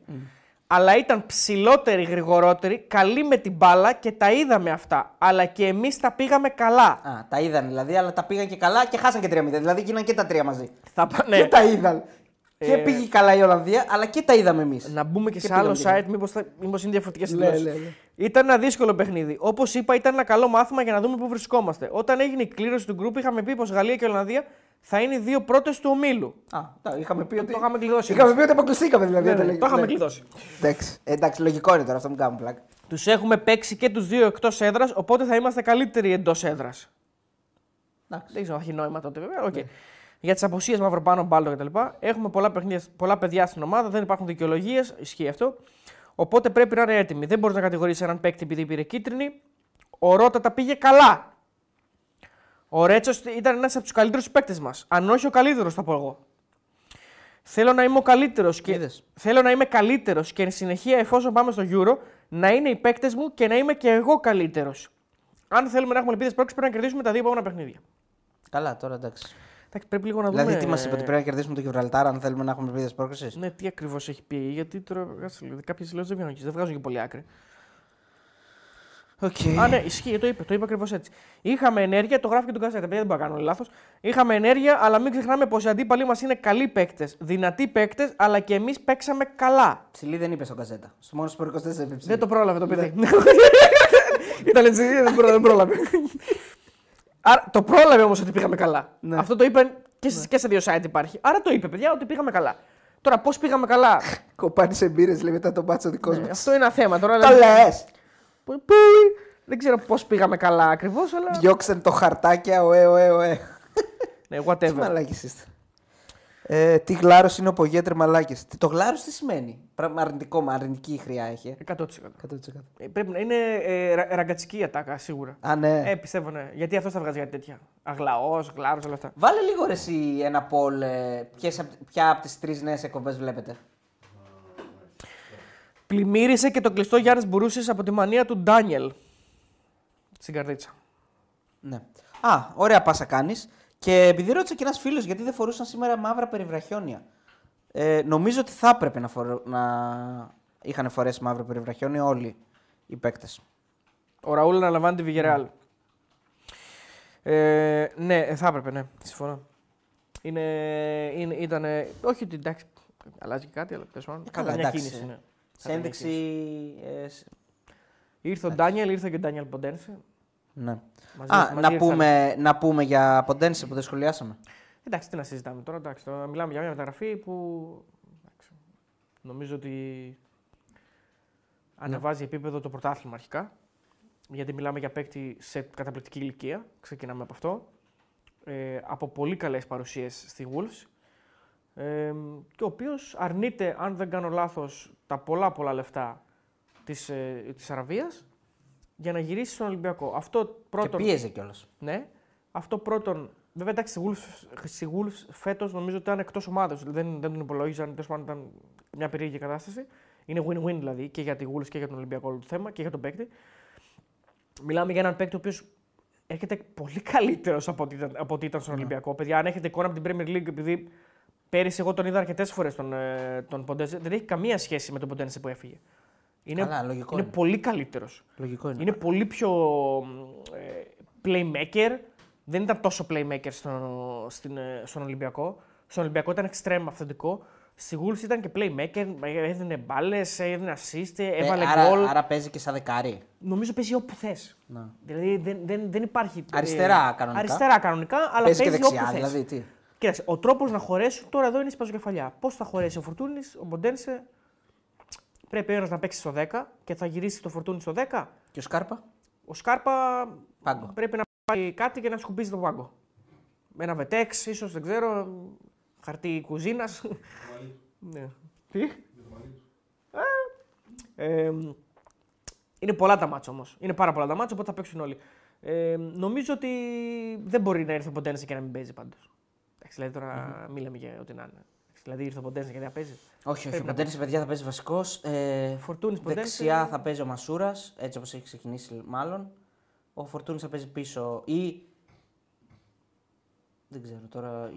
Αλλά ήταν ψηλότεροι, γρηγορότεροι, καλοί με την μπάλα και τα είδαμε αυτά. Αλλά και εμείς τα πήγαμε καλά. Α, τα είδαν δηλαδή, αλλά τα πήγαν και καλά και χάσαν και 3-0. Δηλαδή γίναν και τα τρία μαζί. Θα, πα- Και ναι. τα είδαν. Και Ε, πήγε καλά η Ολλανδία, αλλά και τα είδαμε εμείς. Να μπούμε και, Και σε άλλο πήγαμε site, μήπως μήπως είναι διαφορετικές Ναι, δηλώσεις. ναι, ναι. Ήταν ένα δύσκολο παιχνίδι. Όπως είπα, ήταν ένα καλό μάθημα για να δούμε πού βρισκόμαστε. Όταν έγινε η κλήρωση του γκρουπ, είχαμε πει πως Γαλλία και Ολλανδία θα είναι οι δύο πρώτες του ομίλου. Α, τα, είχαμε πει ότι. Το είχαμε κλειδώσει. Είχαμε πει ότι αποκλειστήκαμε δηλαδή. Ναι, όταν ναι, λέγε- το είχαμε ναι. κλειδώσει. Εντάξει, ε, εντάξει, λογικό είναι τώρα αυτό, μην κάνουμε πλάκα. Τους έχουμε παίξει και τους δύο εκτός έδρας, οπότε θα είμαστε καλύτεροι εντός έδρας. Εντάξει. Δεν ξέρω αν έχει νόημα τότε βέβαια. οκ. Για τις απουσίες Μαυροπάνο, Μπάλντο κτλ. Έχουμε πολλά, παιχνίδια, πολλά παιδιά στην ομάδα, δεν υπάρχουν δικαιολογίες, ισχύει αυτό. Οπότε πρέπει να είναι έτοιμοι. Δεν μπορείς να κατηγορήσεις έναν παίκτη επειδή πήρε κίτρινη. Ο Ρότα τα πήγε καλά. Ο Ρέτσος ήταν ένας από τους καλύτερους παίκτες μας. Αν όχι ο καλύτερος, θα πω εγώ. Θέλω να είμαι ο καλύτερος και Είδες. θέλω να είμαι καλύτερος και εν συνεχεία, εφόσον πάμε στο Euro, να είναι οι παίκτες μου και να είμαι και εγώ καλύτερος. Αν θέλουμε να έχουμε ελπίδες πρόκληση, πρέπει να κερδίσουμε τα δύο επόμενα παιχνίδια. Καλά, τώρα εντάξει. Εντάξει, πρέπει λίγο να δούμε. Δηλαδή, τι μας είπε ότι πρέπει να κερδίσουμε το Γιβραλτάρ αν θέλουμε να έχουμε ελπίδε πρόκρισης; Ναι, τι ακριβώς έχει πει. Γιατί τώρα κάποιες δηλώσει δεν βγαίνουν εκεί, δεν βγάζουν και πολύ άκρη. Okay. Α, ναι, ισχύει, το είπε, το είπε ακριβώς έτσι. Είχαμε ενέργεια, το γράφει και τον Κασέτα, παιδιά δεν μπορώ να κάνω λάθος. Είχαμε ενέργεια, αλλά μην ξεχνάμε πως οι αντίπαλοι μας είναι καλοί παίκτες, δυνατοί παίκτες, αλλά και εμείς παίξαμε καλά. Ψηλή δεν είπε στον καζέτα. Στο μόνο σπορ 24 είπε ψηλή. Δεν το πρόλαβε το παιδί. Ήταν έτσι, δεν, πρό- δεν πρόλαβε. Άρα, το πρόλαβε όμως ότι πήγαμε καλά. Ναι. Αυτό το είπε και, σε- και σε δύο site υπάρχει. Άρα το είπε, παιδιά, ότι πήγαμε καλά. Τώρα, πώς πήγαμε καλά; Κοπάνει εμπειρίε λέει μετά τον μπάτσο δικό ναι, μας. αυτό είναι ένα θέμα. Τώρα, Το δηλαδή, λες! που- που- δεν ξέρω πώς πήγαμε καλά ακριβώς, αλλά. Διώξαν το χαρτάκια, ωε, ωε, ωε. Ναι, Τι whatever. μαλάκες είστε. Ε, τι γλάρος είναι ο Πογέτρε μαλάκε. Το γλάρος τι σημαίνει; Πράγμα αρνητικό, μα αρνητική χρειά έχει. 100%. 100%. Ε, πρέπει να είναι ε, ρα- ραγκατσική η ατάκα, σίγουρα. Α, ναι. Ε, πιστεύω, ναι. Γιατί αυτό θα βγάζει κάτι τέτοια. Αγλαός, γλάρος, όλα αυτά. Βάλε λίγο ρε εσύ ένα πόλ. Ε, ποιες, απ- ποια από τις τρεις νέες εκπομπές βλέπετε. Πλημμύρισε και το κλειστό Γιάννης Μπουρούσης από τη μανία του Ντάνιελ. Στην καρδίτσα. Ναι. Α, ωραία πάσα κάνεις. Και επειδή ρώτησε και ένας φίλος γιατί δεν φορούσαν σήμερα μαύρα περιβραχιόνια. Ε, νομίζω ότι θα έπρεπε να, φορ... να είχαν φορέσει μαύρα περιβραχιόνια όλοι οι παίκτες. Ο Ραούλ αναλαμβάνει τη Βιγερεάλ. Ε, ναι, θα έπρεπε, ναι. Συμφωνώ. Είναι, είναι, ήταν, όχι ότι εντάξει, αλλάζει και κάτι, αλλά τέλος πάντων. Καλά, Κατά μια εντάξει. κίνηση, ναι. Σε Κατά μια ένδειξη. κίνηση. Ε, σ- Ήρθε ο Ντάνιελ, ήρθε και ο Ντάνιελ Ποντένσε. Ναι. Μαζί- Α, μαζί να ήρθαν. πούμε, να πούμε για Ποντένσε που δεν σχολιάσαμε. Εντάξει, τι να συζητάμε τώρα. Εντάξει, τώρα μιλάμε για μια μεταγραφή που εντάξει, νομίζω ότι ανεβάζει επίπεδο το πρωτάθλημα αρχικά. Γιατί μιλάμε για παίκτη σε καταπληκτική ηλικία. Ξεκινάμε από αυτό. Ε, από πολύ καλές παρουσίες στη Wolves. Ε, και ο οποίος αρνείται, αν δεν κάνω λάθος, τα πολλά πολλά λεφτά της, ε, της Αραβίας για να γυρίσεις στον Ολυμπιακό. Αυτό πρώτον. Και πίεζε κιόλας. Ναι. Αυτό πρώτον. Βέβαια, εντάξει, στη Wolves, στη Wolves φέτος νομίζω ότι ήταν εκτός ομάδας. Δεν, δεν τον υπολόγιζαν. Τέλος πάντων, ήταν μια περίεργη κατάσταση. Είναι win-win δηλαδή και για τη Wolves και για τον Ολυμπιακό όλο το θέμα και για τον παίκτη. Μιλάμε για έναν παίκτη ο οποίος έρχεται πολύ καλύτερος από, ό,τι ήταν- από ό,τι ήταν στον Ολυμπιακό. Παιδιά, αν έχετε εικόνα από την Premier League, επειδή πέρυσι εγώ τον είδα αρκετές φορές τον, ε, τον Ποντένσε, δεν έχει καμία σχέση με τον Ποντένσε που έφυγε. Είναι, Καλά, λογικό είναι είναι. πολύ καλύτερος. Λογικό είναι. Είναι πολύ πιο ε, playmaker. Δεν ήταν τόσο playmaker στο, στην, ε, στον Ολυμπιακό. Στον Ολυμπιακό ήταν extreme αυθεντικό. Στη Wolves ήταν και playmaker, έδινε μπάλες, έδινε assist, Ε, έβαλε άρα, γκολ. άρα παίζει και σαν δεκάρι. Νομίζω παίζει όπου θες. Να. Δηλαδή δεν, δεν, δεν υπάρχει. ε, Αριστερά κανονικά. Αριστερά κανονικά, αλλά Παίζει παίζει, και δεξιά, όπου θες. δηλαδή. Τι; Κοίταξε, ο τρόπος να χωρέσουν τώρα εδώ είναι η σπαζοκεφαλιά. Πώς θα χωρέσει ο Φορτούνης, ο Μποντένσε. Πρέπει ο ένας να παίξει στο 10 και θα γυρίσει το Φορτούνη στο 10. Και ο Σκάρπα; Ο Σκάρπα Πάγκο. πρέπει να πάει κάτι και να σκουπίζει τον πάγκο. Με ένα βετέξ, ίσως δεν ξέρω. Χαρτί κουζίνας. ναι. Τι; Ε, είναι πολλά τα μάτια όμως. Είναι πάρα πολλά τα μάτια, οπότε θα παίξουν όλοι. Ε, νομίζω ότι δεν μπορεί να έρθει ο Ποντένσε και να μην παίζει πάντως. Δηλαδή τώρα μιλάμε για ό,τι να είναι. Δηλαδή ήρθε ο Ποντένσε και δεν παίζει. Όχι, όχι. Πρέπει Ο να Ποντένσε, παιδιά, θα παίζει βασικός. Ε, Φορτούνης, Ποντένσε. δεξιά θα παίζει ο Μασούρας, έτσι όπως έχει ξεκινήσει μάλλον. Ο Φορτούνης θα παίζει πίσω ή. Δεν ξέρω τώρα.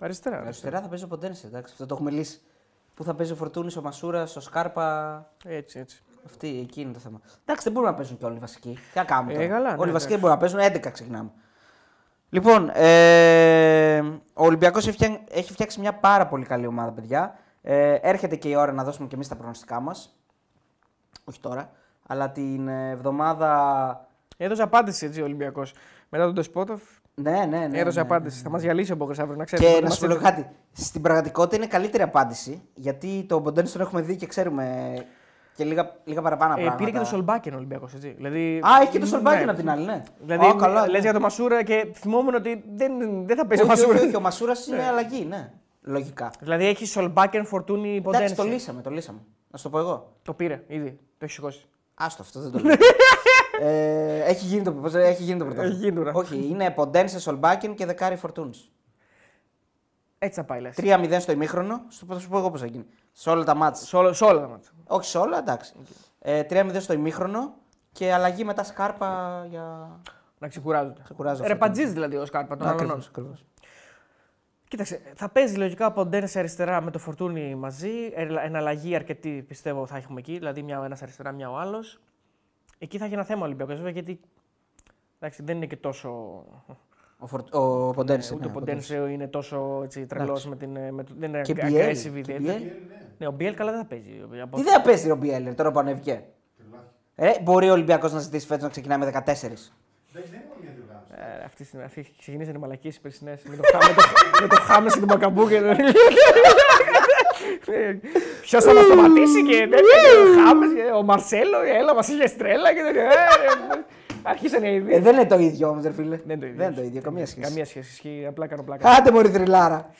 Αριστερά. Αριστερά θα παίζει ο Ποντένσε, εντάξει, αυτό το έχουμε λύσει. Πού θα παίζει ο Φορτούνης, ο Μασούρας, ο Σκάρπα; Έτσι, έτσι. Αυτή, εκεί είναι το θέμα. Εντάξει, δεν μπορούν να παίζουν και όλοι οι βασικοί. Τι να κάνουμε. Ε, τώρα; καλά, ναι, όλοι οι βασικοί εντάξει. δεν μπορούν να παίζουν, 11 ξεκινάμε. Λοιπόν, ε, ο Ολυμπιακός έχει, φτιά- έχει φτιάξει μια πάρα πολύ καλή ομάδα, παιδιά. Ε, έρχεται και η ώρα να δώσουμε και εμείς τα προγνωστικά μας. Όχι τώρα, αλλά την ε, εβδομάδα. Έδωσε απάντηση έτσι ο Ολυμπιακός. Μετά τον Τεσπότοφ Ναι, ναι, ναι. έδωσε ναι, απάντηση. ναι. Θα μας διαλύσει ο Μπόγκρι αύριο, να ξέρετε. Και Μπορεί να σου πω μας λίγο κάτι. Στην πραγματικότητα είναι καλύτερη απάντηση. Γιατί τον Ποντένι τον έχουμε δει και ξέρουμε και λίγα, λίγα παραπάνω Ε, πράγματα. πήρε και το Σολμπάκεν ο Ολυμπιακός. Δηλαδή, Α, έχει και το Σολμπάκεν ναι. απ' την άλλη, ναι. Δηλαδή, Α, καλά, λες ναι. για το Μασούρα και θυμόμουν ότι δεν, δεν θα παίζει ο όχι, όχι, Μασούρα. όχι, ο Μασούρας είναι αλλαγή, ναι. Λογικά. Δηλαδή έχει Σολμπάκεν, Φορτούνι, Εντάξει, Ποντένσε. το λύσαμε, το λύσαμε. Να σου το πω εγώ. Το πήρε ήδη. Το έχει σηκώσει. Άστο αυτό, δεν το λέω. ε, έχει, γίνει το, πώς- έχει γίνει το πρωτάθλημα. Έχει γίνει τώρα. Όχι, είναι Ποντένσε, Σολμπάκιν και δεκάρι Φορτούν. Έτσι θα πάει λες. 3-0 στο ημίχρονο. Σου πω- θα σου πω εγώ πώς θα γίνει. Σε όλα τα μάτια. Σε όλα, σε όλα τα μάτια. Όχι σε όλα, εντάξει. Ε, 3-0 στο ημίχρονο και αλλαγή μετά σκάρπα για. Να ξεκουράζονται. Ξεκουράζω Ρε αυτό. πατζής δηλαδή ο Σκάρπα των Ακριβώς, Αλωνών. ακριβώς. Κοίταξε, θα παίζει λογικά ο Ποντένσε αριστερά με το Φορτούνι μαζί. Εν- Εναλλαγή αρκετή πιστεύω θα έχουμε εκεί. Δηλαδή μια ο ένας αριστερά, μια ο άλλος. Εκεί θα έχει ένα θέμα ο Ολυμπιακός βέβαια γιατί. Εντάξει, δεν είναι και τόσο. Ο, Φορ... ο Ποντένσε. ούτε ναι, ο Ποντένσε είναι τόσο τρελό Εντάξει. με την. Με το, δεν είναι Και aggressive Μπιέλ. και ιδιαίτερα. Μπιέλ. Ναι, ο Μπιέλ καλά δεν θα παίζει. Από- Τι δεν θα παίζει ο Μπιέλερ τώρα που ανέβηκε. Ε, μπορεί ο Ολυμπιακός να ζητήσει φέτος να ξεκινάει με 14. Εντάξει, δεν είναι μόνο μια διοργάνωση. Ε, αυτή, στην- αυτή ξεκινήσαν οι μαλακίες οι περσινές. Με το, χά- με το, με το Χάμε και τον Μπακαμπού και. Ποιος θα μας σταματήσει και τέτοια. Ο Χάμες και ο Μαρσέλο, έλα, μας είχε στρέλα και τέτοια. Ε, ε, Αρχίσανε οι Ε, δύο. δεν είναι το ίδιο όμως, ρε φίλε. Δεν είναι το ίδιο. Δεν είναι το ίδιο, καμία σχέση. Καμία σχέση. Ισχύει, απλά κάνω πλάκα. Άντε μωρή θρυλάρα.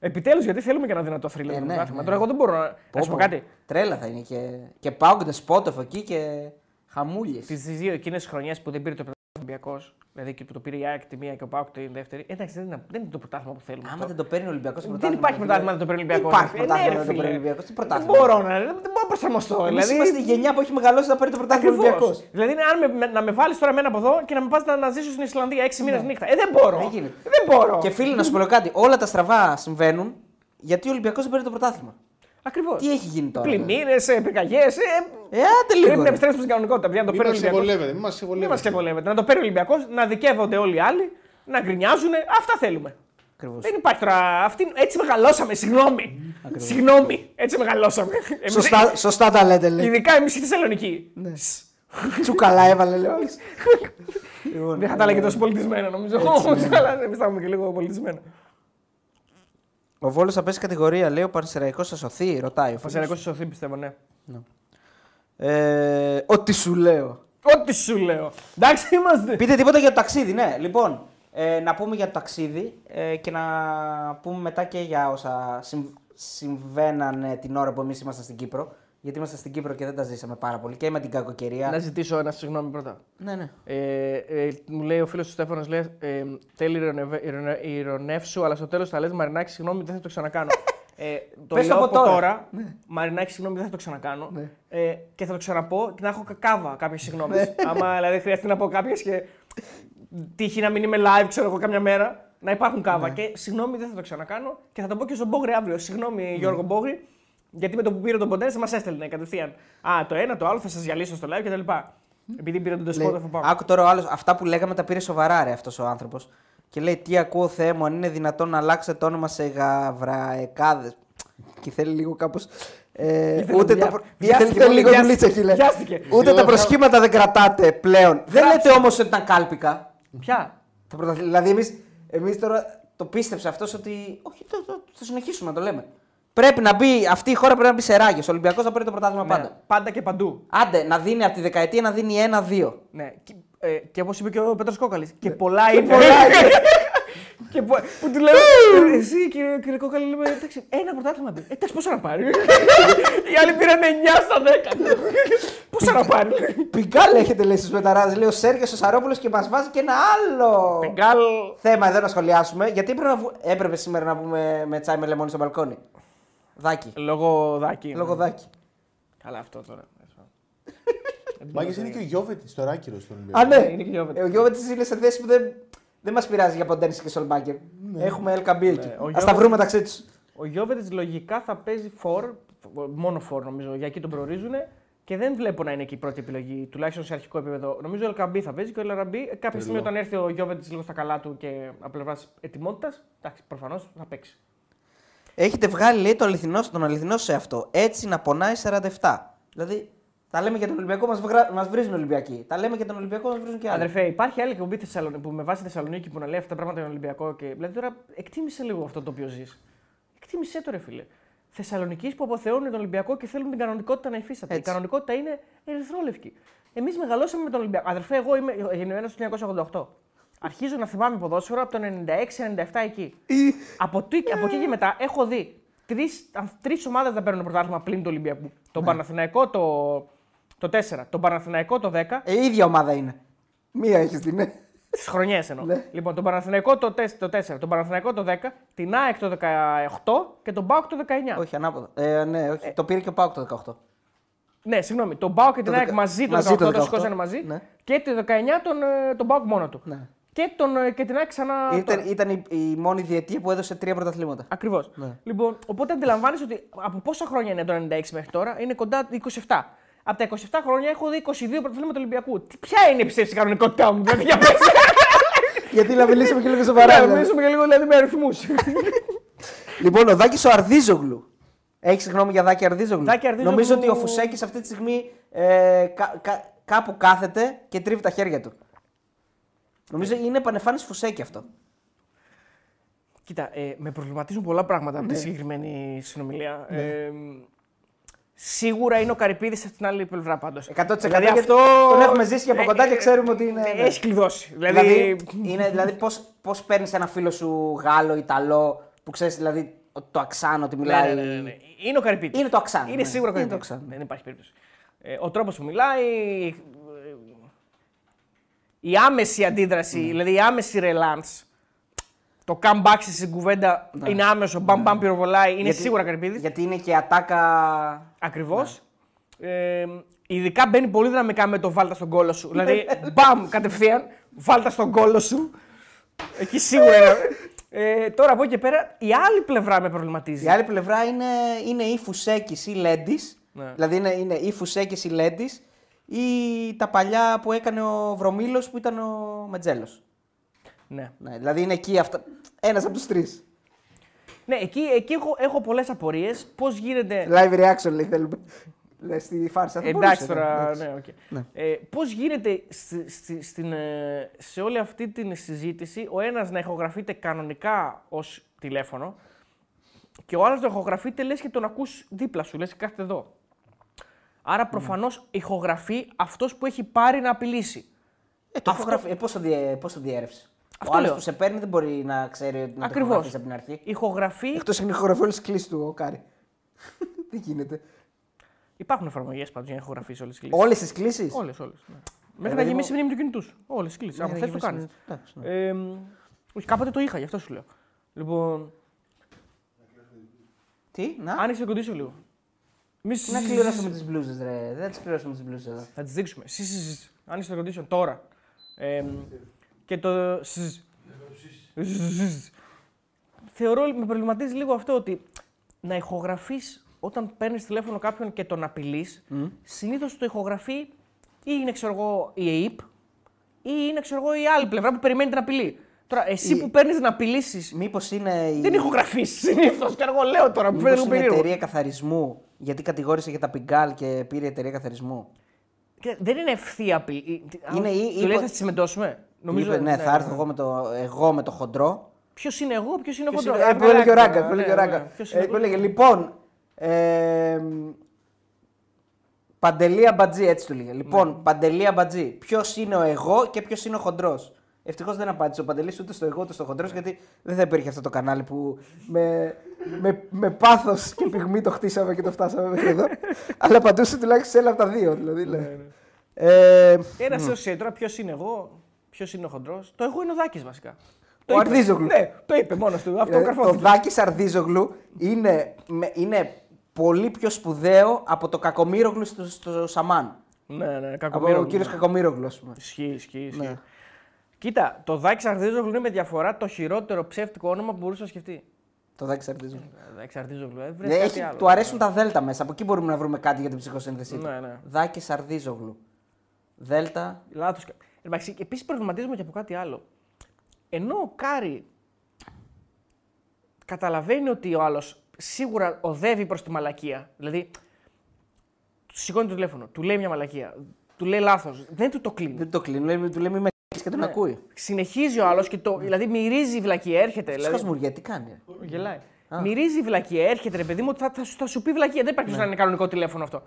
Επιτέλους, γιατί θέλουμε και ένα δυνατό θρύλο Ε, στο ναι, πρωτάθλημα. ναι. Τώρα, εγώ δεν μπορώ να. Να σου πω κάτι. Τρέλα θα είναι και, και πάω και σπότοφ εκεί και χαμούλες. Τις δύο εκείνες χρονιές που δεν πήρε το Ολυμπιακός, δηλαδή και που το πήρε η ΑΕΚ τη μία και ο Πάουκ τη δεύτερη. Εντάξει, δεν είναι, δεν είναι το πρωτάθλημα που θέλουμε. Άμα αυτό. δεν το παίρνει ο Ολυμπιακός. Δεν υπάρχει πρωτάθλημα να το παίρνει ο Ολυμπιακός. Υπάρχει πρωτάθλημα να το παίρνει ο Ολυμπιακός. Τι Δεν πρωτάθλημα. μπορώ να, δεν μπορώ να προσαρμοστώ. Εμείς Δηλαδή, είμαστε η γενιά που έχει μεγαλώσει να παίρνει το πρωτάθλημα ο Ακριβώς. Ολυμπιακός. Δηλαδή, είναι αν με, με- να με βάλεις τώρα μένα από εδώ και να με πας να, να ζήσω στην Ισλανδία 6 μήνες νύχτα. Ε, δεν μπορώ. Ναι. Δεν γίνεται. Δεν μπορώ. Και φίλοι, να σου πω κάτι. Όλα τα στραβά συμβαίνουν γιατί ο Ολυμπιακός δεν παίρνει το πρωτάθλημα. Ακριβώς. Τι έχει γίνει τώρα. Πλημμύρες, πυρκαγιές. Ε, άντε λίγο. Πρέπει να ρε. επιστρέψουμε στην κανονικότητα. Παιδιά, να το Μην παίρνει ο μας Ολυμπιακός. συμβολεύετε. Μην μας Δεν μας συμβολεύετε. ξεβολεύεται. Να το παίρνει ο Ολυμπιακός, να δικαίβονται όλοι οι άλλοι, να γκρινιάζουν. Αυτά θέλουμε. Ακριβώς. Δεν υπάρχει τώρα. Αυτή... Έτσι μεγαλώσαμε, συγγνώμη. Συγγνώμη, έτσι μεγαλώσαμε. Εμείς- Σωστά, σωστά τα λέτε, λέει. Ειδικά εμείς στη Θεσσαλονίκη. Ναι. Τσουκαλά έβαλε, λέω. Λοιπόν, Δεν θα τα έλεγε τόσο πολιτισμένα νομίζω. Αλλά εμείς θα έχουμε και λίγο πολιτισμένα. Ο Βόλος θα πέσει κατηγορία, λέει ο Πανσεραϊκός θα σωθεί, ρωτάει. Ο Ο φίλος. Πασαρικό σωθεί πιστεύω, ναι. Ε, ό,τι σου λέω. Ό,τι σου λέω. Εντάξει είμαστε. Πείτε τίποτα για το ταξίδι, ναι. Λοιπόν, ε, να πούμε για το ταξίδι ε, και να πούμε μετά και για όσα συμ- συμβαίνανε την ώρα που εμείς ήμασταν στην Κύπρο. Γιατί ήμασταν στην Κύπρο και δεν τα ζήσαμε πάρα πολύ και με την κακοκαιρία. Να ζητήσω ένα συγγνώμη πρώτα. Ναι, ναι. Ε, ε, μου λέει ο φίλος του Στέφανος, λέει, ε, θέλει ηρωνευε- ηρωνε- ηρωνεύσου, αλλά στο τέλος θα λες Μαρινάκη, συγγνώμη, δεν θα το ξανακάνω. Ε, το Πες το λέω από από τώρα. Ναι. τώρα. Μαρινάκη, συγγνώμη, δεν θα το ξανακάνω. Ε, και θα το ξαναπώ και να έχω κακάβα κάποιες συγγνώμη. Ναι. Άμα δηλαδή χρειαστεί να πω κάποιες και τύχει να μην είμαι live, ξέρω εγώ, κάμια μέρα, να υπάρχουν κάβα. Και συγγνώμη, δεν θα το ξανακάνω και θα το πω και στον Μπόγρη αύριο. Συγγνώμη, Γιώργο Μπόγρη, γιατί με το που πήρε τον Ποντένσε μας έστελνε κατευθείαν. Α, το ένα, το άλλο, θα σας διαλύσω στο live κτλ. Επειδή πήρε τον Λέει, Τεσπότοφ από πάνω. άκου τώρα ο άλλος, αυτά που λέγαμε τα πήρε σοβαρά, ρε αυτός ο άνθρωπος. Και λέει: Τι ακούω, Θεέ μου, αν είναι δυνατόν να αλλάξετε το όνομα σε γαβραεκάδε. Και θέλει λίγο κάπως. Ε, Ήθελε ούτε δουλειά. τα. προ- Βιάστηκε θέλει, θέλει πολύ, λίγο βιάστηκε. δουλίτσα, χίλε. Βιάστηκε. Ούτε τα Εγώ προσχήματα δεν κρατάτε πλέον. Δεν λέτε όμως ότι ήταν κάλπικα. Ποια; Τα πρωταθλη- Δηλαδή, εμείς εμείς τώρα το πίστεψε αυτός ότι. Όχι, το, το, θα συνεχίσουμε να το λέμε. Πρέπει να μπει, αυτή η χώρα πρέπει να μπει σε ράγες. Ο Ολυμπιακός θα παίρνει το πρωτάθλημα Ναι, πάντα. πάντα και παντού. Άντε, να δίνει από τη δεκαετία να δίνει ένα-δύο. Ναι. Και, ε, και όπως είπε και ο Πέτρος Κόκαλης. Και πολλά είναι. πολλά είναι. και πο- που του λέω. «Ε, Εσύ κύριε, κύριε Κόκαλη, λέμε. Εντάξει, ένα πρωτάθλημα πει. Ε, εντάξει, πόσα να πάρει. Οι άλλοι πήραν 9 στα 10. πόσα να πάρει. Πιγκάλ έχετε λέει στους μεταράδε. Λέει ο Σέργιος ο Σαρόπουλος και μας βάζει και ένα άλλο Γκάλ. θέμα εδώ να σχολιάσουμε. Γιατί έπρεπε, να βου- έπρεπε σήμερα να πούμε με τσάι με λεμόνι στο μπαλκόνι. Δάκι. Λόγω δάκι. Λόγω δάκι. Καλά αυτό τώρα. Μάγκες είναι και ο Γιώβετης στο Ράκυρο στον Ολυμπιακό. Α, ναι. Είναι και Γιώβετης. Ε, Ο Γιώβετης είναι σε θέση που δεν, δεν μας πειράζει για Ποντένση και Σολμπάκερ. Έχουμε El Καμπί εκεί. Ναι, ο Α τα Γιώβετης- βρούμε μεταξύ τους. Ο Γιώβετης λογικά θα παίζει φορ, μόνο φορ νομίζω, για εκεί τον προορίζουν. Και δεν βλέπω να είναι εκεί η πρώτη επιλογή, τουλάχιστον σε αρχικό επίπεδο. Νομίζω ο Ελκαμπή θα παίζει και ο Ελαραμπή κάποια στιγμή όταν έρθει ο Γιώβετ λίγο στα καλά του και από πλευρά ετοιμότητας, εντάξει, προφανώς θα παίξει. Έχετε βγάλει λέει, το αληθινό, τον αληθινό σε αυτό. Έτσι να πονάει 47. Δηλαδή, τα λέμε για τον Ολυμπιακό, μας μας βρίζουν Ολυμπιακοί. Τα λέμε για τον Ολυμπιακό, μας βρίζουν και άλλοι. Αδερφέ, υπάρχει άλλη εκπομπή Θεσσαλονίκη που με βάση Θεσσαλονίκη που να λέει αυτά τα πράγματα για τον Ολυμπιακό. Και... Δηλαδή τώρα εκτίμησε λίγο αυτό το οποίο ζεις. Εκτίμησε το ρε φίλε. Θεσσαλονίκης που αποθεώνουν τον Ολυμπιακό και θέλουν την κανονικότητα να υφίσταται. Η Έτσι. κανονικότητα είναι ερυθρόλευκη. Εμείς μεγαλώσαμε με τον Ολυμπιακό. Αδερφέ, εγώ είμαι γεννημένο το 1988. Αρχίζω να θυμάμαι ποδόσφαιρο από το 96-97 εκεί. από, τι- από εκεί και μετά έχω δει τρεις ομάδες να παίρνουν πρωτάθλημα πλην του Ολυμπιακού. Τον Παναθηναϊκό το, το 4, τον Παναθηναϊκό το 10, Ε, η ίδια ομάδα είναι. Μία έχεις την. Ναι. τις χρονιές εννοώ. Ναι. Λοιπόν, τον Παναθηναϊκό το, 4, το 4, τον Παναθηναϊκό το 10, την ΑΕΚ το 18 και τον ΠΑΟΚ το 19. όχι, ανάποδα. Ε, ναι, όχι. Το πήρε και ο Πάουκ το 18. Ναι, συγγνώμη. Τον ΠΑΟΚ και την Το ΑΕΚ δεκα- μαζί το μαζί 18, το το 18, σηκώσανε μαζί. ναι. Και το 19 τον, ε, τον ΠΑΟΚ μόνο του. Ναι. Και, τον, ε, και την ΑΕΚ ξανά. Ήταν, ήταν η, η μόνη διετία που έδωσε τρία πρωταθλήματα. Ακριβώς. Ναι. Λοιπόν, οπότε αντιλαμβάνεσαι ότι από πόσα χρόνια είναι το 96 μέχρι τώρα, είναι κοντά 27. Από τα 27 χρόνια έχω δει 22 πρωταθλήματα του Ολυμπιακού. Τι- Ποια είναι η ψεύση κανονικότητά μου, δηλαδή, για πες. Γιατί να μιλήσουμε και λίγο σοβαρά. Ναι, δηλαδή. μιλήσουμε και λίγο δηλαδή, με αριθμούς. Λοιπόν, ο Δάκης ο Αρδίζογλου. Έχεις γνώμη για Δάκη Αρδίζογλου; Δάκη Αρδίζογλου- Νομίζω ότι ο Φουσέκης αυτή τη στιγμή ε, κα- κα- κάπου κάθεται και τρίβει τα χέρια του. Νομίζω είναι επανεφάνιση Φουσέκη αυτό. Κοίτα, ε, με προβληματίζουν πολλά πράγματα Ναι. από τη συγκεκριμένη συνομιλία. Ε, σίγουρα είναι ο Καρυπίδης από την άλλη πλευρά πάντως. 100% Δηλαδή γιατί αυτό. τον έχουμε ζήσει και από κοντά και ξέρουμε ότι είναι. ε, ναι. Έχει κλειδώσει. Δηλαδή. Δηλαδή, είναι, δηλαδή πώς, πώς παίρνεις ένα φίλο σου Γάλλο, Ιταλό, που ξέρεις δηλαδή ότι το αξάνο ότι Ναι, μιλάει. ναι, ναι, ναι, ναι. Είναι ο Καρυπίδης. Είναι το αξάνο, Είναι ναι. σίγουρα ο Είναι το Καρυπίδης. αξάνο. Δεν υπάρχει περίπτωση. Ε, ο τρόπος που μιλάει. Ε, Η άμεση αντίδραση, Ναι. δηλαδή η άμεση ρελάντ. Το comeback στην κουβέντα είναι άμεσο, μπαμ μπαμ πυροβολάει, είναι Ναι. Γιατί- σίγουρα Καρυπίδη. Γιατί είναι και ατάκα. Ακριβώς. Ναι. Ε, ειδικά μπαίνει πολύ δυναμικά με το βάλτα στον κόλο σου. δηλαδή, μπαμ, κατευθείαν, βάλτα στον κόλο σου. Εκεί σίγουρα είναι. Ε, τώρα από εκεί και πέρα, η άλλη πλευρά με προβληματίζει. Η άλλη πλευρά είναι, είναι ή Φούντας ή Λέντι. Ναι. Δηλαδή είναι, είναι ή Φουσέκης ή Λέντι ή τα παλιά που έκανε ο Βρωμήλος που ήταν ο Μετζέλος. Ναι. Ναι, δηλαδή είναι εκεί αυτά. Ένας από τους τρεις. Ναι, εκεί, εκεί έχω, έχω πολλές απορίες. Πώς γίνεται. Live reaction λέει θέλουμε. Λες στη φάρσα. Θα Εντάξει μπορούσε, τώρα, εντάξει. ναι, οκ. Ναι. Ε, Πώς γίνεται στη- στη- στην, ε, σε όλη αυτή την συζήτηση ο ένας να ηχογραφείται κανονικά ως τηλέφωνο και ο άλλος να ηχογραφείται λες και τον ακούς δίπλα σου, λες και κάθεται εδώ. Άρα Ναι. προφανώς ηχογραφεί αυτός που έχει πάρει να απειλήσει. Ε, το Αυτό- ηχογραφεί. Ε, πώς το, διε, πώς το διέρρευσε. Αυτό ο άλλος λέω. που σε παίρνει δεν μπορεί να ξέρει ότι να το Ακριβώς. ηχογραφείς από την αρχή. Ηχογραφεί. Εκτός αν ηχογραφεί όλες τις κλήσεις του ο Κάρι. Τι γίνεται. Υπάρχουν εφαρμογές πάντως για να ηχογραφείς όλες τις κλήσεις. Όλες τις κλήσεις; Όλες, όλες. Ναι. Μέχρι να δηλαδή, γεμίσει η μνήμη του κινητού σου. Όλες τις κλήσεις. Αν θες το κάνεις. ναι. Ε, όχι, κάποτε το είχα, γι' αυτό σου λέω. Λοιπόν, Τι, να. άνοιξε το κοντίσιο λίγο. Μη Να κληρώσουμε τις μπλούζες, ρε. Δεν τις κληρώσουμε τις μπλούζες εδώ. Θα τις δείξουμε. Σι, σι, σι. Άνοιξε το condition τώρα. Ε, και το. σι, σι. Σι. Θεωρώ, με προβληματίζει λίγο αυτό ότι να ηχογραφείς όταν παίρνεις τηλέφωνο κάποιον και τον απειλείς, mm. συνήθως το ηχογραφεί ή είναι ξέρω εγώ η ΕΕΠ ή είναι ξέρω εγώ η άλλη πλευρά που περιμένει την απειλή. Τώρα, εσύ Η- που παίρνεις να απειλήσεις. Μήπως είναι η. Δεν ηχογραφείς συνήθως. Και εγώ λέω τώρα που Μήπως φαίνεται λίγο είναι η περίεργο. εταιρεία καθαρισμού γιατί κατηγόρησε για τα πιγκάλ και πήρε η εταιρεία καθαρισμού; Και Δεν είναι ευθεία απειλή. Είναι ή- Του λέει ή- θα τη συμμετώσουμε. Νομίζω, είπε, ναι, θα έρθω εγώ με το, εγώ με το χοντρό. Ποιος είναι εγώ, ποιος είναι ο Ποιος χοντρό; είναι- ε, Ε, Που έλεγε ο καλά, Ράγκα. ναι, Που έλεγε ο ναι, Ράγκα. ναι. Ποιος Ε, είναι Που εγώ. έλεγε λοιπόν. Ε, Παντελία Μπατζή, έτσι του λέγε. Λοιπόν, Ναι. Παντελία Μπατζή, ποιος είναι ο εγώ και ποιος είναι ο χοντρός; Ευτυχώς δεν απάντησε ο Παντελής ούτε στο εγώ ούτε στο χοντρός, γιατί δεν θα υπήρχε αυτό το κανάλι που με, με, με πάθος και πυγμή το χτίσαμε και το φτάσαμε μέχρι εδώ. Αλλά απαντούσε τουλάχιστον σε ένα από τα δύο. Δηλαδή, Ναι, λέει. Ε, Ένα έω εσύ τώρα, ποιος είναι εγώ, ποιος είναι ο χοντρός. Το εγώ είναι ο Δάκης βασικά. Ο είπε. Αρδίζογλου. Ναι, το είπε μόνος του. Αυτό Δηλαδή, το γραφό. Δάκης Σαρδίζογλου είναι, με- είναι πολύ πιο σπουδαίο από το Κακομύρογλου στο, στο Σαμάν. Ναι, ναι, Από κακομοίρο. ο κύριος Κακομύρογλου, ας πούμε. Ισχύει, ισχύει. ισχύει. Ναι. Κοίτα, το Δάκης Αρδίζογλου είναι με διαφορά το χειρότερο ψεύτικο όνομα που μπορούσε να σκεφτεί. Το Δάκης Σαρδίζογλου. Ε, Εξαρτίζογλου. Ε, βρες Ναι, κάτι έχει, άλλο. του αρέσουν τα Δέλτα μέσα. Από εκεί μπορούμε να βρούμε κάτι για την ψυχοσύνθεσή του. Ναι, ναι. Δάκης Σαρδίζογλου. Δέλτα. Λάθος. Εντάξει, επίσης προβληματίζομαι και από κάτι άλλο. Ενώ ο Κάρι καταλαβαίνει ότι ο άλλος σίγουρα οδεύει προς τη μαλακία. Δηλαδή, του σηκώνει το τηλέφωνο, του λέει μια μαλακία, του λέει λάθος, δεν του το κλείνει. Δεν το κλείνει. Λέει, του λέει μη με και Ναι. τον ακούει. Συνεχίζει ο άλλος και το. Δηλαδή, μυρίζει η βλακία, έρχεται. Δηλαδή... Δηλαδή, Χασμουριά, τι κάνει; ρε. γελάει. Μυρίζει η βλακία, έρχεται ρε παιδί μου, ότι θα, θα, σου- θα σου πει βλακία. Δεν υπάρχει να είναι κανονικό τηλέφωνο αυτό.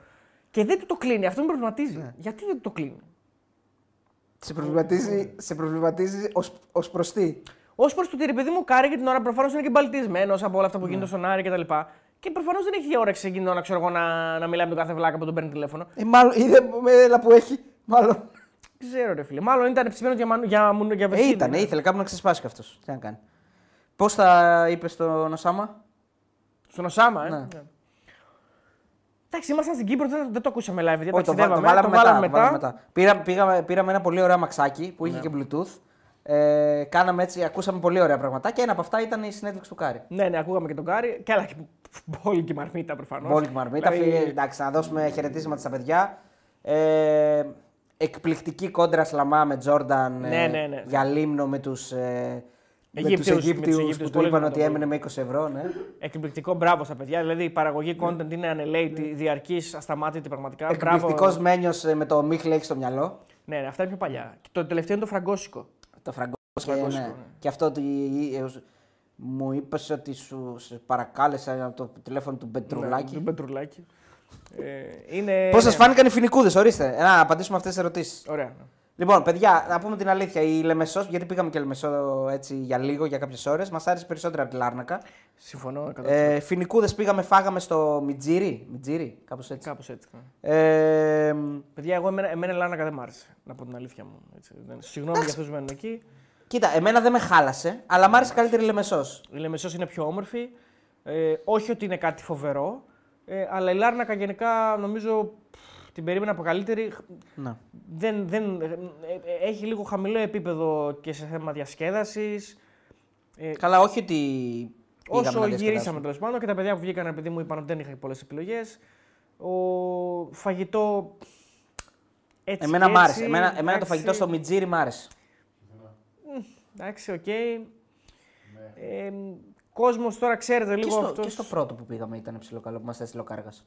Και δεν του το κλείνει. Αυτό με προβληματίζει. Γιατί δεν του το κλείνει; Σε προβληματίζει, σε προβληματίζει ως, ως προς τι; Ως προς το ότι ρε παιδί μου, Κάρι για την ώρα προφανώς είναι και μπαλτισμένος από όλα αυτά που Ναι. γίνεται στον Άρη κτλ. Και προφανώς δεν έχει όρεξη εκείνη την ώρα ξέρω εγώ, να, να μιλάει με τον κάθε βλάκα που τον παίρνει τηλέφωνο. Ε, μάλλον, είδε με έλα που έχει, μάλλον. Ξέρω ρε φίλε. Μάλλον ήταν ψημένο για, μανου- για, για, για Ε, βεσίδι. ήταν, ήθελε κάπου να ξεσπάσει κι αυτός. Τι να κάνει. Πώς θα είπες στον Οσάμα. Στον Οσάμα, ε. Ναι. Ναι. Εντάξει, ήμασταν στην Κύπρο, δεν, δεν το ακούσαμε live. Γιατί Όχι, το, βα- ταξιδεύαμε, το βάλαμε μετά. βάλαμε το βάλαμε μετά. Πήρα, πήγαμε, πήραμε ένα πολύ ωραίο αμαξάκι που είχε Ναι. και Bluetooth. Ε, κάναμε έτσι, ακούσαμε πολύ ωραία πραγματάκια. και ένα από αυτά ήταν η συνέντευξη του Κάρι. Ναι, ναι, ακούγαμε και τον Κάρι. Και άλλα και μπόλικη και μαρμίτα προφανώς. Μπόλικη Μαρμίτα. Δηλαδή- Φύγε, εντάξει, να δώσουμε χαιρετίσματα στα παιδιά. Ε, εκπληκτική κόντρα Σλαμά με Τζόρνταν Ναι, ναι, ναι. για λίμνο με τους ε, με τους Αιγύπτιους, με τους Αιγύπτιους Αιγύπτιους, που του πολύ είπαν δυνατό, ότι πολύ. έμενε με 20 ευρώ. Ναι. Εκπληκτικό μπράβο στα παιδιά. Δηλαδή η παραγωγή content είναι ανελαίτη, διαρκής, ασταμάτητη πραγματικά. Εκπληκτικός Μπράβο. μένιο με το Μίχλ έχει στο μυαλό. Ναι, ναι, αυτά είναι πιο παλιά. Και το τελευταίο είναι το φραγκόσικο. Το φραγκόσικο. φραγκόσικο, ναι. ναι. Και αυτό ότι ε, μου είπες ότι σου σε παρακάλεσα από το τηλέφωνο του Μπετρουλάκη. Ναι, του Πετρουλάκη. Ε, είναι. Πώ σα ναι. φάνηκαν οι φοινικούδες, ορίστε. Ε, Να απαντήσουμε αυτές τις ερωτήσεις. Ωραία. ναι. Λοιπόν, παιδιά, να πούμε την αλήθεια. Η Λεμεσός, γιατί πήγαμε και Λεμεσό έτσι για λίγο, για κάποιες ώρες, μας άρεσε περισσότερο από τη Λάρνακα. Συμφωνώ. 100%. Ε, Φοινικούδες πήγαμε, φάγαμε στο Μιτζίρι. Μιτζίρι, κάπως έτσι. Κάπως έτσι. ναι. Ε, Παιδιά, εγώ εμένα, εμένα η Λάρνακα δεν μ' άρεσε. Να πω την αλήθεια μου. Έτσι. Δεν- Συγγνώμη για αυτούς που μένουν εκεί. κοίτα, εμένα δεν με χάλασε, αλλά μ' άρεσε καλύτερη η Λεμεσός. Η Λεμεσός είναι πιο όμορφη. Ε, όχι ότι είναι κάτι φοβερό. Ε, αλλά η Λάρνακα γενικά νομίζω πφ, την περίμενα από καλύτερη. Ναι. Δεν, δεν, ε, ε, έχει λίγο χαμηλό επίπεδο και σε θέμα διασκέδασης. Ε, Καλά, όχι ότι. πήγαμε Όσο να γυρίσαμε διασκεδάσουμε. τέλος πάντων και τα παιδιά που βγήκαν, επειδή μου είπαν ότι δεν είχα πολλές επιλογές. Ο φαγητό. Έτσι Εμένα και μ' άρεσε. έτσι, Εμένα, εμένα το εντάξει. φαγητό στο Μιτζίρι μ' άρεσε. Εντάξει, οκ. Ναι. Ε, Κόσμος τώρα ξέρετε Και λίγο στο, αυτός. και στο πρώτο που πήγαμε ήταν ψηλό καλό που μας έστειλε ο Κάργας.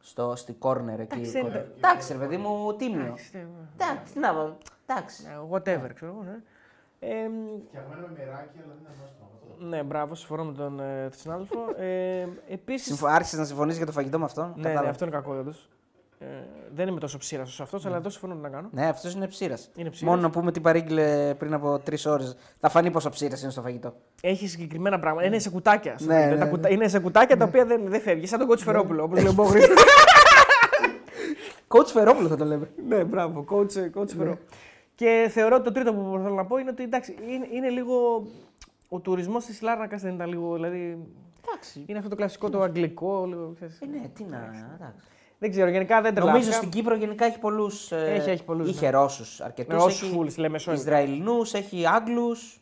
Στο, στη κόρνερ εκεί. Εντάξει, κόρνερ. είναι- Εντάξει, ρε παιδί μου, τίμιο. ναι. Εντάξει, να πω, εντάξει. Whatever, ξέρω εγώ, ναι. Ε, Φτιαγμένο με μεράκι, αλλά δεν είναι ανώστιμο. Αυτό. ναι, μπράβο, συμφωνώ με τον ε, συνάδελφο. Ε, Επίση. Συμφω... Άρχισες να συμφωνήσει για το φαγητό με αυτόν; Ναι, ναι, Κατάλαβα. αυτό είναι κακό όντω. Ε, δεν είμαι τόσο ψήρας όσο αυτός, αλλά εδώ συμφωνώ να κάνω. Ναι, αυτός είναι ψήρας. Είναι ψήρας. Μόνο να πούμε τι παρήγγειλε πριν από τρεις ώρες. Θα φανεί πόσο ψήρας είναι στο φαγητό. Έχεις συγκεκριμένα πράγματα. Είναι σε κουτάκια. στο Ναι, βίντεο. ναι, Τα ναι. κουτα- Είναι σε κουτάκια τα οποία δεν, δεν φεύγεις. Σαν τον Κότσι Φερόπουλο, όπως λέει ο Μπόγρη. Coach Φερόπουλο θα το λέμε. ναι, μπράβο, coach, coach Φερό. Και θεωρώ ότι το τρίτο που θέλω να πω είναι ότι εντάξει, είναι, είναι λίγο. Ο τουρισμός της Λάρνακας δεν ήταν λίγο. Δηλαδή, Εντάξει. είναι αυτό το κλασικό το αγγλικό. Λίγο, ξέρεις. Ε, ναι, τι να. εντάξει. Δεν ξέρω, γενικά δεν τρελάθηκα. Νομίζω στην Κύπρο γενικά έχει πολλούς. Έχει, έχει πολλούς, Είχε ναι. Ρώσου αρκετούς. Ρώσους full, στη Λεμεσό είναι. Ισραηλινούς, έχει Άγγλους.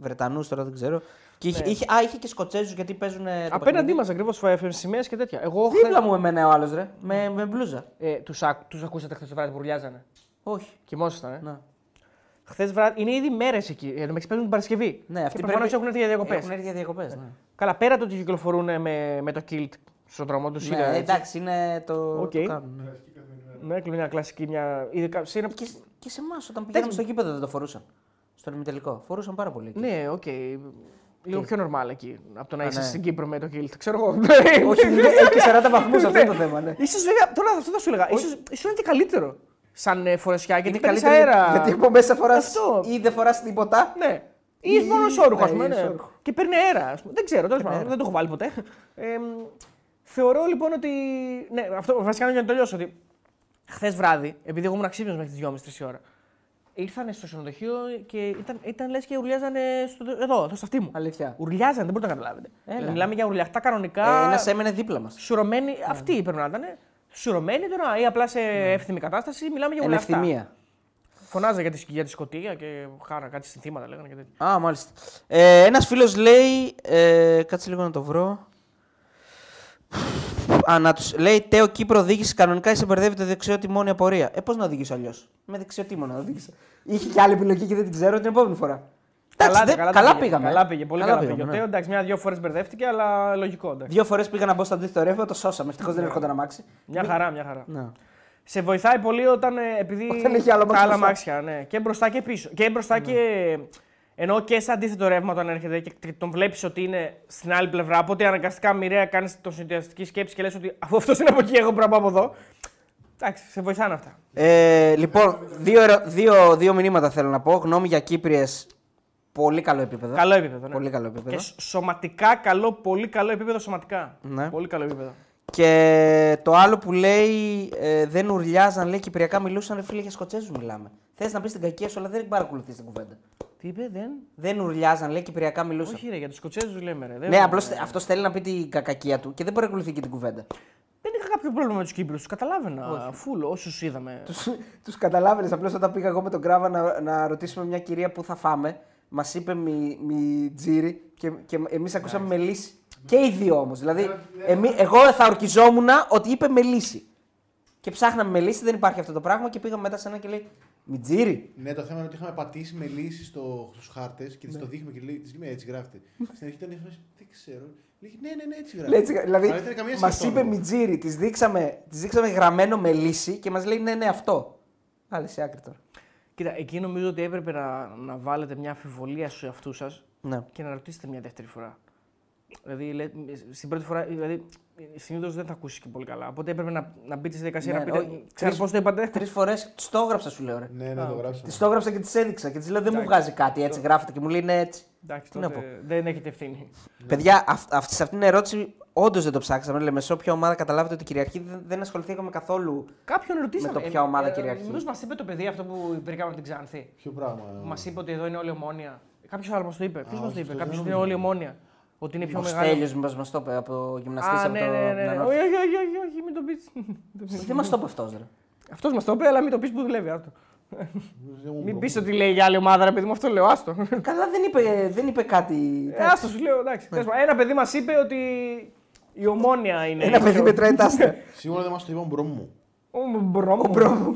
Βρετανούς τώρα δεν ξέρω. Και είχε, Ναι. είχε, α, είχε και Σκοτσέζους γιατί παίζουν. το Απέναντί παιχνίδι. μας ακριβώς σημαίες και τέτοια. Εγώ Δίπλα μου εμένα ο άλλος ρε. Με, με μπλούζα. Ε, τους, άκ, τους ακούσατε χθες το βράδυ που ρουλιάζανε. Όχι. Κοιμόσασταν, ε; Να. Χθες βράδυ είναι ήδη μέρες εκεί. Ε, εν τω μεταξύ παίζουν την Παρασκευή. Ναι, και αυτοί προφανώς πρέπει- έχουν έρθει για διακοπές. Έχουν έρθει για διακοπές. Ναι. Καλά, πέρα το ότι κυκλοφορούν με, με το kilt στον δρόμο τους. Ναι, εντάξει, είναι το. Οκ. το κάνουν, ναι. Ναι, κλείνει μια κλασική. Μια... Ειδικά, σε ένα... Και, και σε εμάς όταν πηγαίναμε στο γήπεδο δεν το φορούσαν. Στον ημιτελικό. Φορούσαν πάρα πολύ. εκεί. Ναι, οκ. Λίγο πιο normal εκεί από το να Α, είσαι ναι. στην Κύπρο με το kilt. Ξέρω εγώ. Όχι, είναι- έχει και 40 βαθμούς αυτό Ναι. το θέμα. Ναι. Ίσως βέβαια, τώρα αυτό θα σου έλεγα. Ίσως, ίσως είναι και καλύτερο σαν ε, φορεσιά γιατί Είναι παίρνεις καλύτερο αέρα. γιατί από μέσα φοράς Αυτό. ή δεν φοράς τίποτα. Ναι. Ή είσαι μόνος εσώρουχο, ας Ναι, πούμε. είσαι Ναι. εσώρουχο. Και παίρνει αέρα. Ας πούμε. Δεν ξέρω, τέλος πάντων. Δεν το έχω βάλει ποτέ. Ε, μ, θεωρώ λοιπόν ότι. Ναι, αυτό βασικά για να τελειώσω. Ότι χθες βράδυ, επειδή εγώ ήμουν ξύπνιο μέχρι τις 2.30-3 ώρα, ήρθαν στο ξενοδοχείο και ήταν, ήταν λες και ουρλιάζανε στο, εδώ, εδώ στα αυτή μου. Αλήθεια. Ουρλιάζανε, δεν μπορείτε να καταλάβετε. Έλα. Δηλαδή, μιλάμε για ουρλιαχτά κανονικά. Ε, Ένας έμενε δίπλα μας. Σουρωμένοι, αυτοί πρέπει να ήταν. Σουρωμένοι τώρα ή απλά σε εύθυμη κατάσταση. Μιλάμε για Εν ουρλιαχτά. ευθυμία. Φωνάζα για τη, για τη Σκωτία και χάρα κάτι συνθήματα λέγανε και τέτοια. Α, μάλιστα. Ε, Ένας φίλος λέει. Ε, κάτσε λίγο να το βρω. Α, να τους, λέει Τέο Κύπρο οδήγηση κανονικά σε μπερδεύει το δεξιότη μόνη απορία. Ε, πώς να οδηγήσω αλλιώς; Με δεξιότη μόνο να οδήγησα. Είχε και άλλη επιλογή και δεν την ξέρω την επόμενη φορά. Εντάξει, δεν- καλά, καλά πήγε, πήγαμε. Καλά πήγε, πολύ καλά, πήγε. πήγαμε, Ο ναι. Τέο, εντάξει, μια-δυο φορές μπερδεύτηκε, αλλά λογικό. Εντάξει. Δύο φορές πήγα να μπω στο αντίθετο ρεύμα, το σώσαμε. Ευτυχώς Ναι. δεν έρχονταν αμάξι. Μια χαρά, μια χαρά. Ναι. Σε βοηθάει πολύ όταν ε, επειδή. Όταν έχει άλλο τα αμάξι άλλα μπροστά. αμάξια, ναι. Και μπροστά και πίσω. Και μπροστά και. Ενώ και σε αντίθετο ρεύμα όταν έρχεται και και τον βλέπεις ότι είναι στην άλλη πλευρά. Οπότε αναγκαστικά μοιραία κάνεις τον συνδυαστική σκέψη και λες ότι αφού αυτός είναι από εκεί, εγώ πρέπει να πάω από εδώ. Εντάξει, σε βοηθάνε αυτά. Ε, λοιπόν, δύο, ερω- δύο, δύο μηνύματα θέλω να πω. Γνώμη για Κύπριες, πολύ καλό επίπεδο. Καλό επίπεδο. Ναι. Πολύ καλό επίπεδο. Και σ- σωματικά καλό, πολύ καλό επίπεδο σωματικά. Ναι. Πολύ καλό επίπεδο. Και το άλλο που λέει ε, δεν ουρλιάζαν, λέει Κυπριακά μιλούσαν, ρε φίλε για Σκοτσέζους μιλάμε. Θες να πεις την κακία σου, αλλά δεν παρακολουθείς την κουβέντα. Τι είπε, δεν; Δεν ουρλιάζαν, λέει Κυπριακά μιλούσαν. Όχι, ρε, για τους Σκοτσέζους λέμε. Ρε. Δεν Ναι, λέμε, απλώς ρε. αυτό θέλει να πει την κακακία του και δεν παρακολουθεί και την κουβέντα. Δεν είχα κάποιο πρόβλημα με τους Κύπρους. Τους καταλάβαινα. Φουλ, όσους είδαμε. Τους καταλάβαινες. Απλώς όταν πήγα εγώ με τον Κράβα να, να ρωτήσουμε μια κυρία που θα φάμε, μας είπε μη, μη τζίρι και, και εμείς ακούσαμε με λύση. Και οι δύο όμως. Δηλαδή, εμεί, εγώ θα ορκιζόμουν ότι είπε με λύση. Και ψάχναμε με λύση, δεν υπάρχει αυτό το πράγμα και πήγαμε μετά σε ένα και λέει Μιτζίρι. Ναι, το θέμα είναι ότι είχαμε πατήσει με λύσεις στο, στους χάρτες και τη Ναι. το δείχνουμε και λέει: Της λέμε έτσι γράφεται. Στην αρχή ήταν η φάση, Δεν ξέρω. Λέει: Ναι, ναι, ναι, έτσι Λέει γράφεται. έτσι, δηλαδή, Αλλά δεν ήταν καμία μας σχέση είπε όνομα. Μιτζίρι, της δείξαμε, της δείξαμε γραμμένο με λύση και μας λέει ναι, ναι, αυτό. Άλλη σε άκρη τώρα. Κοίτα, εκεί νομίζω ότι έπρεπε να, να βάλετε μια αμφιβολία στους εαυτούς σας Ναι. και να ρωτήσετε μια δεύτερη φορά. Δηλαδή, λέ- στην πρώτη φορά, δηλαδή, συνήθως δεν θα ακούσεις και πολύ καλά. Οπότε έπρεπε να, να μπείτε στη διαδικασία Ναι, να πείτε. όχι, Ξέρω τρεις- πώς το είπατε; Τρεις φορές τη το έγραψα, σου λέω. Ρε. Ναι, ναι, το γράψαμε. Τη το έγραψα και τη έδειξα και της λέω δεν μου βγάζει κάτι έτσι γράφεται και μου λέει ναι έτσι. Εντάξει, Τι να τότε δεν έχετε ευθύνη. Παιδιά, αυ- αυτή, σε αυτήν την ερώτηση όντως δεν το ψάξαμε. Λέμε σε όποια ομάδα καταλάβετε ότι κυριαρχεί δεν, δεν ασχοληθήκαμε καθόλου. Κάποιον ρωτήσαμε. Με το ποια ομάδα κυριαρχεί. Μήπως μας είπε το παιδί αυτό που βρήκαμε από την Ξάνθη; Ποιο πράγμα. Μας είπε ότι εδώ είναι όλη ομόνια. Κάποιος άλλος μας το είπε. Ποιος Α, μας το όχι, είπε; αυτό Κάποιος δεν ότι είναι νομίζω. όλη ομόνια. Ότι είναι πιο Ο μεγάλο. Στέλιος μήπως μας το είπε από γυμναστής Α, από ναι, το ναι, ναι, ναι. Νανόρθ. Όχι, όχι, όχι, όχι, όχι, μην το πεις. Δεν μας το είπε αυτός ρε. Αυτός μας το είπε, αλλά μην το πεις που δουλεύει. Άστο. Δεν μου Μην πω. πεις ότι λέει για άλλη ομάδα, ρε παιδί μου, αυτό λέω. Άστο. Καλά δεν είπε, δεν είπε κάτι. Ε, άστο σου λέω, εντάξει. Τέλος πάντων, Ένα παιδί μας είπε ότι η ομόνια είναι. Ένα παιδί μετράει τα άστα. Σίγουρα δεν μας το είπε ο bro μου. Ο bro.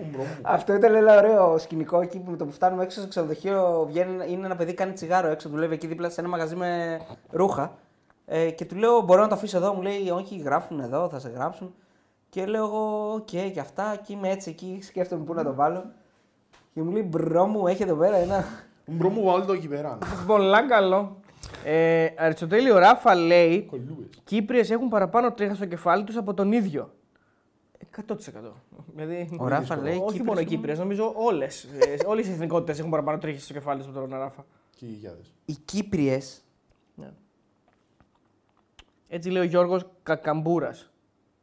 Ο bro. Ο μπρο μου. Αυτό ήταν ένα ωραίο σκηνικό εκεί που με το που φτάνουμε έξω στο ξενοδοχείο βγαίνει, είναι ένα παιδί κάνει τσιγάρο έξω, δουλεύει εκεί δίπλα σε ένα μαγαζί με ρούχα. Ε, και του λέω: Μπορώ να το αφήσω εδώ; Μου λέει: Όχι, γράφουν εδώ, θα σε γράψουν. Και λέω εγώ: Οκ, και αυτά. Και είμαι έτσι εκεί, σκέφτομαι πού να το βάλω. Και μου λέει: Μπρο μου, έχει εδώ πέρα ένα. Ο μπρο μου βάλει το εκεί πέρα. Πολλά καλό. Ε, Αριστοτέλη, ο Ράφα λέει Κολλούες. Κύπριες έχουν παραπάνω τρίχα στο κεφάλι τους από τον ίδιο. 100%. Δηλαδή, Ο Ράφα λέει: όχι «Κύπρες μόνο οι έχουν- Κύπριες, νομίζω όλες. όλες οι εθνικότητες έχουν παραπάνω τρίχες στο κεφάλι τους από τον Ράφα. Και οι γιάδες. Οι Κύπριες Ναι. Έτσι λέει ο Γιώργος Κακαμπούρας.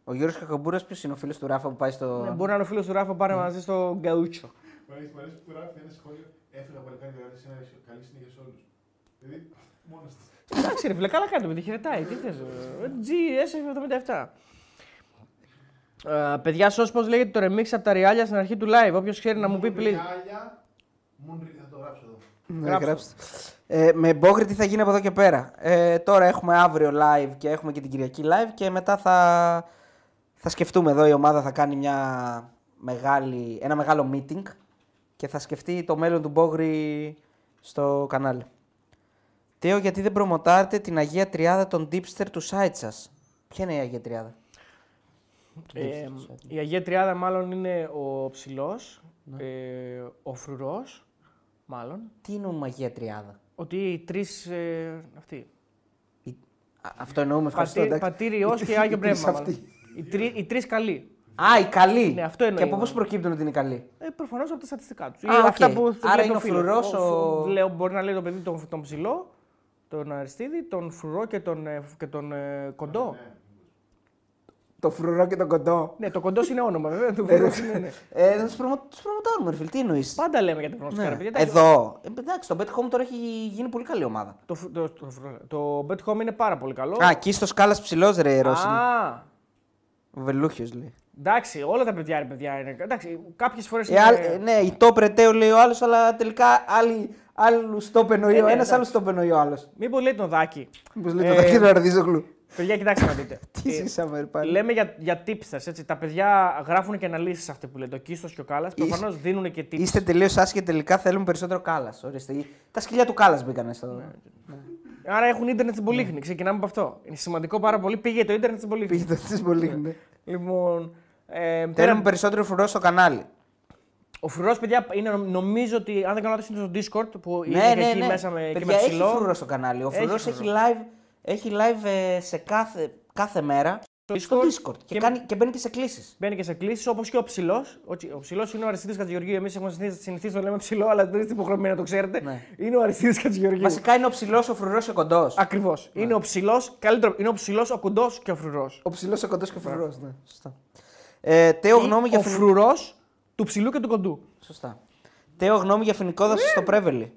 Ο Γιώργος Κακομπούρα, ποιος είναι ο φίλος του Ράφα που πάει στο. Ναι, μπορεί να είναι ο φίλος του Ράφα πάρε μαζί στο Γκαούτσο. Μ' αρέσει μ' αρέσει που γράφει ένα σχόλιο. Έφυγα παλικάρι και γράφει ένα καλή συνέχεια σε όλους. Δηλαδή, μόνος του. Εντάξει, ρε φίλε, καλά κάνει το παιδί, χαιρετάει. Τι θες. GS77. Ε, παιδιά, σω πώς λέγεται το remix από τα ριάλια στην αρχή του live. Όποιος ξέρει να μου πει, please. Μοντριάλια, Μοντρι- θα το γράψω εδώ. Ναι, Γράψτε. γράψτε. Ε, με Μπόγκρι τι θα γίνει από εδώ και πέρα; Ε, τώρα έχουμε αύριο live και έχουμε και την Κυριακή live και μετά θα, θα σκεφτούμε εδώ η ομάδα θα κάνει μια μεγάλη, ένα μεγάλο meeting και θα σκεφτεί το μέλλον του Μπόγκρι στο κανάλι. Τέο, γιατί δεν προμοτάρετε την Αγία Τριάδα των Deepster του site σας; Ποια είναι η Αγία Τριάδα; Ε, η Αγία Τριάδα μάλλον είναι ο ψηλός, ε, ο φρουρός, μάλλον. Τι εννοούμε Αγία Τριάδα; Ότι οι τρεις. Ε, αυτοί. Η- Α, αυτό εννοούμε ευχαριστώ. Πατή, εντάξει. πατήρι Υιός και Οι Άγιο τρεις Πνεύμα. αυτοί. μάλλον. Οι, τρει, οι τρεις καλοί. Α, η καλή. Ναι, αυτό εννοεί. Και από πώ προκύπτουν ότι είναι καλή. Ε, Προφανώς από τα στατιστικά τους. Α, οκ. Αυτά που Άρα βλέπει είναι ο φίλος. φρουρός, ο- φου- Λέω, μπορεί να λέει το παιδί τον, τον ψηλό, τον Αριστίδη, τον φρουρό και τον, ε, και τον ε, κοντό. Το φρουρό και το κοντό. Ναι, το κοντός είναι όνομα βέβαια. Το φρουρός είναι, ναι. Ε, να του προμοτάρουμε, ρε φίλε. Τι εννοείς; Πάντα λέμε για τα προνοστικά. ρε παιδιά. Ναι. Εδώ. Ε, εντάξει, το Bet Home τώρα έχει γίνει πολύ καλή ομάδα. Το, φου- το, το, φρουρό- το Bet Home είναι πάρα πολύ καλό. Α, εκεί στο σκάλα ψηλός ρε Ρώση. Α, Ο Βελούχιος λέει. Εντάξει, όλα τα παιδιά είναι παιδιά. Είναι. Εντάξει, κάποιες φορές. Ε, άλλ- ε, ναι, η το πρετέο λέει ο άλλος, αλλά τελικά άλλοι, άλλους το εννοεί Ε, ο ναι, ένας, εντάξει. άλλους το εννοεί ο άλλος. Μήπως λέει τον Δάκη. Μήπως λέει Ε, το Δακίνο Αρδίζογλου. Παιδιά, κοιτάξτε να δείτε. Τι Ε, ζήσαμε, ρε πάλι. Λέμε για, για tipsters, έτσι. Τα παιδιά γράφουν και αναλύσεις αυτοί που λένε. Το Κίστος και ο Κάλλας. Είσαι- Προφανώς δίνουν και tips. Είστε τελείως άσχετοι τελικά θέλουμε περισσότερο κάλα. Ορίστε. Τα σκυλιά του κάλα μπήκανε στο. Ναι, Άρα έχουν ίντερνετ στην Πολύχνη. Ξεκινάμε από αυτό. Είναι σημαντικό πάρα πολύ. Πήγε το ίντερνετ στην Πολύχνη. Πήγε το τη πολύ. ναι. Λοιπόν. Ε, Θέλουμε πέρα, περισσότερο φρουρό στο κανάλι. ο φρουρός, παιδιά, είναι, νομίζω ότι αν δεν κάνω λάθος είναι στο Discord που είναι Ναι, και ναι, εκεί ναι. μέσα με, και Παιδιά, με έχει ψηλό. φρουρό στο κανάλι. Ο Έχει φρουρός έχει φρουρό. live, έχει live ε, σε κάθε, κάθε μέρα στο Discord. Και, και- κάνει, και μπαίνει και σε κλήσεις. Μπαίνει και σε κλήσεις όπως και ο ψηλός. Ο ψηλός είναι ο Αριστίδης Κατζηγεωργίου. Εμείς έχουμε συνηθίσει συνηθίσει να το λέμε ψηλό, αλλά δεν είστε υποχρεωμένοι να το ξέρετε. Ναι. Είναι ο Αριστίδης Κατζηγεωργίου. Βασικά είναι ο ψηλός, ο φρουρός και ο κοντός. Ακριβώς. Είναι ο ψηλός, καλύτερο. Είναι ο ψηλός, ο κοντός και ο φρουρός. Ο ψηλός, ο κοντός και ο φρουρός. Ναι. Σωστά. Ε, τέο γνώμη για Ο φοινι- φρουρός του ψηλού και του κοντού. Σωστά. Τέο γνώμη για φοινικόδαση στο Πρέβελι.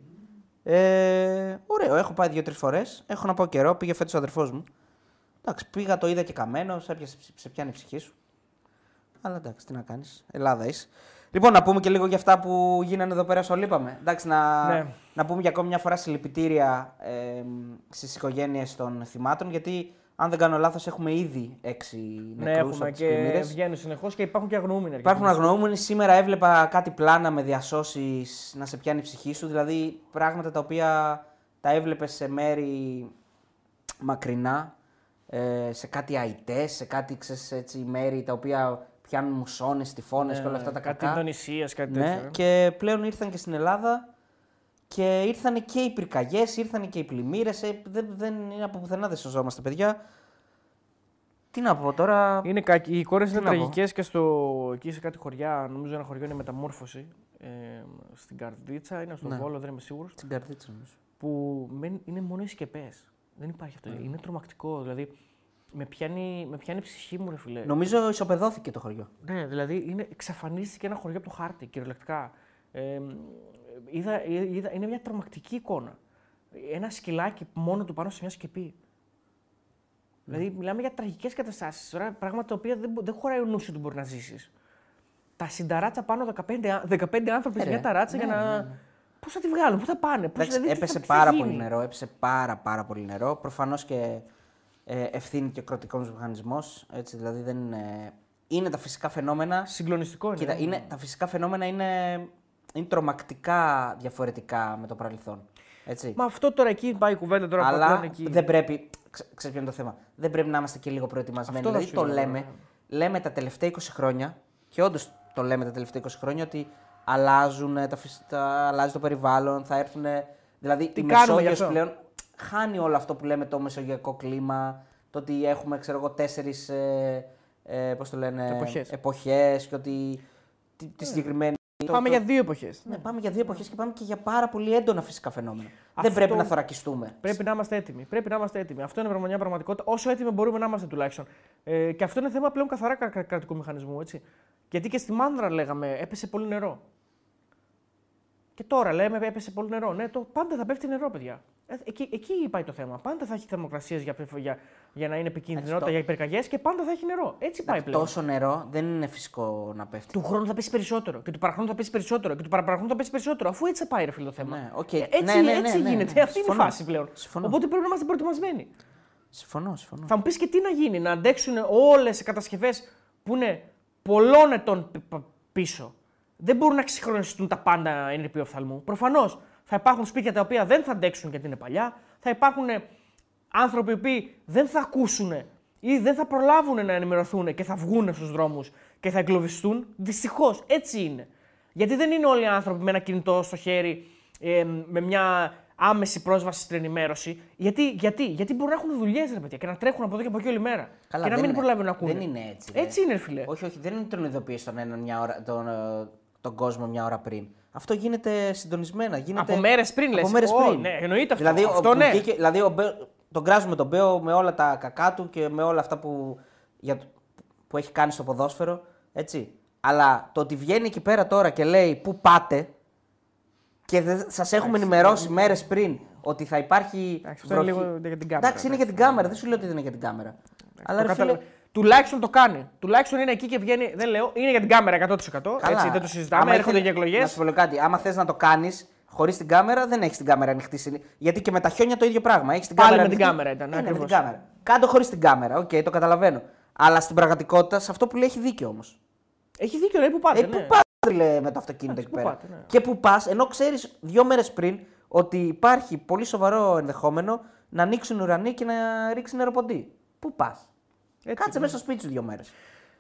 Ε, ωραίο, έχω πάει δύο-τρεις φορές. Έχω να πάω καιρό. Πήγε φέτος ο αδερφός μου. Εντάξει, πήγα, το είδα και καμένος. Σε, έπιασε- σε πιάνει η ψυχή σου. Αλλά εντάξει, τι να κάνεις. Ελλάδα είσαι. Λοιπόν, να πούμε και λίγο για αυτά που γίνανε εδώ πέρα στο Λείπαμε. Εντάξει, να, Ναι. να πούμε για ακόμη μια φορά συλληπιτήρια ε, στις οικογένειες των θυμάτων. Γιατί, αν δεν κάνω λάθος, έχουμε ήδη έξι Ναι, νεκρούς έχουμε από τις και πλημμύρες. βγαίνουν συνεχώς και υπάρχουν και αγνοούμενοι. Υπάρχουν αρκετοί. αγνοούμενοι. Σήμερα έβλεπα κάτι πλάνα με διασώσεις να σε πιάνει η ψυχή σου. Δηλαδή πράγματα τα οποία τα έβλεπες σε μέρη μακρινά, ε, σε κάτι αϊτές, σε κάτι ξέρεις, έτσι, μέρη τα οποία πιάνουν μουσώνες, τυφώνες και όλα αυτά τα Ναι, Κάτι κακά. Ινδονησίας, κάτι Ναι, τέτοιο. ε. και πλέον ήρθαν και στην Ελλάδα και ήρθαν και οι πυρκαγιές, ήρθαν και οι πλημμύρες. δεν, δεν είναι από πουθενά δεν σωζόμαστε, παιδιά. Τι να πω τώρα; Είναι κακή. Οι εικόνε είναι να πω; τραγικές και στο... εκεί σε κάτι χωριά. Νομίζω ένα χωριό είναι μεταμόρφωση. Ε, στην Καρδίτσα, είναι στον Ναι. Βόλο, δεν είμαι σίγουρος. Στην καρδίτσα νομίζω. Που μεν- είναι μόνο οι σκεπές. Δεν υπάρχει αυτό. Είναι τρομακτικό. Δηλαδή, με πιάνει, με πιάνει η ψυχή μου, ρε φιλέ. Νομίζω ισοπεδώθηκε το χωριό. Ναι, δηλαδή είναι, εξαφανίστηκε ένα χωριό από το χάρτη, κυριολεκτικά. Ε, είδα, είδα, είναι μια τρομακτική εικόνα. Ένα σκυλάκι μόνο του πάνω σε μια σκεπή. Δηλαδή, μιλάμε για τραγικές καταστάσεις. Τώρα πράγματα τα οποία δεν, μπο- δεν χωράει ο νους σου ότι μπορεί να ζήσεις. Τα συνταράτσα πάνω 15, α- 15 άνθρωποι Ε, σε ρε. μια ταράτσα Ναι, για να. ναι, ναι. Πώς θα τη βγάλουν, πού θα πάνε, πώς, Εντάξει, δηλαδή, τι έπεσε θα- τι θα πάρα γίνει. πολύ νερό. Έπεσε πάρα, πάρα πολύ νερό. Προφανώς και ε, ευθύνη και κροτικός μηχανισμός. Δηλαδή δεν είναι. Είναι τα φυσικά φαινόμενα. Συγκλονιστικό είναι. Κοίτα, ε. είναι, τα φυσικά φαινόμενα είναι, είναι τρομακτικά διαφορετικά με το παρελθόν. Έτσι. Μα αυτό τώρα εκεί πάει η κουβέντα τώρα Αλλά πατρών εκεί. δεν πρέπει. Ξέ, ξέρεις ποιο είναι το θέμα. Δεν πρέπει να είμαστε και λίγο προετοιμασμένοι. Αυτό θα δηλαδή σου το λέω, λέμε, ναι. λέμε τα τελευταία 20 χρόνια και όντως το λέμε τα τελευταία 20 χρόνια ότι αλλάζουν τα, φυσ- τα, αλλάζει το περιβάλλον, θα έρθουν. Δηλαδή Τι η κάνουμε γι' Μεσόγειος αυτό; πλέον χάνει όλο αυτό που λέμε το μεσογειακό κλίμα, το ότι έχουμε ξέρω εγώ τέσσερις ε, ε, πώς το λένε, Εποχές. εποχές και ότι τη, τη συγκεκριμένη... το- Πάμε το- για δύο εποχές. ναι, πάμε για δύο εποχές και πάμε και για πάρα πολύ έντονα φυσικά φαινόμενα. Αυτό- Δεν πρέπει να θωρακιστούμε. Πρέπει να είμαστε έτοιμοι. Πρέπει να είμαστε έτοιμοι. Αυτό είναι μια πραγματικότητα. Όσο έτοιμοι μπορούμε να είμαστε τουλάχιστον. Ε, και αυτό είναι θέμα πλέον καθαρά κα- κα- κρατικού μηχανισμού. Έτσι. Γιατί και στη Μάνδρα λέγαμε έπεσε πολύ νερό. Και τώρα λέμε έπεσε πολύ νερό. Ναι, το, πάντα θα πέφτει νερό, παιδιά. Ε, εκεί, εκεί πάει το θέμα. Πάντα θα έχει θερμοκρασίες για, για, για να είναι επικίνδυνοτητα, Εντάξει, το- για πυρκαγιές και πάντα θα έχει νερό. Έτσι πάει πλέον. Τόσο νερό δεν είναι φυσικό να πέφτει. Του χρόνου θα πέσει περισσότερο. Και του παραχρόνου θα πέσει περισσότερο. Και του παραπαραχρόνου θα πέσει περισσότερο. Αφού έτσι θα πάει, ρε φίλο το θέμα. Ναι, οκ. Ε, έτσι Ναι, ναι, ναι, έτσι ναι, γίνεται. ναι. Αυτή είναι η Συμφωνώ. φάση πλέον. Συμφωνώ. Οπότε πρέπει να είμαστε προετοιμασμένοι. Συμφωνώ, συμφωνώ. Θα μου πεις και τι να γίνει, να αντέξουν όλες οι κατασκευές που είναι πολλών ετών πι- π- πίσω. Δεν μπορούν να ξεχρονιστούν τα πάντα ενρυπή οφθαλμού. Προφανώς θα υπάρχουν σπίτια τα οποία δεν θα αντέξουν γιατί είναι παλιά. Θα υπάρχουν άνθρωποι οι οποίοι δεν θα ακούσουν ή δεν θα προλάβουν να ενημερωθούν και θα βγουν στους δρόμους και θα εγκλωβιστούν. Δυστυχώς έτσι είναι. Γιατί δεν είναι όλοι οι άνθρωποι με ένα κινητό στο χέρι, ε, με μια άμεση πρόσβαση στην ενημέρωση. Γιατί, γιατί, γιατί μπορούν να έχουν δουλειές, ρε παιδιά, και να τρέχουν από εδώ και από εκεί όλη μέρα. Καλά, και να δεν μην είναι- προλάβουν να ακούνε. δεν είναι έτσι, ρε. Έτσι είναι, ρε φίλε. Όχι, όχι, δεν είναι τον ειδοποιήσει τον έναν μια ώρα, τον, ε, τον κόσμο μια ώρα πριν. Αυτό γίνεται συντονισμένα. Γίνεται... Από μέρες πριν, λες. Από μέρες πριν. Ναι, εννοείται αυτό. Δηλαδή, αυτό ο, ναι. που βγήκε- δηλαδή ο Μπέ- τον κράζουμε τον Μπέο με όλα τα κακά του και με όλα αυτά που, για, το- που έχει κάνει στο ποδόσφαιρο. Έτσι. Αλλά το ότι βγαίνει εκεί πέρα τώρα και λέει πού πάτε και σας έχουμε ενημερώσει μέρες πριν ότι θα υπάρχει. Εντάξει, αυτό είναι βροχή. λίγο για την κάμερα. Εντάξει, είναι για την κάμερα. Δεν σου λέω ότι δεν είναι για την κάμερα. Αλλά το, ρε καταλα- φίλε, Τουλάχιστον το κάνει. Τουλάχιστον είναι εκεί και βγαίνει. Δεν λέω, είναι για την κάμερα 100%. Έτσι, δεν το συζητάμε. Άμα Έρχονται ήθελε- και εκλογές. Να σου πω λίγο κάτι. Άμα θες να το κάνεις χωρίς την κάμερα, δεν έχεις την κάμερα ανοιχτή. συνή- Γιατί και με τα χιόνια το ίδιο πράγμα. Έχεις την Πάλι κάμερα με την ανοιχτή. κάμερα ήταν, Ναι, ναι, με την ακριβώς. κάμερα. Κάντο χωρίς την κάμερα. Οκ, το καταλαβαίνω. Αλλά στην πραγματικότητα σε αυτό που λέει έχει δίκιο όμως. Έχει δίκιο, λέει που πάτε. Ε, ναι. πού πα λέει με το αυτοκίνητο εκεί πού πέρα. πάτε, ναι. Και που πας, ενώ ξέρεις δύο μέρες πριν ότι υπάρχει πολύ σοβαρό ενδεχόμενο να ανοίξουν ουρανοί και να ρίξει νεροποντή. Πού πας. Έτσι, Κάτσε ναι. μέσα στο σπίτι σου δύο μέρε.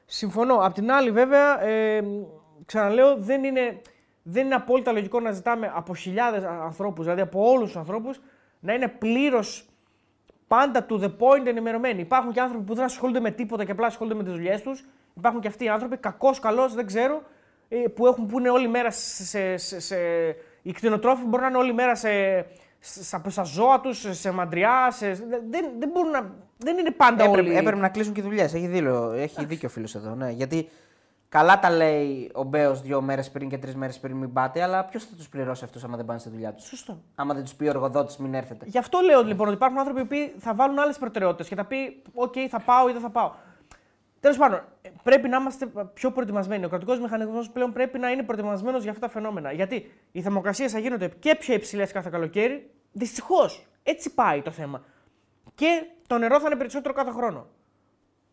Συμφωνώ. Απ' την άλλη, βέβαια, ε, ξαναλέω, δεν είναι, δεν είναι απόλυτα λογικό να ζητάμε από χιλιάδε ανθρώπου, δηλαδή από όλου του ανθρώπου, να είναι πλήρω πάντα to the point ενημερωμένοι. Υπάρχουν και άνθρωποι που δεν ασχολούνται με τίποτα και απλά ασχολούνται με τις δουλειές τους. Υπάρχουν και αυτοί οι άνθρωποι, κακό, καλό, δεν ξέρω, ε, που, έχουν, που είναι όλη μέρα σε. σε, σε, σε οι κτηνοτρόφοι μπορεί να είναι όλη μέρα σε, στα, στα ζώα τους, σε μαντριά. Σε, δεν, δεν, μπορούν να, δεν είναι πάντα Έπρεπε, όλοι. έπρεπε να κλείσουν και δουλειές. Έχει, δίκιο, έχει δίκιο ο φίλος εδώ. Ναι. Γιατί καλά τα λέει ο Μπέος δύο μέρες πριν και τρεις μέρες πριν μην πάτε, αλλά ποιος θα τους πληρώσει αυτούς άμα δεν πάνε στη δουλειά τους; Σωστό. Άμα δεν τους πει ο εργοδότης, μην έρθετε. Γι' αυτό λέω λοιπόν ότι υπάρχουν άνθρωποι που θα βάλουν άλλες προτεραιότητες και θα πει: Οκ, θα πάω ή δεν θα πάω. Τέλος πάντων, πρέπει να είμαστε πιο προετοιμασμένοι. Ο κρατικός μηχανισμός πλέον πρέπει να είναι προετοιμασμένος για αυτά τα φαινόμενα. Γιατί οι θερμοκρασίες θα γίνονται και πιο υψηλές κάθε καλοκαίρι. Δυστυχώς. Έτσι πάει το θέμα. Και το νερό θα είναι περισσότερο κάθε χρόνο.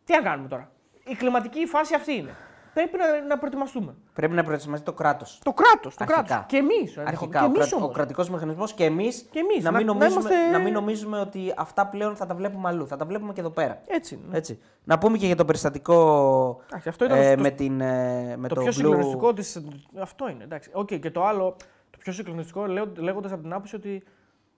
Τι να κάνουμε τώρα. Η κλιματική φάση αυτή είναι. Πρέπει να, να προετοιμαστούμε. Πρέπει να προετοιμαστεί το κράτος. Το κράτος. Το Αρχικά. κράτος. Και εμείς. Αρχικά, και ο, εμείς κρα... ο όμως. κρατικός μηχανισμός και εμείς Και εμείς, να, να- μην να νομίζουμε, είμαστε- να μην νομίζουμε ότι αυτά πλέον θα τα βλέπουμε αλλού. Θα τα βλέπουμε και εδώ πέρα. Έτσι. είναι. Έτσι. Να πούμε και για το περιστατικό Εντάξει, αυτό ήταν ε, το- με, την, ε, με το, το, πιο Blue- συγκλονιστικό της... Αυτό είναι. Εντάξει. Οκ, και το άλλο, το πιο συγκλονιστικό λέγοντας από την άποψη ότι.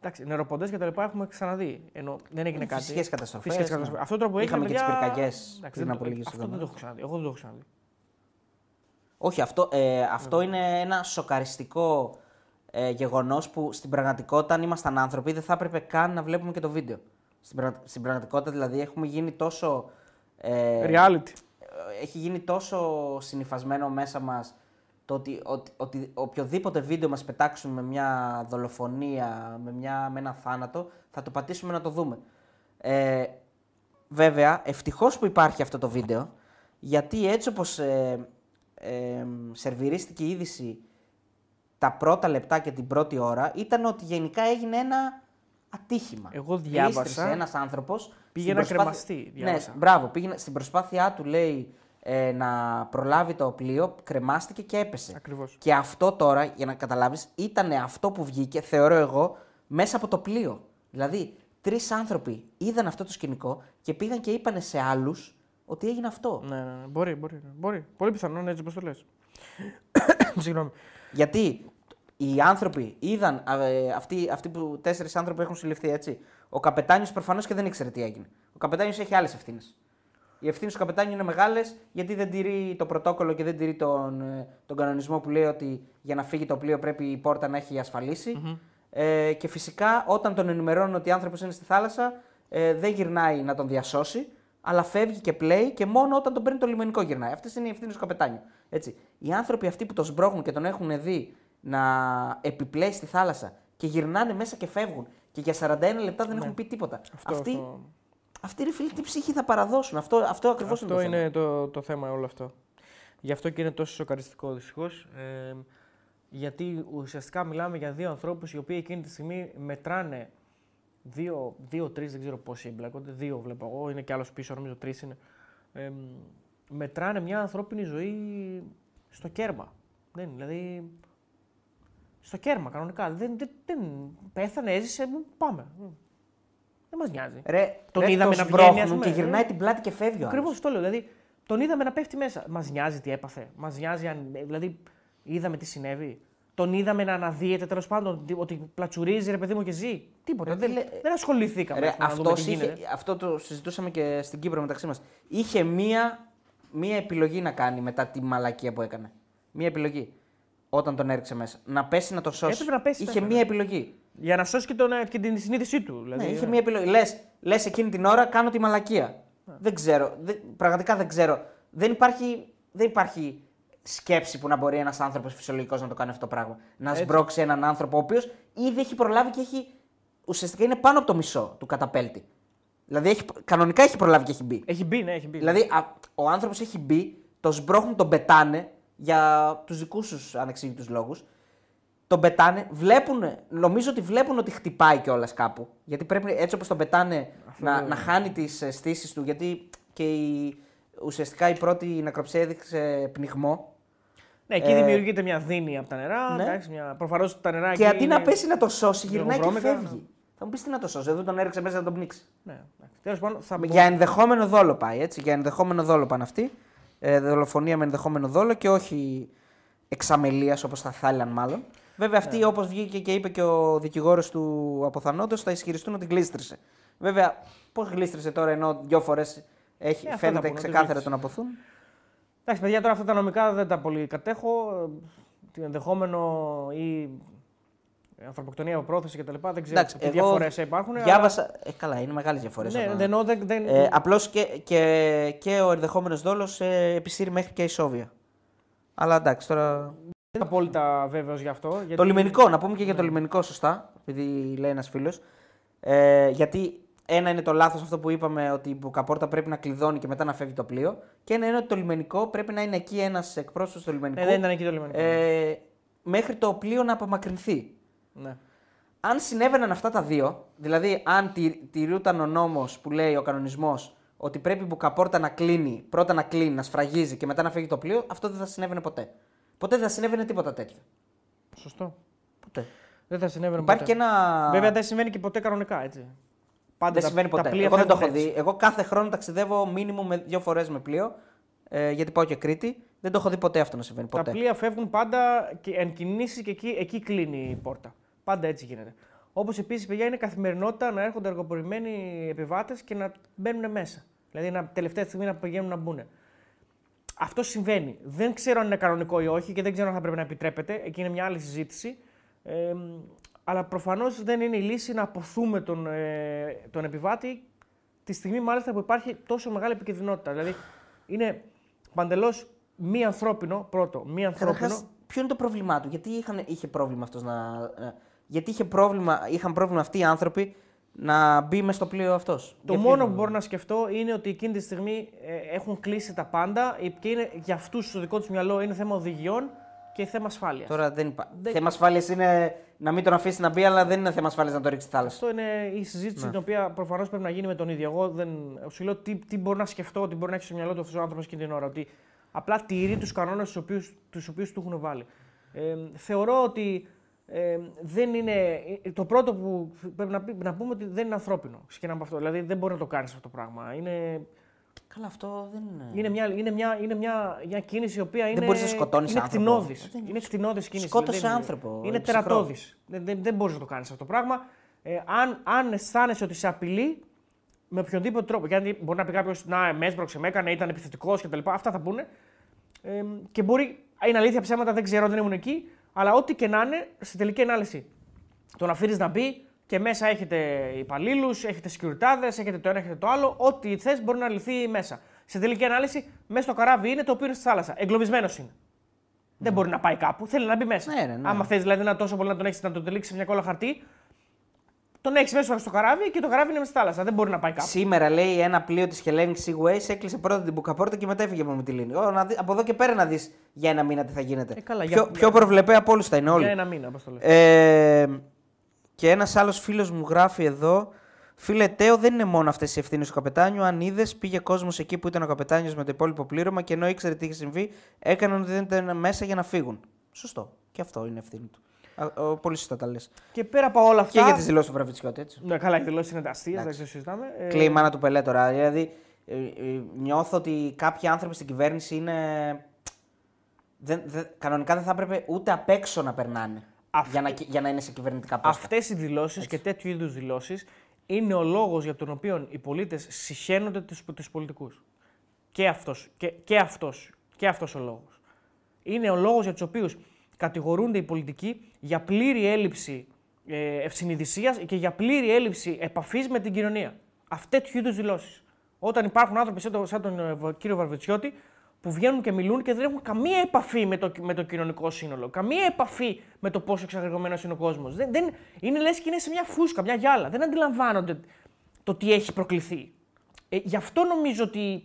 Εντάξει, νεροποντές και τα λοιπά έχουμε ξαναδεί. Ενώ δεν έγινε κάτι. Φυσικές καταστροφές, Φυσικές ναι. καταστροφές. Αυτό τώρα που έγινε. Είχαμε και τις παιδιά, πυρκαγιές εντάξει, πριν δεν από το- λίγες Αυτό δεν το εβδομάδες. έχω ξαναδεί. Εγώ δεν το έχω ξαναδεί. Όχι, αυτό, ε, αυτό είναι ένα σοκαριστικό ε, γεγονός που στην πραγματικότητα, αν ήμασταν άνθρωποι, δεν θα έπρεπε καν να βλέπουμε και το βίντεο. Στην, πραγ- στην πραγματικότητα, δηλαδή, έχουμε γίνει τόσο. Ε, Reality. έχει γίνει τόσο συνυφασμένο μέσα μας το ότι, ότι, ότι οποιοδήποτε βίντεο μας πετάξουν με μια δολοφονία, με, μια, με ένα θάνατο, θα το πατήσουμε να το δούμε. Ε, βέβαια, ευτυχώς που υπάρχει αυτό το βίντεο, γιατί έτσι όπως ε, ε, σερβιρίστηκε η είδηση τα πρώτα λεπτά και την πρώτη ώρα, ήταν ότι γενικά έγινε ένα ατύχημα. Εγώ διάβασα- Γλίστρησε ένας άνθρωπος Πήγε στην να κρεμαστεί, διάβασα. Ναι, μπράβο. Πήγαινε, στην προσπάθειά του, λέει, ε, να προλάβει το πλοίο, κρεμάστηκε και έπεσε. Ακριβώς. Και αυτό τώρα, για να καταλάβεις, ήταν αυτό που βγήκε, θεωρώ εγώ, μέσα από το πλοίο. Δηλαδή, τρεις άνθρωποι είδαν αυτό το σκηνικό και πήγαν και είπαν σε άλλους ότι έγινε αυτό. Ναι, ναι, ναι. Μπορεί, μπορεί, ναι. μπορεί. Πολύ πιθανό, ναι, έτσι όπως το λες. Συγγνώμη. Γιατί οι άνθρωποι είδαν, α, ε, αυτοί, αυτοί που τέσσερις άνθρωποι έχουν συλληφθεί έτσι. Ο καπετάνιος προφανώς και δεν ήξερε τι έγινε. Ο καπετάνιος έχει άλλες ευθύνες. Οι ευθύνες του καπετάνιου είναι μεγάλες γιατί δεν τηρεί το πρωτόκολλο και δεν τηρεί τον, ε, τον κανονισμό που λέει ότι για να φύγει το πλοίο πρέπει η πόρτα να έχει ασφαλίσει. Ε, και φυσικά όταν τον ενημερώνουν ότι ο άνθρωπο είναι στη θάλασσα, ε, δεν γυρνάει να τον διασώσει, αλλά φεύγει και πλέει και μόνο όταν τον παίρνει το λιμενικό γυρνάει. Αυτές είναι οι ευθύνες του καπετάνιου. Έτσι. Οι άνθρωποι αυτοί που τον σμπρώχνουν και τον έχουν δει να επιπλέει στη θάλασσα και γυρνάνε μέσα και φεύγουν και για 41 λεπτά δεν έχουν πει τίποτα. Ναι. Αυτό, αυτοί, αυτό, αυτοί ρε φίλοι, τι ψυχή θα παραδώσουν; Αυτό, αυτό ακριβώς είναι αυτό το θέμα. είναι το, το θέμα όλο αυτό. Γι' αυτό και είναι τόσο σοκαριστικό δυστυχώς. Ε, γιατί ουσιαστικά μιλάμε για δύο ανθρώπους οι οποίοι εκείνη τη στιγμή μετράνε δύο, δύο τρεις, δεν ξέρω πόσοι εμπλέκονται. Δύο βλέπω εγώ, είναι και άλλος πίσω, νομίζω τρεις είναι. Ε, μετράνε μια ανθρώπινη ζωή στο κέρμα. Δεν, δηλαδή. Στο κέρμα κανονικά. Δεν, δεν, δεν πέθανε, έζησε, πάμε. Δεν μας νοιάζει. Ρε, Τον ρε, είδαμε τον να βγαίνει, ας σμπρώχνουν πούμε, και ε. γυρνάει την πλάτη και φεύγει ο Ακριβώς άλλος. το λέω. Δηλαδή, τον είδαμε να πέφτει μέσα. Μας νοιάζει τι έπαθε. Μας νοιάζει αν. Δηλαδή, είδαμε τι συνέβη. Τον είδαμε να αναδύεται τέλος πάντων τι- ότι πλατσουρίζει ρε παιδί μου και ζει. Τίποτα. Ρε, δεν, φίλε, δεν ασχοληθήκαμε. Ρε, ας πούμε, να δούμε αυτός τι είχε, γίνεται. αυτό το συζητούσαμε και στην Κύπρο μεταξύ μας. Είχε μία, μία επιλογή να κάνει μετά τη μαλακία που έκανε. Μία επιλογή. Όταν τον έριξε μέσα. Να πέσει να τον σώσει. Έπρεπε να πέσει, είχε έπρεπε. μία επιλογή. Για να σώσει και, τον, ε, και την συνείδησή του. Δηλαδή, Ναι, είχε ε. μία επιλογή. Λες λες εκείνη την ώρα κάνω τη μαλακία. Δεν ξέρω. Δεν, πραγματικά δεν ξέρω. Δεν υπάρχει, δεν υπάρχει σκέψη που να μπορεί ένας άνθρωπος φυσιολογικός να το κάνει αυτό το πράγμα. Να Έτσι. σμπρώξει έναν άνθρωπο ο οποίος ήδη έχει προλάβει και έχει. Ουσιαστικά είναι πάνω από το μισό του καταπέλτη. Δηλαδή έχει, κανονικά έχει προλάβει και έχει μπει. Έχει μπει, ναι, έχει μπει. Δηλαδή α, ο άνθρωπος έχει μπει, τον σμπρώχνουν, τον πετάνε για τους δικούς τους ανεξήγητους λόγους. Τον πετάνε, βλέπουν, νομίζω ότι βλέπουν ότι χτυπάει κιόλας κάπου. Γιατί πρέπει έτσι όπως τον πετάνε να, να χάνει τις αισθήσει του. Γιατί και η, ουσιαστικά η πρώτη νεκροψία έδειξε πνιγμό. ναι, εκεί ε, δημιουργείται μια δίνη από τα νερά. ναι. Εντάξει, μια... Προφανώς τα νερά Και εκεί αντί είναι... να πέσει να το σώσει, γυρνάει και λογοβρώμικα, φεύγει. Θα μου πεις τι να το σώσει, εδώ τον έριξε μέσα να τον πνίξει. Ναι, Τέλος πάντων, θα Για ενδεχόμενο δόλο πάει έτσι. Για ενδεχόμενο δόλο πάνε αυτοί. Ε, δολοφονία με ενδεχόμενο δόλο και όχι εξαμελίας όπως θα θέλαν μάλλον. Βέβαια, αυτοί Ναι. όπως βγήκε και είπε και ο δικηγόρος του αποθανόντος θα ισχυριστούν ότι γλίστρησε. Βέβαια, πώς γλίστρησε τώρα ενώ δύο φορές Ε, αυτό θα φαίνεται πούνε, ότι ξεκάθαρα γλίστρησε. τον αποθούν. Εντάξει, παιδιά, τώρα αυτά τα νομικά δεν τα πολύ κατέχω. Τι ενδεχόμενο ή ανθρωποκτονία από πρόθεση κτλ. Δεν ξέρω Εντάξει, τι εγώ διαφορές υπάρχουν. Διάβασα. Ε, καλά, είναι μεγάλες διαφορές. Αλλά... Ναι, δεν, εννοώ, δεν, δεν... Ε, Απλώς και, και, και ο ενδεχόμενος δόλος ε, επισύρει μέχρι και η Σόβια. Αλλά εντάξει, τώρα. δεν είμαι απόλυτα βέβαιος γι' αυτό. Γιατί... Το λιμενικό, να πούμε και για Ναι. το λιμενικό, σωστά, επειδή λέει ένας φίλος. Ε, γιατί ένα είναι το λάθος αυτό που είπαμε ότι η μπουκαπόρτα πρέπει να κλειδώνει και μετά να φεύγει το πλοίο. Και ένα είναι ότι το λιμενικό πρέπει να είναι εκεί ένας εκπρόσωπος του λιμενικού. Ναι, δεν ήταν εκεί το λιμενικό. ε, μέχρι το πλοίο να απομακρυνθεί. Ναι. Αν συνέβαιναν αυτά τα δύο, δηλαδή αν τη, τηρούταν ο νόμος που λέει ο κανονισμός ότι πρέπει η μπουκαπόρτα να κλείνει, πρώτα να κλείνει, να σφραγίζει και μετά να φεύγει το πλοίο, αυτό δεν θα συνέβαινε ποτέ. Ποτέ δεν θα συνέβαινε τίποτα τέτοιο. Σωστό. Ποτέ. Δεν θα συνέβαινε Υπάρχει ποτέ. και ένα. Βέβαια δεν συμβαίνει και ποτέ κανονικά έτσι. Πάντα Δεν τα- συμβαίνει τα ποτέ. πλοία Εγώ δεν το έχω φεύγουν δει. έτσι. Εγώ κάθε χρόνο ταξιδεύω μήνυμο με δύο φορές με πλοίο. Ε, γιατί πάω και Κρήτη. Δεν το έχω δει ποτέ αυτό να συμβαίνει. Τα Ποτέ. πλοία φεύγουν πάντα και εν κινήσεις και εκεί, εκεί κλείνει η πόρτα. Πάντα έτσι γίνεται. Όπως επίσης, παιδιά, είναι καθημερινότητα να έρχονται αργοπορημένοι επιβάτες και να μπαίνουν μέσα. Δηλαδή, να, τελευταία στιγμή να πηγαίνουν να μπουν. Αυτό συμβαίνει. Δεν ξέρω αν είναι κανονικό ή όχι και δεν ξέρω αν θα πρέπει να επιτρέπεται. Εκεί είναι μια άλλη συζήτηση. Ε, αλλά προφανώς δεν είναι η λύση να αποθούμε τον, ε, τον επιβάτη τη στιγμή μάλιστα που υπάρχει τόσο μεγάλη επικίνδυνοτητα. Δηλαδή, είναι παντελώς μη ανθρώπινο, πρώτο, μη ανθρώπινο. Καταρχάς, ποιο είναι το πρόβλημά του, γιατί είχαν, είχε πρόβλημα αυτός να. ε, Γιατί είχε πρόβλημα, είχαν πρόβλημα αυτοί οι άνθρωποι να μπει μέσα στο πλοίο αυτός; Το μόνο που μπορώ να σκεφτώ είναι ότι εκείνη τη στιγμή ε, έχουν κλείσει τα πάντα ε, και είναι, για αυτούς στο δικό τους μυαλό είναι θέμα οδηγιών και θέμα ασφάλειας. Τώρα δεν υπάρχει. Δεν- Θέμα ασφάλειας είναι να μην τον αφήσει να μπει, αλλά δεν είναι θέμα ασφάλειας να το ρίξει στη θάλασσα. Αυτό είναι η συζήτηση Ναι. την οποία προφανώς πρέπει να γίνει με τον ίδιο. Εγώ δεν, σου λέω τι, τι μπορεί να σκεφτώ, τι μπορεί να έχει στο μυαλό του αυτός ο άνθρωπος εκείνη την ώρα. Ότι απλά τηρεί τους κανόνες τους οποίους του έχουν βάλει. Ε, θεωρώ ότι ε, δεν είναι. ε, Το πρώτο που πρέπει να, πει- να πούμε ότι δεν είναι ανθρώπινο. Ξεκινάμε από αυτό. Δηλαδή δεν μπορεί να το κάνεις αυτό το πράγμα. Είναι, Καλά, αυτό δεν είναι. είναι, μια, είναι, μια, είναι μια, μια κίνηση η οποία είναι. μπορείς να σκοτώνεις είναι άνθρωπο. κτηνώδης. Δεν- Είναι κτηνώδης κίνηση. Σκότωσε Δεν- άνθρωπο, Είναι ψυχρό. τερατώδης. Δεν, δεν, δεν μπορείς να το κάνεις αυτό το πράγμα. Ε, αν, αν αισθάνεσαι ότι σε απειλεί με οποιονδήποτε τρόπο. Γιατί μπορεί να πει κάποιος Να, με έσπρωξε, με έκανε, ήταν επιθετικός κτλ. Αυτά θα πούνε. Ε, και μπορεί, είναι αλήθεια ψέματα, δεν ξέρω, δεν ήμουν εκεί. Αλλά ό,τι και να είναι, στη τελική ανάλυση. Το να αφήνεις να μπει και μέσα έχετε υπαλλήλους, έχετε σκιουρτάδε, έχετε το ένα, έχετε το άλλο. Ό,τι θες μπορεί να λυθεί μέσα. Σε τελική ανάλυση, μέσα στο καράβι είναι το οποίο είναι στη θάλασσα. Εγκλωβισμένος είναι. Δεν μπορεί να πάει κάπου. Θέλει να μπει μέσα. Ναι, ναι, ναι. Άμα θες δηλαδή να τόσο πολύ να τον έχεις να τον τελείξει σε μια κόλλα χαρτί, τον έχεις μέσα στο καράβι και το καράβι είναι μέσα στη θάλασσα. Δεν μπορεί να πάει κάπου. Σήμερα λέει ένα πλοίο της Hellenic Seaways έκλεισε πρώτα την μπουκαπόρτα και μετά έφυγε από Μυτιλίνη. Ω, να δει- Από εδώ και πέρα να δεις για ένα μήνα τι θα γίνεται. Ε, καλά, πιο, για- πιο προβλεπέ από όλους θα είναι όλοι. Για ένα μήνα, όπως το λες. Ε, και ένας άλλος φίλος μου γράφει εδώ. Φίλε Τέο, δεν είναι μόνο αυτές οι ευθύνες του καπετάνιου. Αν είδες, πήγε κόσμος εκεί που ήταν ο καπετάνιος με το υπόλοιπο πλήρωμα και ενώ ήξερε τι είχε συμβεί, έκαναν ότι δεν ήταν μέσα για να φύγουν. Σωστό. Και αυτό είναι ευθύνη του. Α, ο, πολύ σωστά τα λες. Και πέρα από όλα αυτά. Και για τις δηλώσεις του Βραβιτσιώτη, έτσι. Ναι, καλά, οι δηλώσεις είναι αστείε, δεν Εντάξει. το συζητάμε. Ε, Κλαίει η μάνα του Πελέ τώρα. Δηλαδή, ε, ε, νιώθω ότι κάποιοι άνθρωποι στην κυβέρνηση είναι. Δεν, δεν- κανονικά δεν θα έπρεπε ούτε απ' έξω να περνάνε. Αυτή- Για, να, για να είναι σε κυβερνητικά πόστα. Αυτές οι δηλώσεις και τέτοιου είδους δηλώσεις είναι ο λόγος για τον οποίο οι πολίτες συχαίνονται του πολιτικούς. Και αυτό και, και αυτός, και αυτός ο λόγος. Είναι ο λόγος για τους οποίους κατηγορούνται οι πολιτικοί για πλήρη έλλειψη ε, ευσυνειδησίας και για πλήρη έλλειψη επαφής με την κοινωνία. Αυτές του είδους δηλώσεις. Όταν υπάρχουν άνθρωποι σαν τον, σαν τον ε, Β- κύριο Βαρβιτσιώτη που βγαίνουν και μιλούν και δεν έχουν καμία επαφή με το, με το κοινωνικό σύνολο, καμία επαφή με το πόσο εξαγρεγωμένο είναι ο κόσμος. Δεν, δεν, είναι λες και είναι σε μια φούσκα, μια γυάλα. Δεν αντιλαμβάνονται το τι έχει προκληθεί. Ε, γι' αυτό νομίζω ότι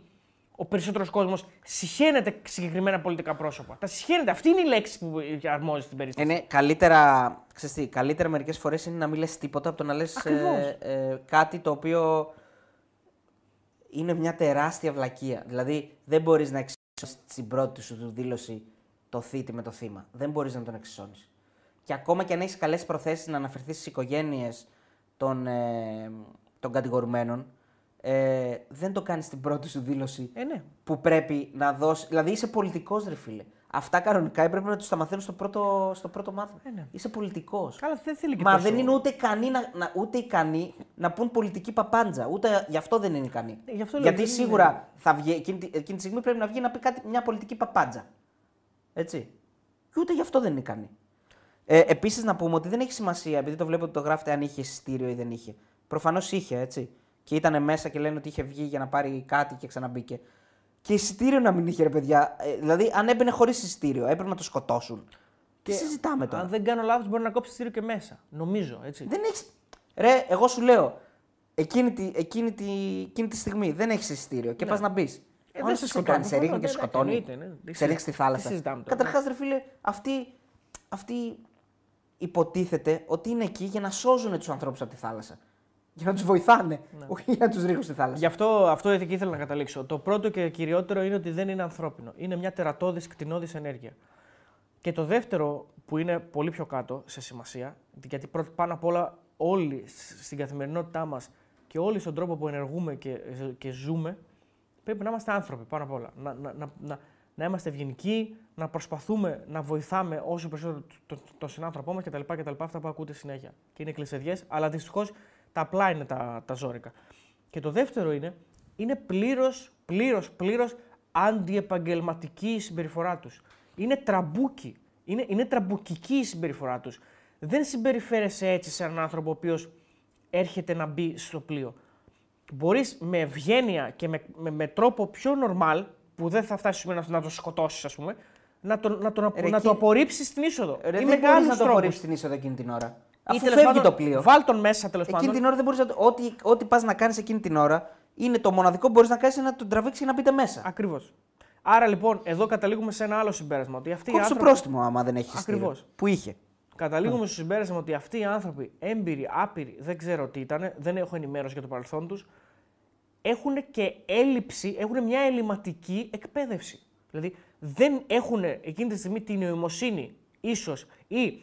ο περισσότερος κόσμος συχαίνεται συγκεκριμένα πολιτικά πρόσωπα. Τα συχαίνεται. Αυτή είναι η λέξη που αρμόζει στην περίπτωση. Είναι καλύτερα, ξέρεις τι, καλύτερα μερικές φορές είναι να μην λες τίποτα από το να λες Ακριβώς. ε, κάτι το οποίο είναι μια τεράστια βλακεία. Δηλαδή δεν μπορείς να εξισώσει στην πρώτη σου του δήλωση το θήτη με το θύμα. Δεν μπορείς να τον εξισώνεις. Και ακόμα και αν έχεις καλές προθέσεις να αναφερθείς στις οικογένειες των, ε, των κατηγορουμένων, ε, δεν το κάνεις στην πρώτη σου δήλωση Ε, ναι. που πρέπει να δώσεις. Δηλαδή είσαι πολιτικός, ρε φίλε. Αυτά κανονικά έπρεπε να τους τα μαθαίνουν στο πρώτο, στο πρώτο μάθημα. Ε, ναι. Είσαι πολιτικός. Καλά, δεν θέλει και Μα τόσο- δεν είναι ούτε ικανοί να, να, ούτε ικανοί να πούν πολιτική παπάντζα. Ούτε γι' αυτό δεν είναι ικανοί. Ε, γι' αυτό λέω, Γιατί δεν σίγουρα θα βγει, εκείνη, τη- εκείνη τη στιγμή πρέπει να βγει να πει κάτι, μια πολιτική παπάντζα. Έτσι. Και ούτε γι' αυτό δεν είναι ικανοί. Ε, Επίσης να πούμε ότι δεν έχει σημασία, επειδή το βλέπω ότι το γράφετε αν είχε εισιτήριο ή δεν είχε. Προφανώς είχε, έτσι. Και ήταν μέσα και λένε ότι είχε βγει για να πάρει κάτι και ξαναμπήκε. Και εισιτήριο να μην είχε, ρε παιδιά. Ε, δηλαδή, αν έμπαινε χωρίς εισιτήριο, έπρεπε να το σκοτώσουν. Τι συζητάμε τώρα; Αν δεν κάνω λάθος, μπορεί να κόψει στήριο και μέσα. Νομίζω έτσι. Δεν έχει. Ρε, εγώ σου λέω. Εκείνη τη, εκείνη τη, εκείνη τη στιγμή δεν έχεις εισιτήριο και πας να μπεις. Ε, Ε, δεν δεν σε σε σκοτώνει, κάνει, σε ρίχνει και προφανώς, σε ναι, σκοτώνει. εννοείται, ναι. Τι Σε ρίχνει στη συζη- θάλασσα. τι συζητάμε τώρα. Καταρχάς, ρε φίλε, αυτοί, αυτοί υποτίθεται ότι είναι εκεί για να σώζουν τους ανθρώπους από τη θάλασσα. Για να τους βοηθάνε, όχι για να τους ρίχνουν στη θάλασσα. Γι' αυτό, αυτό εκεί ήθελα να καταλήξω. Το πρώτο και κυριότερο είναι ότι δεν είναι ανθρώπινο. Είναι μια τερατώδης κτηνώδης ενέργεια. Και το δεύτερο που είναι πολύ πιο κάτω σε σημασία, γιατί πρώτα, πάνω απ' όλα όλοι σ- στην καθημερινότητά μας και όλοι στον τρόπο που ενεργούμε και, και ζούμε, πρέπει να είμαστε άνθρωποι πάνω απ' όλα. Να, να, να, να, να είμαστε ευγενικοί, να προσπαθούμε να βοηθάμε όσο περισσότερο τον το, το συνάνθρωπό μας κτλ, κτλ. Αυτά που ακούτε συνέχεια. Και είναι κλισεδιές, αλλά δυστυχώς τα απλά είναι τα, τα ζόρικα. Και το δεύτερο είναι, είναι πλήρως, πλήρως, πλήρως αντιεπαγγελματική η συμπεριφορά τους. Είναι τραμπούκοι. Είναι, είναι τραμπουκική η συμπεριφορά τους. Δεν συμπεριφέρεσαι έτσι σε έναν άνθρωπο ο οποίος έρχεται να μπει στο πλοίο. Μπορείς με ευγένεια και με, με, με τρόπο πιο normal, που δεν θα φτάσει να, να το σκοτώσεις, ας πούμε, να το, να το, να, Ρε, να εκεί- το απορρίψεις στην είσοδο. Ρε, Ή δεν με μπορείς άλλους να το τρόπους. απορρίψει την είσοδο εκείνη την ώρα. Ή Αφού τέλος φεύγει πάντων, το πλοίο. Βάλ τον μέσα τέλος Εκείνη πάντων. την ώρα δεν μπορείς να το. Ό,τι, ό,τι πας να κάνεις εκείνη την ώρα είναι το μοναδικό που μπορείς να κάνεις είναι να τον τραβήξεις και να μπείτε μέσα. Ακριβώς. Άρα λοιπόν, εδώ καταλήγουμε σε ένα άλλο συμπέρασμα. Ότι αυτοί οι Κόψε το άνθρωποι. πρόστιμο άμα δεν έχεις Ακριβώς. εισιτήριο. Που είχε. Καταλήγουμε στο συμπέρασμα ότι αυτοί οι άνθρωποι, έμπειροι, άπειροι, δεν ξέρω τι ήταν, δεν έχω ενημέρωση για το παρελθόν τους, έχουν και έλλειψη, έχουν μια ελληματική εκπαίδευση. Δηλαδή δεν έχουν εκείνη τη στιγμή την νοημοσύνη, ίσως, ή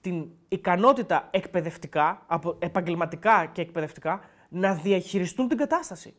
την ικανότητα εκπαιδευτικά, από επαγγελματικά και εκπαιδευτικά, να διαχειριστούν την κατάσταση.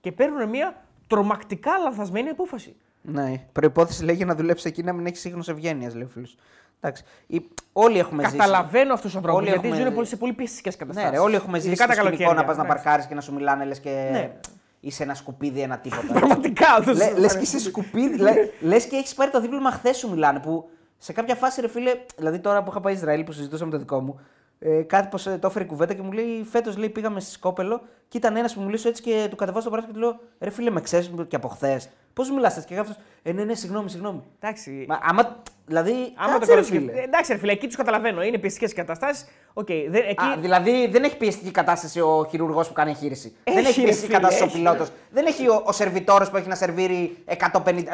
Και παίρνουν μια τρομακτικά λανθασμένη απόφαση. Ναι. Προπόθεση λέει για να δουλέψει εκεί να μην έχει σύγχρονο ευγένεια, λέει ο φίλος. Εντάξει. Η- Όλοι έχουμε ζήσει. Καταλαβαίνω αυτούς τους ανθρώπους Όλοι γιατί έχουμε ζουν δει. πολύ- σε πολύ πιεστικές καταστάσει. Ναι, ρε, όλοι έχουμε ζήσει Ειδικά στο τα σκηνικό καλοκαίρια. να πας να εντάξει. παρκάρεις και να σου μιλάνε λες και Ναι. είσαι ένα σκουπίδι, ένα τίποτα. Πραγματικά αυτός Λε λες και είσαι σκουπίδι. λε, λες και έχεις πάρει το δίπλωμα χθες σου μιλάνε. Που σε κάποια φάση, ρε φίλε, δηλαδή τώρα που είχα πάει Ισραήλ που συζητούσαμε το δικό μου, ε, κάτι πως ε, το έφερε η κουβέντα και μου λέει φέτος λέει, πήγαμε στη Σκόπελο και ήταν ένας που μου μιλούσε έτσι και του κατεβάζω το παράθυρο και του λέω Ρε φίλε, με ξέρεις και από χθες. Πώς μιλάς έτσι και αυτό. Ε, ναι, ναι, συγγνώμη, συγγνώμη. Εντάξει. Μα, άμα, δηλαδή, Άμα κάτσε, το ρε, καλοκαίρι. φίλε. Εντάξει, ρε φίλε, εκεί τους καταλαβαίνω. Είναι πιεστικές καταστάσεις. Οκ, δεν- εκεί. Α, δηλαδή δεν έχει πιεστική κατάσταση ο χειρουργός που κάνει εγχείρηση. Έχει, δεν έχει ρε πιεστική φίλε, κατάσταση ο έχει. πιλότος. Δεν έχει ο, ο σερβιτόρος που έχει να σερβίρει 150.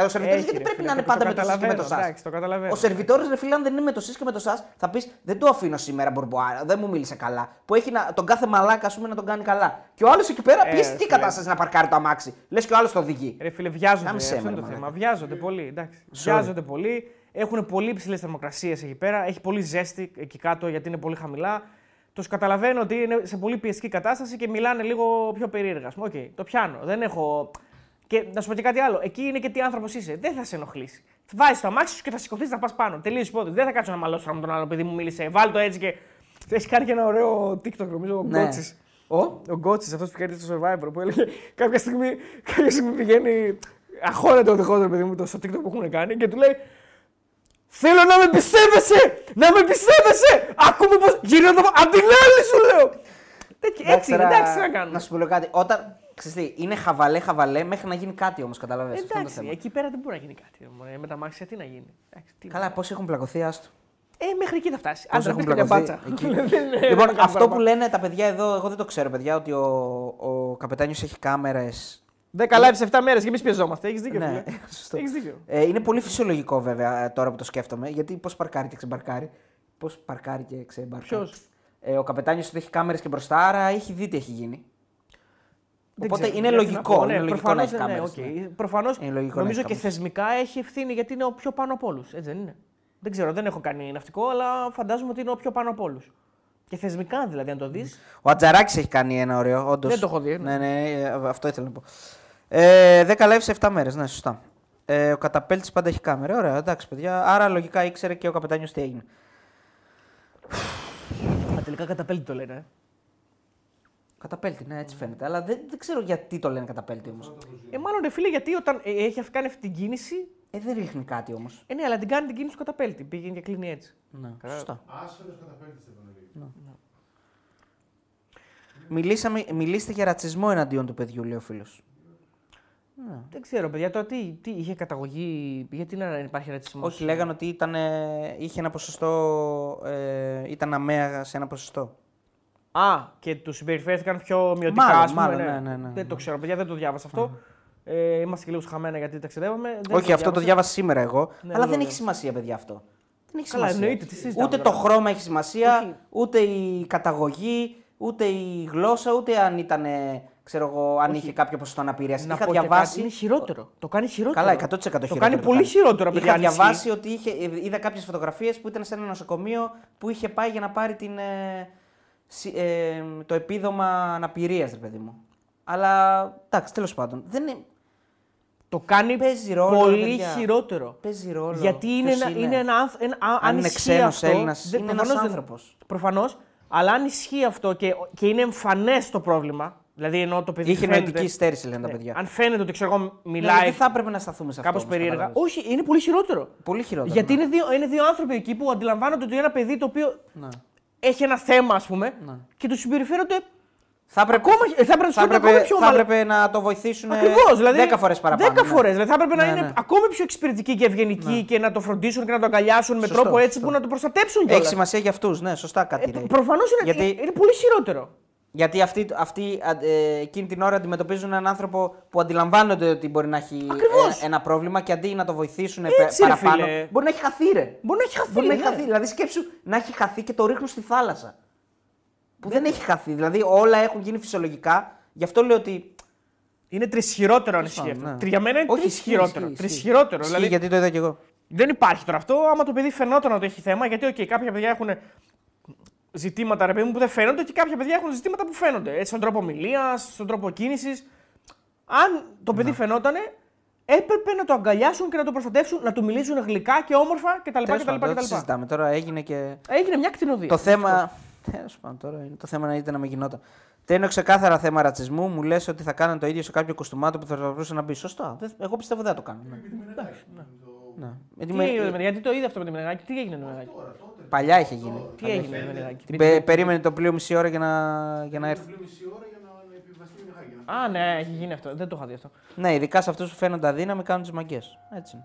Ο σερβιτόρος Έχει, γιατί ρε πρέπει φίλε, να είναι και το πάντα με το ΣΥΣ και με το καταλαβαίνω, ΣΑΣ. εντάξει, το καταλαβαίνω. Ο σερβιτόρος, ρε φίλε, αν δεν είναι με το ΣΥΣ και με το ΣΑΣ, θα πεις Δεν του αφήνω σήμερα πουρμπουάρ, δεν μου μίλησε καλά. Που έχει να, τον κάθε μαλάκα, ας πούμε, να τον κάνει καλά. Και ο άλλος εκεί πέρα Ε, πιεστική φίλε. κατάσταση να παρκάρει το αμάξι. Λες και ο άλλος το οδηγεί. Ρε φίλε, βιάζονται. Κάμισε αυτό με, είναι το ρε θέμα. μαλάκα. Βιάζονται πολύ. Εντάξει. Βιάζονται πολύ. Έχουν πολύ υψηλές θερμοκρασίες εκεί πέρα. Έχει πολύ ζέστη εκεί κάτω γιατί είναι πολύ χαμηλά. Τους καταλαβαίνω ότι είναι σε πολύ πιεστική κατάσταση και μιλάνε λίγο πιο περίεργα. Οκ, το πιάνω. Δεν έχω. Και να σου πω και κάτι άλλο. Εκεί είναι και τι άνθρωπος είσαι. Δεν θα σε ενοχλήσει. Βάζεις το αμάξι σου και θα σηκωθείς να πας πάνω. Τελείωσε υπόθεση. Δεν θα κάτσω να μαλώσω τώρα με τον άλλο επειδή μου μίλησε. Βάλ το έτσι και. Έχει κάνει και ένα ωραίο TikTok νομίζω ο Ναι. Γκότσης. Ο; Ο Γκότσης, αυτός που κέρδισε στο Survivor, που έλεγε κάποια στιγμή, κάποια στιγμή πηγαίνει. Αγχώνεται ο δικός του παιδί μου το στο TikTok που έχουν κάνει και του λέει Θέλω να με πιστεύεσαι! Να με πιστεύεσαι! Ακούμε πώ γύρω εδώ απ' την άλλη σου λέω! Τέτοια- Έτσι είναι, τώρα, εντάξει, τι να κάνουμε. Να σου πω λίγο κάτι. Όταν. Ξέρεις τι, είναι χαβαλέ, χαβαλέ μέχρι να γίνει κάτι όμως, καταλαβαίνεις. Αυτό είναι το Εντάξει, θέμα. εκεί πέρα δεν μπορεί να γίνει κάτι. μωρέ. Με τα μάξια τι να γίνει. Εντάξει, τι- Καλά, πόσοι έχουν πλακωθεί, άστο. Ε, μέχρι εκεί θα φτάσει. Πώς Αν έχουν δεν μπάτσα. πλακωθεί εκεί. Δεν είναι- λοιπόν, δεν αυτό κάνω που λένε τα παιδιά εδώ, εγώ δεν το ξέρω, παιδιά, ότι ο, ο καπετάνιος έχει κάμερες. 10 live σε 7 μέρες και εμείς πιεζόμαστε. Έχεις δίκιο. Ναι, φίλε. σωστό. Έχεις δίκιο. Ε, είναι πολύ φυσιολογικό βέβαια ε, τώρα που το σκέφτομαι. Γιατί πώς παρκάρει και ξεμπαρκάρει. Πώς παρκάρει και ξεμπαρκάρει. Ποιος; Ε, ο καπετάνιος ότι έχει κάμερες και μπροστά, άρα έχει δει τι έχει γίνει. Δεν Οπότε ξέρω, είναι γιατί λογικό, να πω, είναι λογικό προφανώς, να έχει ναι, κάμερες, οκ. ναι. Προφανώς, Είναι λογικό να νομίζω έχει και κάμερες. θεσμικά έχει ευθύνη γιατί είναι ο πιο πάνω από όλους. Έτσι δεν είναι; Δεν ξέρω, δεν έχω κάνει ναυτικό, αλλά φαντάζομαι ότι είναι ο πιο πάνω από όλους. Και θεσμικά δηλαδή, αν το δεις. Ο Ατζαράκης έχει κάνει ένα ωραίο, όντως. Δεν το έχω δει, Ναι, ναι, ε, αυτό ήθελα να πω. Ε, 10 live σε 7 μέρες, ναι, σωστά. Ε, ο καταπέλτης πάντα έχει κάμερα. Ωραία, εντάξει, παιδιά. Άρα λογικά ήξερε και ο καπετάνιος τι έγινε. Α, τελικά καταπέλτη το λένε. ε. Καταπέλτη, ναι, έτσι φαίνεται. Αλλά δεν, δεν ξέρω γιατί το λένε καταπέλτη όμως. Ε, μάλλον ρε φίλε, γιατί όταν ε, έχει κάνει αυτή την κίνηση. Ε, δεν ρίχνει κάτι όμως. Ε, ναι, αλλά την κάνει την κίνηση του καταπέλτη. Πήγαινε και κλείνει έτσι. Ναι, σωστά. Άσφαιρος καταπέλτης δεν τον έλεγε. Μιλήσαμε, μιλήστε για ρατσισμό εναντίον του παιδιού, λέει ο φίλος. Δεν ξέρω, παιδιά, τώρα τι, τι είχε καταγωγή. Γιατί να υπάρχει ρατσισμός; Όχι, λέγανε ότι ήταν, ε, είχε ένα ποσοστό. Ε, ήταν αμαία σε ένα ποσοστό. Α, και τους συμπεριφέρθηκαν πιο μειωτικά, Μάλλον, ας πούμε, μάλλον, ναι, ναι, ναι. Δεν το ξέρω, παιδιά, δεν το διάβασα αυτό. Ε, είμαστε και λίγο χαμένα γιατί ταξιδεύαμε. Δεν Όχι, αυτό το διάβασα. διάβασα σήμερα εγώ. Ναι, αλλά ναι, δεν ναι. έχει σημασία, παιδιά, αυτό. Δεν έχει Καλά, σημασία. εννοείται, τι συζητάμε ούτε το τώρα. χρώμα έχει σημασία, Όχι. ούτε η καταγωγή, ούτε η γλώσσα, ούτε αν ήταν. Ε, Ξέρω εγώ, αν είχε κάποιο ποσοστό αναπηρίας. Να Είχα πω και διαβάσει. κάτι, είναι χειρότερο. Το κάνει χειρότερο. Καλά, 100% χειρότερο. Το κάνει πολύ χειρότερο, παιδιά. Είχα αν ισχύει. διαβάσει ότι είχε, είδα κάποιες φωτογραφίες που ήταν σε ένα νοσοκομείο που είχε πάει για να πάρει την, ε, συ- ε, το επίδομα αναπηρίας, ρε παιδί μου. Αλλά εντάξει, τέλος πάντων. Δεν είναι, Το κάνει Παίζει ρόλο, ρε πολύ παιδιά. χειρότερο. παίζει ρόλο. Γιατί είναι, ποιος ένα, είναι; ένα άνθρω- ένα- α- Αν είναι ισχύει ξένος αυτό, Έλληνας, δεν- είναι ένας προφανώς δεν- άνθρωπος. Προφανώς, αλλά αν ισχύει αυτό και, και είναι εμφανές το πρόβλημα, δηλαδή ενώ το παιδί Είχε φαίνεται- νοητική στέρηση, λένε τα Ναι, παιδιά. Αν φαίνεται ότι ξέρω εγώ Ναι, μιλάει δεν θα έπρεπε να σταθούμε σε αυτό. κάπως όμως, περίεργα. κατάλαβες. Όχι, είναι πολύ χειρότερο. Πολύ χειρότερο. Γιατί ναι. είναι δύο, είναι δύο άνθρωποι εκεί που αντιλαμβάνονται ότι ένα παιδί το οποίο Ναι. έχει ένα θέμα, ας πούμε, Ναι. και του συμπεριφέρονται. Θα έπρεπε, Ακόμα- θα έπρεπε να τους θα φέρουν έπρεπε, ακόμα πιο θα μαλα- έπρεπε να το βοηθήσουν Ακριβώς. Δηλαδή, 10 φορές παραπάνω. 10 ναι. φορές. Δηλαδή θα έπρεπε να Ναι, είναι ναι. ακόμη πιο εξυπηρετικοί και ευγενικοί και να το φροντίσουν και να το αγκαλιάσουν με Σωστό, τρόπο έτσι σωστό. που να το προστατέψουν Έχει κιόλας. σημασία για αυτούς, ναι, σωστά κάτι. Ε, λέει. Προφανώς είναι, Γιατί- είναι πολύ χειρότερο. Γιατί αυτοί, αυτοί α, ε, εκείνη την ώρα αντιμετωπίζουν έναν άνθρωπο που αντιλαμβάνονται ότι μπορεί να έχει Ακριβώς. ε, ένα πρόβλημα και αντί να το βοηθήσουν Έτσι, ρε παραπάνω. φίλε. Μπορεί να έχει χαθεί, ρε. Μπορεί να έχει χαθεί. Μπορεί να έχει ναι. χαθεί. Δηλαδή σκέψου να έχει χαθεί και το ρίχνουν στη θάλασσα. Που δεν έχει χαθεί. Δηλαδή όλα έχουν γίνει φυσιολογικά. Γι' αυτό λέω ότι. Είναι τρισχυρότερο αν ισχύει πάντων, αυτό. ναι. Τρι- Για μένα είναι Όχι, τρισχυρότερο. ισχύει, ισχύει. Τρισχυρότερο. Ισχύει, Δηλαδή γιατί το είδα κι εγώ. δεν υπάρχει τώρα αυτό. Άμα το παιδί φαινόταν ότι έχει θέμα, γιατί okay, κάποια παιδιά έχουν ζητήματα ρε παιδί μου που δεν φαίνονται και κάποια παιδιά έχουν ζητήματα που φαίνονται. Έτσι, στον τρόπο ομιλίας, στον τρόπο κίνησης. Αν το παιδί φαινόταν, έπρεπε να το αγκαλιάσουν και να το προστατεύσουν, να του μιλήσουν γλυκά και όμορφα κτλ. Τέλος πάντων, κτλ, δεν το κτλ. συζητάμε. Τώρα έγινε και. Έγινε μια κτηνοδία. Το θέμα. Τέλος πάντων, τώρα είναι το θέμα να είτε να μην γινόταν. Τένω ξεκάθαρα θέμα ρατσισμού. Μου λες ότι θα κάνανε το ίδιο σε κάποιο κουστούμάτο που θα μπορούσε να μπει. Σωστά. Δεν- Εγώ πιστεύω δεν θα το κάνουν. Ναι. Ναι. Με τη Τι με- έγινε με- γιατί το είδε αυτό με τη Μενεγάκη, τι έγινε με τη Μενεγάκη. Παλιά είχε γίνει. Τι έγινε με τη Μενεγάκη. την Πε- περίμενε το πλοίο μισή ώρα για να, για να έρθει. Πλέον μισή ώρα για να επιβαστεί η μηχανή. για να Α, ναι, έχει γίνει αυτό. Δεν το είχα δει αυτό. Ναι, ειδικά σε αυτούς που φαίνονται αδύναμοι κάνουν τις μαγκές. Έτσι. είναι.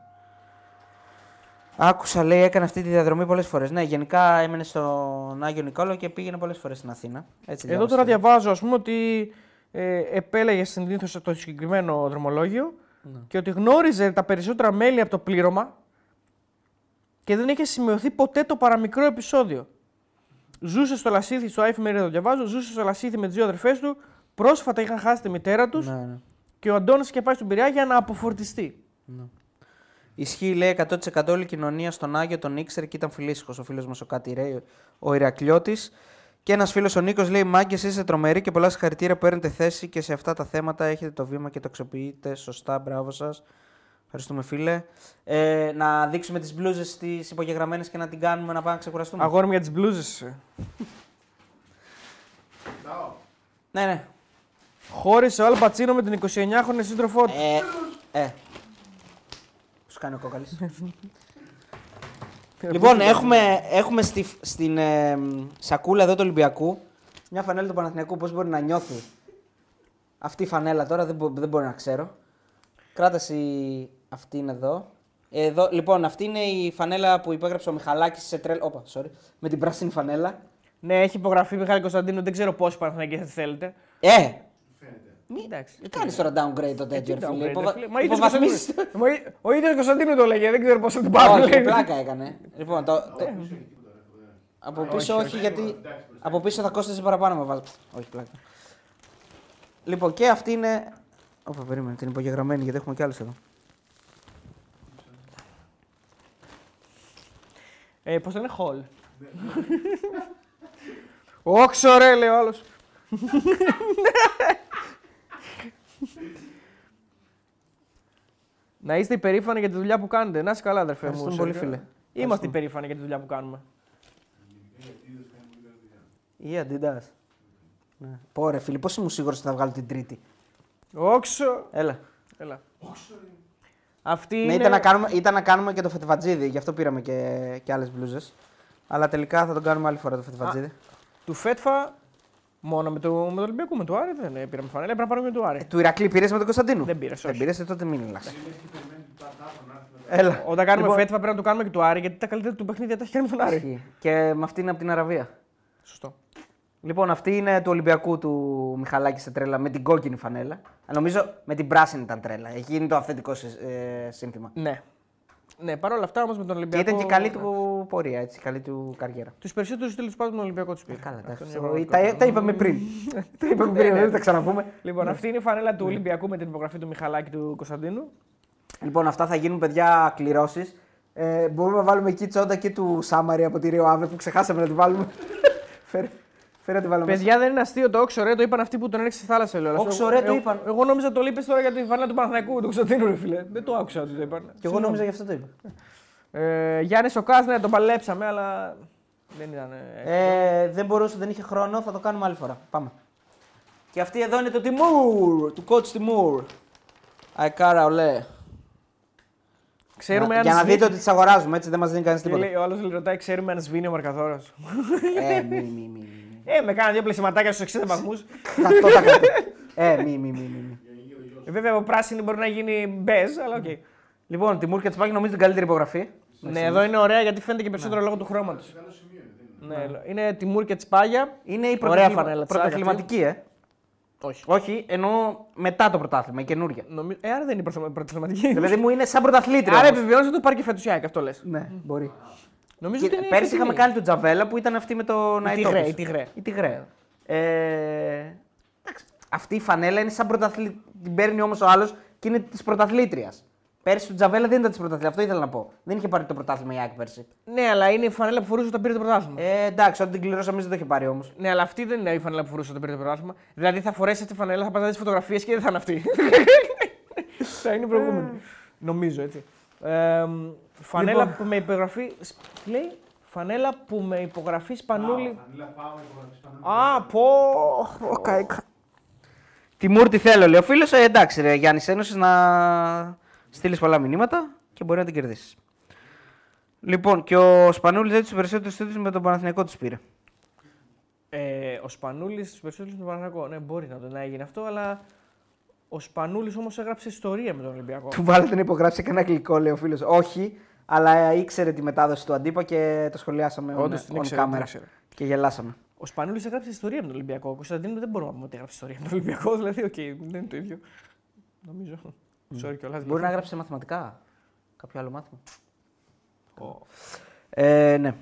Άκουσα, λέει, έκανε αυτή τη διαδρομή πολλές φορές. Ναι, γενικά έμενε στον Άγιο Νικόλαο και πήγαινε πολλές φορές στην Αθήνα. Έτσι Εδώ διάβασα. τώρα διαβάζω, ας πούμε, ότι ε, επέλεγε συνήθως το συγκεκριμένο δρομολόγιο Ναι. και ότι γνώριζε τα περισσότερα μέλη από το πλήρωμα και δεν είχε σημειωθεί ποτέ το παραμικρό επεισόδιο. Ζούσε στο Λασίθι, στο Άιφη το διαβάζω, ζούσε στο Λασίθι με τις δύο αδερφές του. Πρόσφατα είχαν χάσει τη μητέρα τους Ναι, ναι. και ο Αντώνης είχε πάει στον Πειραιά για να αποφορτιστεί. Ισχύει, λέει, 100% όλη η κοινωνία στον Άγιο τον ήξερε και ήταν φιλήσυχος. Ο φίλος μας ο Κάτι Ρέι, ο Ηρακλιώτης. Και ένας φίλος ο Νίκος λέει: Μάγκες, είστε τρομεροί και πολλά συγχαρητήρια που παίρνετε θέση και σε αυτά τα θέματα έχετε το βήμα και το αξιοποιείτε σωστά. Μπράβο σας. Ευχαριστούμε, φίλε. Ε, να δείξουμε τις μπλούζες τις υπογεγραμμένες και να την κάνουμε να πάμε να ξεκουραστούμε. Αγόρι μου για τις μπλούζες. κοιτάω. Ναι, ναι. Χώρισε ο Αλπατσίνο με την 29χρονη σύντροφό του. Ε, ε. Πώς κάνει ο κόκαλης; λοιπόν, έχουμε, έχουμε στη, στην ε, σακούλα εδώ του Ολυμπιακού μια φανέλα του Παναθηναϊκού. Πώς μπορεί να νιώθει αυτή η φανέλα τώρα, δεν, μπο- δεν μπορεί να ξέρω. Κράταση αυτή είναι εδώ. Εδώ, λοιπόν, αυτή είναι η φανέλα που υπέγραψε ο Μιχαλάκης σε τρέλ. Όπα, sorry. Με την πράσινη φανέλα. Ναι, έχει υπογραφεί Μιχάλη Κωνσταντίνου, δεν ξέρω πόσοι Παναθηναϊκοί θα τη θέλετε. Ε! Φαίνεται. Μη Εντάξει. κάνεις τώρα downgrade το τέτοιο, Τι ρε φίλε. downgrade, Υποβα... φίλε. Μα ίδιος υποβαθμίζεις Κωνσταντίνου- Μα ή- Ο ίδιος Κωνσταντίνου το λέγε, δεν ξέρω πώς θα την πάρουν. Όχι, λέει. πλάκα έκανε. Λοιπόν, το, το... Δεν έχει τίποτα, ρε, φωτιά. από πίσω όχι, όχι, γιατί. Εντάξει, μπροστά. Από πίσω θα κόστησε παραπάνω με βάζω. Όχι, πλάκα. Λοιπόν, και αυτή είναι. Όπα, περίμενε, την υπογεγραμμένη γιατί έχουμε κι άλλες εδώ. Ε, Πώς το είναι, Χολ. Όξο ρε, λέει ο άλλος. Να είστε υπερήφανοι για τη δουλειά που κάνετε. Να είσαι καλά, αδερφέ μου. Ευχαριστούμε πολύ, Σέρgio. φίλε. Είμαστε υπερήφανοι για τη δουλειά που κάνουμε. Η Adidas. Ναι. Πόρε, φίλε, πώς ήμουν σίγουρος ότι θα βγάλω την τρίτη; Όξο. Έλα. Έλα. Αυτή Ναι, είναι... ήταν, να κάνουμε, ήταν να κάνουμε και το φετεβατζίδι, γι' αυτό πήραμε και, και άλλες μπλούζες. Αλλά τελικά θα τον κάνουμε άλλη φορά το φετεβατζίδι. Του Φέτφα μόνο με το, με το Ολυμπιακό, με το Άρη δεν ε, πήραμε φανέλα. Πρέπει να πάρουμε με το Άρη. Ε, του Ηρακλή πήρες με τον Κωνσταντίνου; Δεν πήρες, Δεν όχι. πήρες, τότε μην μιλάς. Λες και περιμένει τα τάφα να έρθει μετά. Έλα. Όταν κάνουμε Λοιπόν- Φέτφα πρέπει να το κάνουμε και του Άρη γιατί τα καλύτερα του παιχνίδια τα έχει κάνει με τον Άρη. Ισχύει. Και με αυτή είναι από την Αραβία. Σωστό. Λοιπόν, αυτή είναι του Ολυμπιακού του Μιχαλάκη σε τρέλα με την κόκκινη φανέλα. Α, Νομίζω με την πράσινη ήταν τρέλα. Εκεί είναι το αυθεντικό συ- ε, σύνθημα. Ναι. Ναι, παρόλα αυτά όμως με τον Και Ολυμπιακό. ήταν και καλή του πορεία, έτσι, καλή του καριέρα. Τους περισσότερους τέλου πάντων τον Ολυμπιακό τους πήρε. Καλά, Αυτό εντάξει. είναι το- μια πραγματικότητα. Τα, τα είπαμε πριν. τα είπαμε πριν, δεν θα τα ξαναπούμε. Λοιπόν, αυτή είναι η φανέλα του Ολυμπιακού με την υπογραφή του Μιχαλάκη του Κωνσταντίνου. Λοιπόν, αυτά θα γίνουν παιδιά κληρώσεις. Ε, μπορούμε να βάλουμε εκεί τσόντα και του Σάμαρη από τη Ρίο Άβε που ξεχάσαμε να τη βάλουμε. φέρε, φέρε να τη βάλουμε. Παιδιά δεν είναι αστείο το όξο ρε, το είπαν αυτοί που τον έριξε στη θάλασσα. Λέω. Όξο, ρε, το Εγώ- είπαν. Εγώ νόμιζα το λείπεις τώρα για τη φανέλα του Παναθηναϊκού του Κωνσταντίνου, ρε φίλε. Δεν το άκουσα ότι το είπαν. Και εγώ νόμιζα γι' αυτό το είπα. Ε, Γιάννης Σοκά, ναι, τον παλέψαμε, αλλά δεν ήταν. Ε... Ε, δεν μπορούσε, δεν είχε χρόνο, θα το κάνουμε άλλη φορά. Πάμε. Και αυτή εδώ είναι το Τιμούρ, του coach Τιμούρ. Αεκάρα, ολέ. Ξέρουμε Να- αν Για να σβήνει- δείτε ότι τις αγοράζουμε, έτσι δεν μας δίνει κανείς Και τίποτα. λέει, ο άλλος ρωτάει, ξέρουμε αν σβήνει ο Μαρκαδόρο. ε, μη, μη, μη, μη. Ε, με κάνα δύο πλεσιματάκια στους 60 βαθμούς. Κατώ τα κατώ. Ε, μη, μη, μη, μη, μη. Ε, βέβαια, ο πράσινη μπορεί να γίνει μπέζ, αλλά οκ. Λοιπόν, Τιμούρ και Τσπάκη νομίζω την καλύτερη υπογραφή; Ναι, εδώ είναι ωραία γιατί φαίνεται και περισσότερο λόγω του χρώματος. Καλό σημείο είναι. δεν είναι. Ναι, είναι Τιμούρ και Τσπάγια. Είναι η Ωραία πρωταθλημα... φανέλα της πρωταθληματική, ε. Όχι. Όχι, εννοώ μετά το πρωτάθλημα, η καινούργια. Νομι... Ε, άρα δεν είναι πρωταθλημα- πρωταθληματική. δηλαδή μου είναι σαν πρωταθλήτρια. άρα όμως. επιβιώνει να το πάρει και φετουσιάκι, αυτό λες. Ναι, μπορεί. Νομίζω Και ότι είναι πέρσι φετινή. είχαμε κάνει τον Τζαβέλα που ήταν αυτή με το Η Τιγρέ, η Τιγρέ. Η Τιγρέ. Ε, εντάξει, αυτή η φανέλα είναι σαν πρωταθλήτρια. Την παίρνει όμως ο άλλος και είναι της πρωταθλήτριας. Πέρσι του Τζαβέλα δεν ήταν της πρωταθλήτρια. Αυτό ήθελα να πω. Δεν είχε πάρει το πρωτάθλημα η Άκη πέρσι. Ναι, αλλά είναι η φανέλα που φορούσε όταν πήρε το πρωτάθλημα. Ε, εντάξει, όταν την κληρώσαμε δεν το είχε πάρει όμως. Ναι, αλλά αυτή δεν είναι η φανέλα που φορούσε όταν πήρε το πρωτάθλημα. Δηλαδή θα φορέσει αυτή τη φανέλα, θα πας να δεις φωτογραφίες και δεν θα είναι αυτή. θα είναι η προηγούμενη. Νομίζω έτσι. Ε, φανέλα Λοιπόν. που με υπογραφή. Τι λέει, φανέλα που με υπογραφή Σπανούλη. Φανίλα πάμε, υπογραφή Σπανούλη. Α, πω. πω, καήκα. Τιμούρ τι θέλω, λέει ο φίλος. Ε, εντάξει, ρε Γιάννης Ένωση να στείλεις πολλά μηνύματα και μπορεί να την κερδίσεις. Λοιπόν, και ο Σπανούλης δεν τους περισσότερους τίτλου με τον Παναθηναϊκό τους πήρε. Ε, ο Σπανούλης στου περισσότερους με τον Παναγιακό. Ναι, μπορεί να το να έγινε αυτό, αλλά ο Σπανούλης όμως έγραψε ιστορία με τον Ολυμπιακό. Του βάλετε να υπογράψει κανένα γλυκό, λέει ο φίλος. Όχι, αλλά ήξερε τη μετάδοση του Αντύπα και το σχολιάσαμε Όντως, on, την on ήξερε, την camera. ήξερε. Και γελάσαμε. Ο Σπανούλης έγραψε ιστορία με τον Ολυμπιακό. Ο Κωνσταντίνο δεν μπορούμε να πούμε ότι έγραψε ιστορία με τον Ολυμπιακό. Δηλαδή, οκ, δεν είναι το ίδιο. Νομίζω. Sorry κιόλας. Μπορεί να γράψει σε μαθηματικά. Κάποιο άλλο μάθημα. Ε, ναι.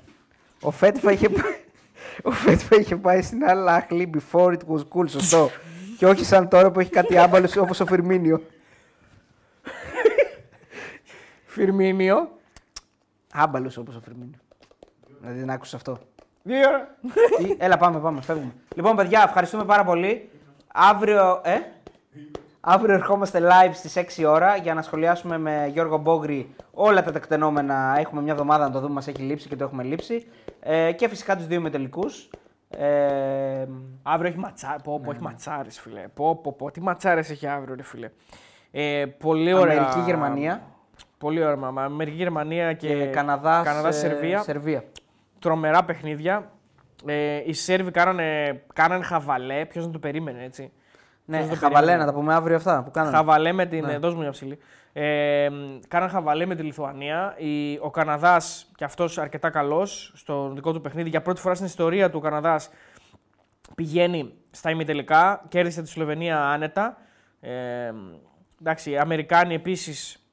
Ο Φέτφα είχε, πάει- ο Φέτφα είχε πάει στην άλλα άχλη before it was cool, σωστό. Και όχι σαν τώρα που έχει κάτι άμπαλο όπως ο Φερμίνιο. Φιρμίνιο. Άμπαλος όπως ο Φερμίνιο. Δηλαδή δεν άκουσα αυτό. Δύο ώρα. Τι- Έλα, πάμε, πάμε, φεύγουμε. Λοιπόν, παιδιά, ευχαριστούμε πάρα πολύ. Αύριο, ε, αύριο ερχόμαστε live στις 6 ώρα για να σχολιάσουμε με Γιώργο Μπόγκρι όλα τα τεκτενόμενα. Έχουμε μια εβδομάδα να το δούμε, μας έχει λείψει και το έχουμε λείψει. Ε, και φυσικά τους δύο μετελικούς. Ε, Αύριο έχει ματσάρε. Πω, πω, έχει ματσάρες, φίλε. Πω, πω, πω. Τι ματσάρες έχει αύριο, ρε φίλε. Ε, πολύ ωραία. Αμερική-Γερμανία. Πολύ ωραία, μαμά. Αμερική, Γερμανία και, και Καναδάς, Καναδάς, ε, Σερβία. Σερβία. Τρομερά παιχνίδια. Ε, οι Σέρβοι κάνανε, κάνανε χαβαλέ. Ποιος να το περίμενε, έτσι. Ναι, Ποιος το χαβαλέ περιμένει. να τα πούμε αύριο αυτά που κάνανε. Χαβαλέ με την. Ναι. Ε, δώσ' μου μια ψηλή. Ε, κάναν χαβαλέ με τη Λιθουανία. Η, ο Καναδάς και αυτός αρκετά καλός στο δικό του παιχνίδι. Για πρώτη φορά στην ιστορία του ο Καναδάς πηγαίνει στα ημιτελικά. Κέρδισε τη Σλοβενία άνετα. Ε, εντάξει, οι Αμερικάνοι επίσης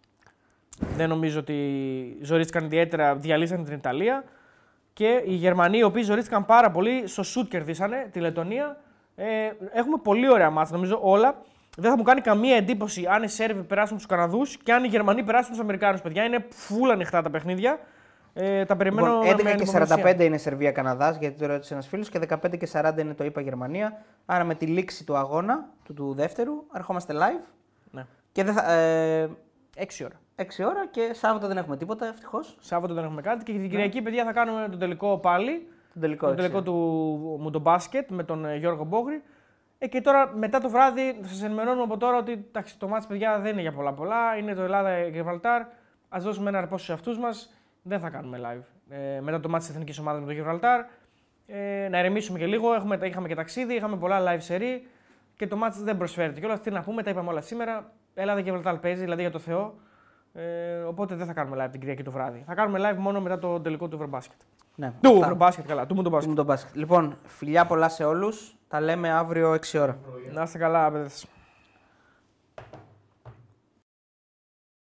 δεν νομίζω ότι ζορίστηκαν ιδιαίτερα. Διαλύσαν την Ιταλία. Και οι Γερμανοί, οι οποίοι ζορίστηκαν πάρα πολύ, στο σουτ κερδίσανε τη Λετωνία. Ε, έχουμε πολύ ωραία μάτια, νομίζω όλα. Δεν θα μου κάνει καμία εντύπωση αν οι Σέρβοι περάσουν τους Καναδούς και αν οι Γερμανοί περάσουν τους Αμερικάνους. Παιδιά, είναι φούλα ανοιχτά τα παιχνίδια. Ε, τα περιμένω Λοιπόν, με 11 και ανυπομονησία. 45 είναι Σερβία-Καναδάς, γιατί το ρώτησε ένας φίλος, και 15 και 40 είναι το είπα Γερμανία. Άρα με τη λήξη του αγώνα, του, του δεύτερου, ερχόμαστε live. Ναι. Και δεν θα, ε, 6 ώρα. 6 ώρα και Σάββατο δεν έχουμε τίποτα, ευτυχώς. Σάββατο δεν έχουμε κάτι και την Κυριακή, παιδιά, θα κάνουμε το τελικό πάλι. Τον τελικό. Το έξι. τελικό του μου το μπάσκετ με τον ε, Γιώργο Μπόγρη. Ε, και τώρα μετά το βράδυ σας ενημερώνουμε από τώρα ότι εντάξει, το μάτς παιδιά δεν είναι για πολλά πολλά. Είναι το Ελλάδα-Γιβραλτάρ. Α δώσουμε ένα ρεπό σε αυτού μας. Δεν θα κάνουμε live. Ε, μετά το μάτς της εθνικής ομάδας με το Γιβραλτάρ. Ε, να ηρεμήσουμε και λίγο. Έχουμε, είχαμε και ταξίδι, είχαμε πολλά live series και το μάτς δεν προσφέρεται κιόλα. Τι να πούμε, τα είπαμε όλα σήμερα. Ελλάδα-Γιβραλτάρ παίζει, δηλαδή για το Θεό. Ε, οπότε δεν θα κάνουμε live την Κυριακή το βράδυ. Θα κάνουμε live μόνο μετά το τελικό του Ευρωμπάσκετ. Ναι, Του αυτά. Ευρωμπάσκετ, καλά. Του μου το μπάσκετ. Μου το μπάσκετ. Λοιπόν, φιλιά πολλά σε όλους. Τα λέμε αύριο 6 ώρα. Να είστε καλά, παιδες.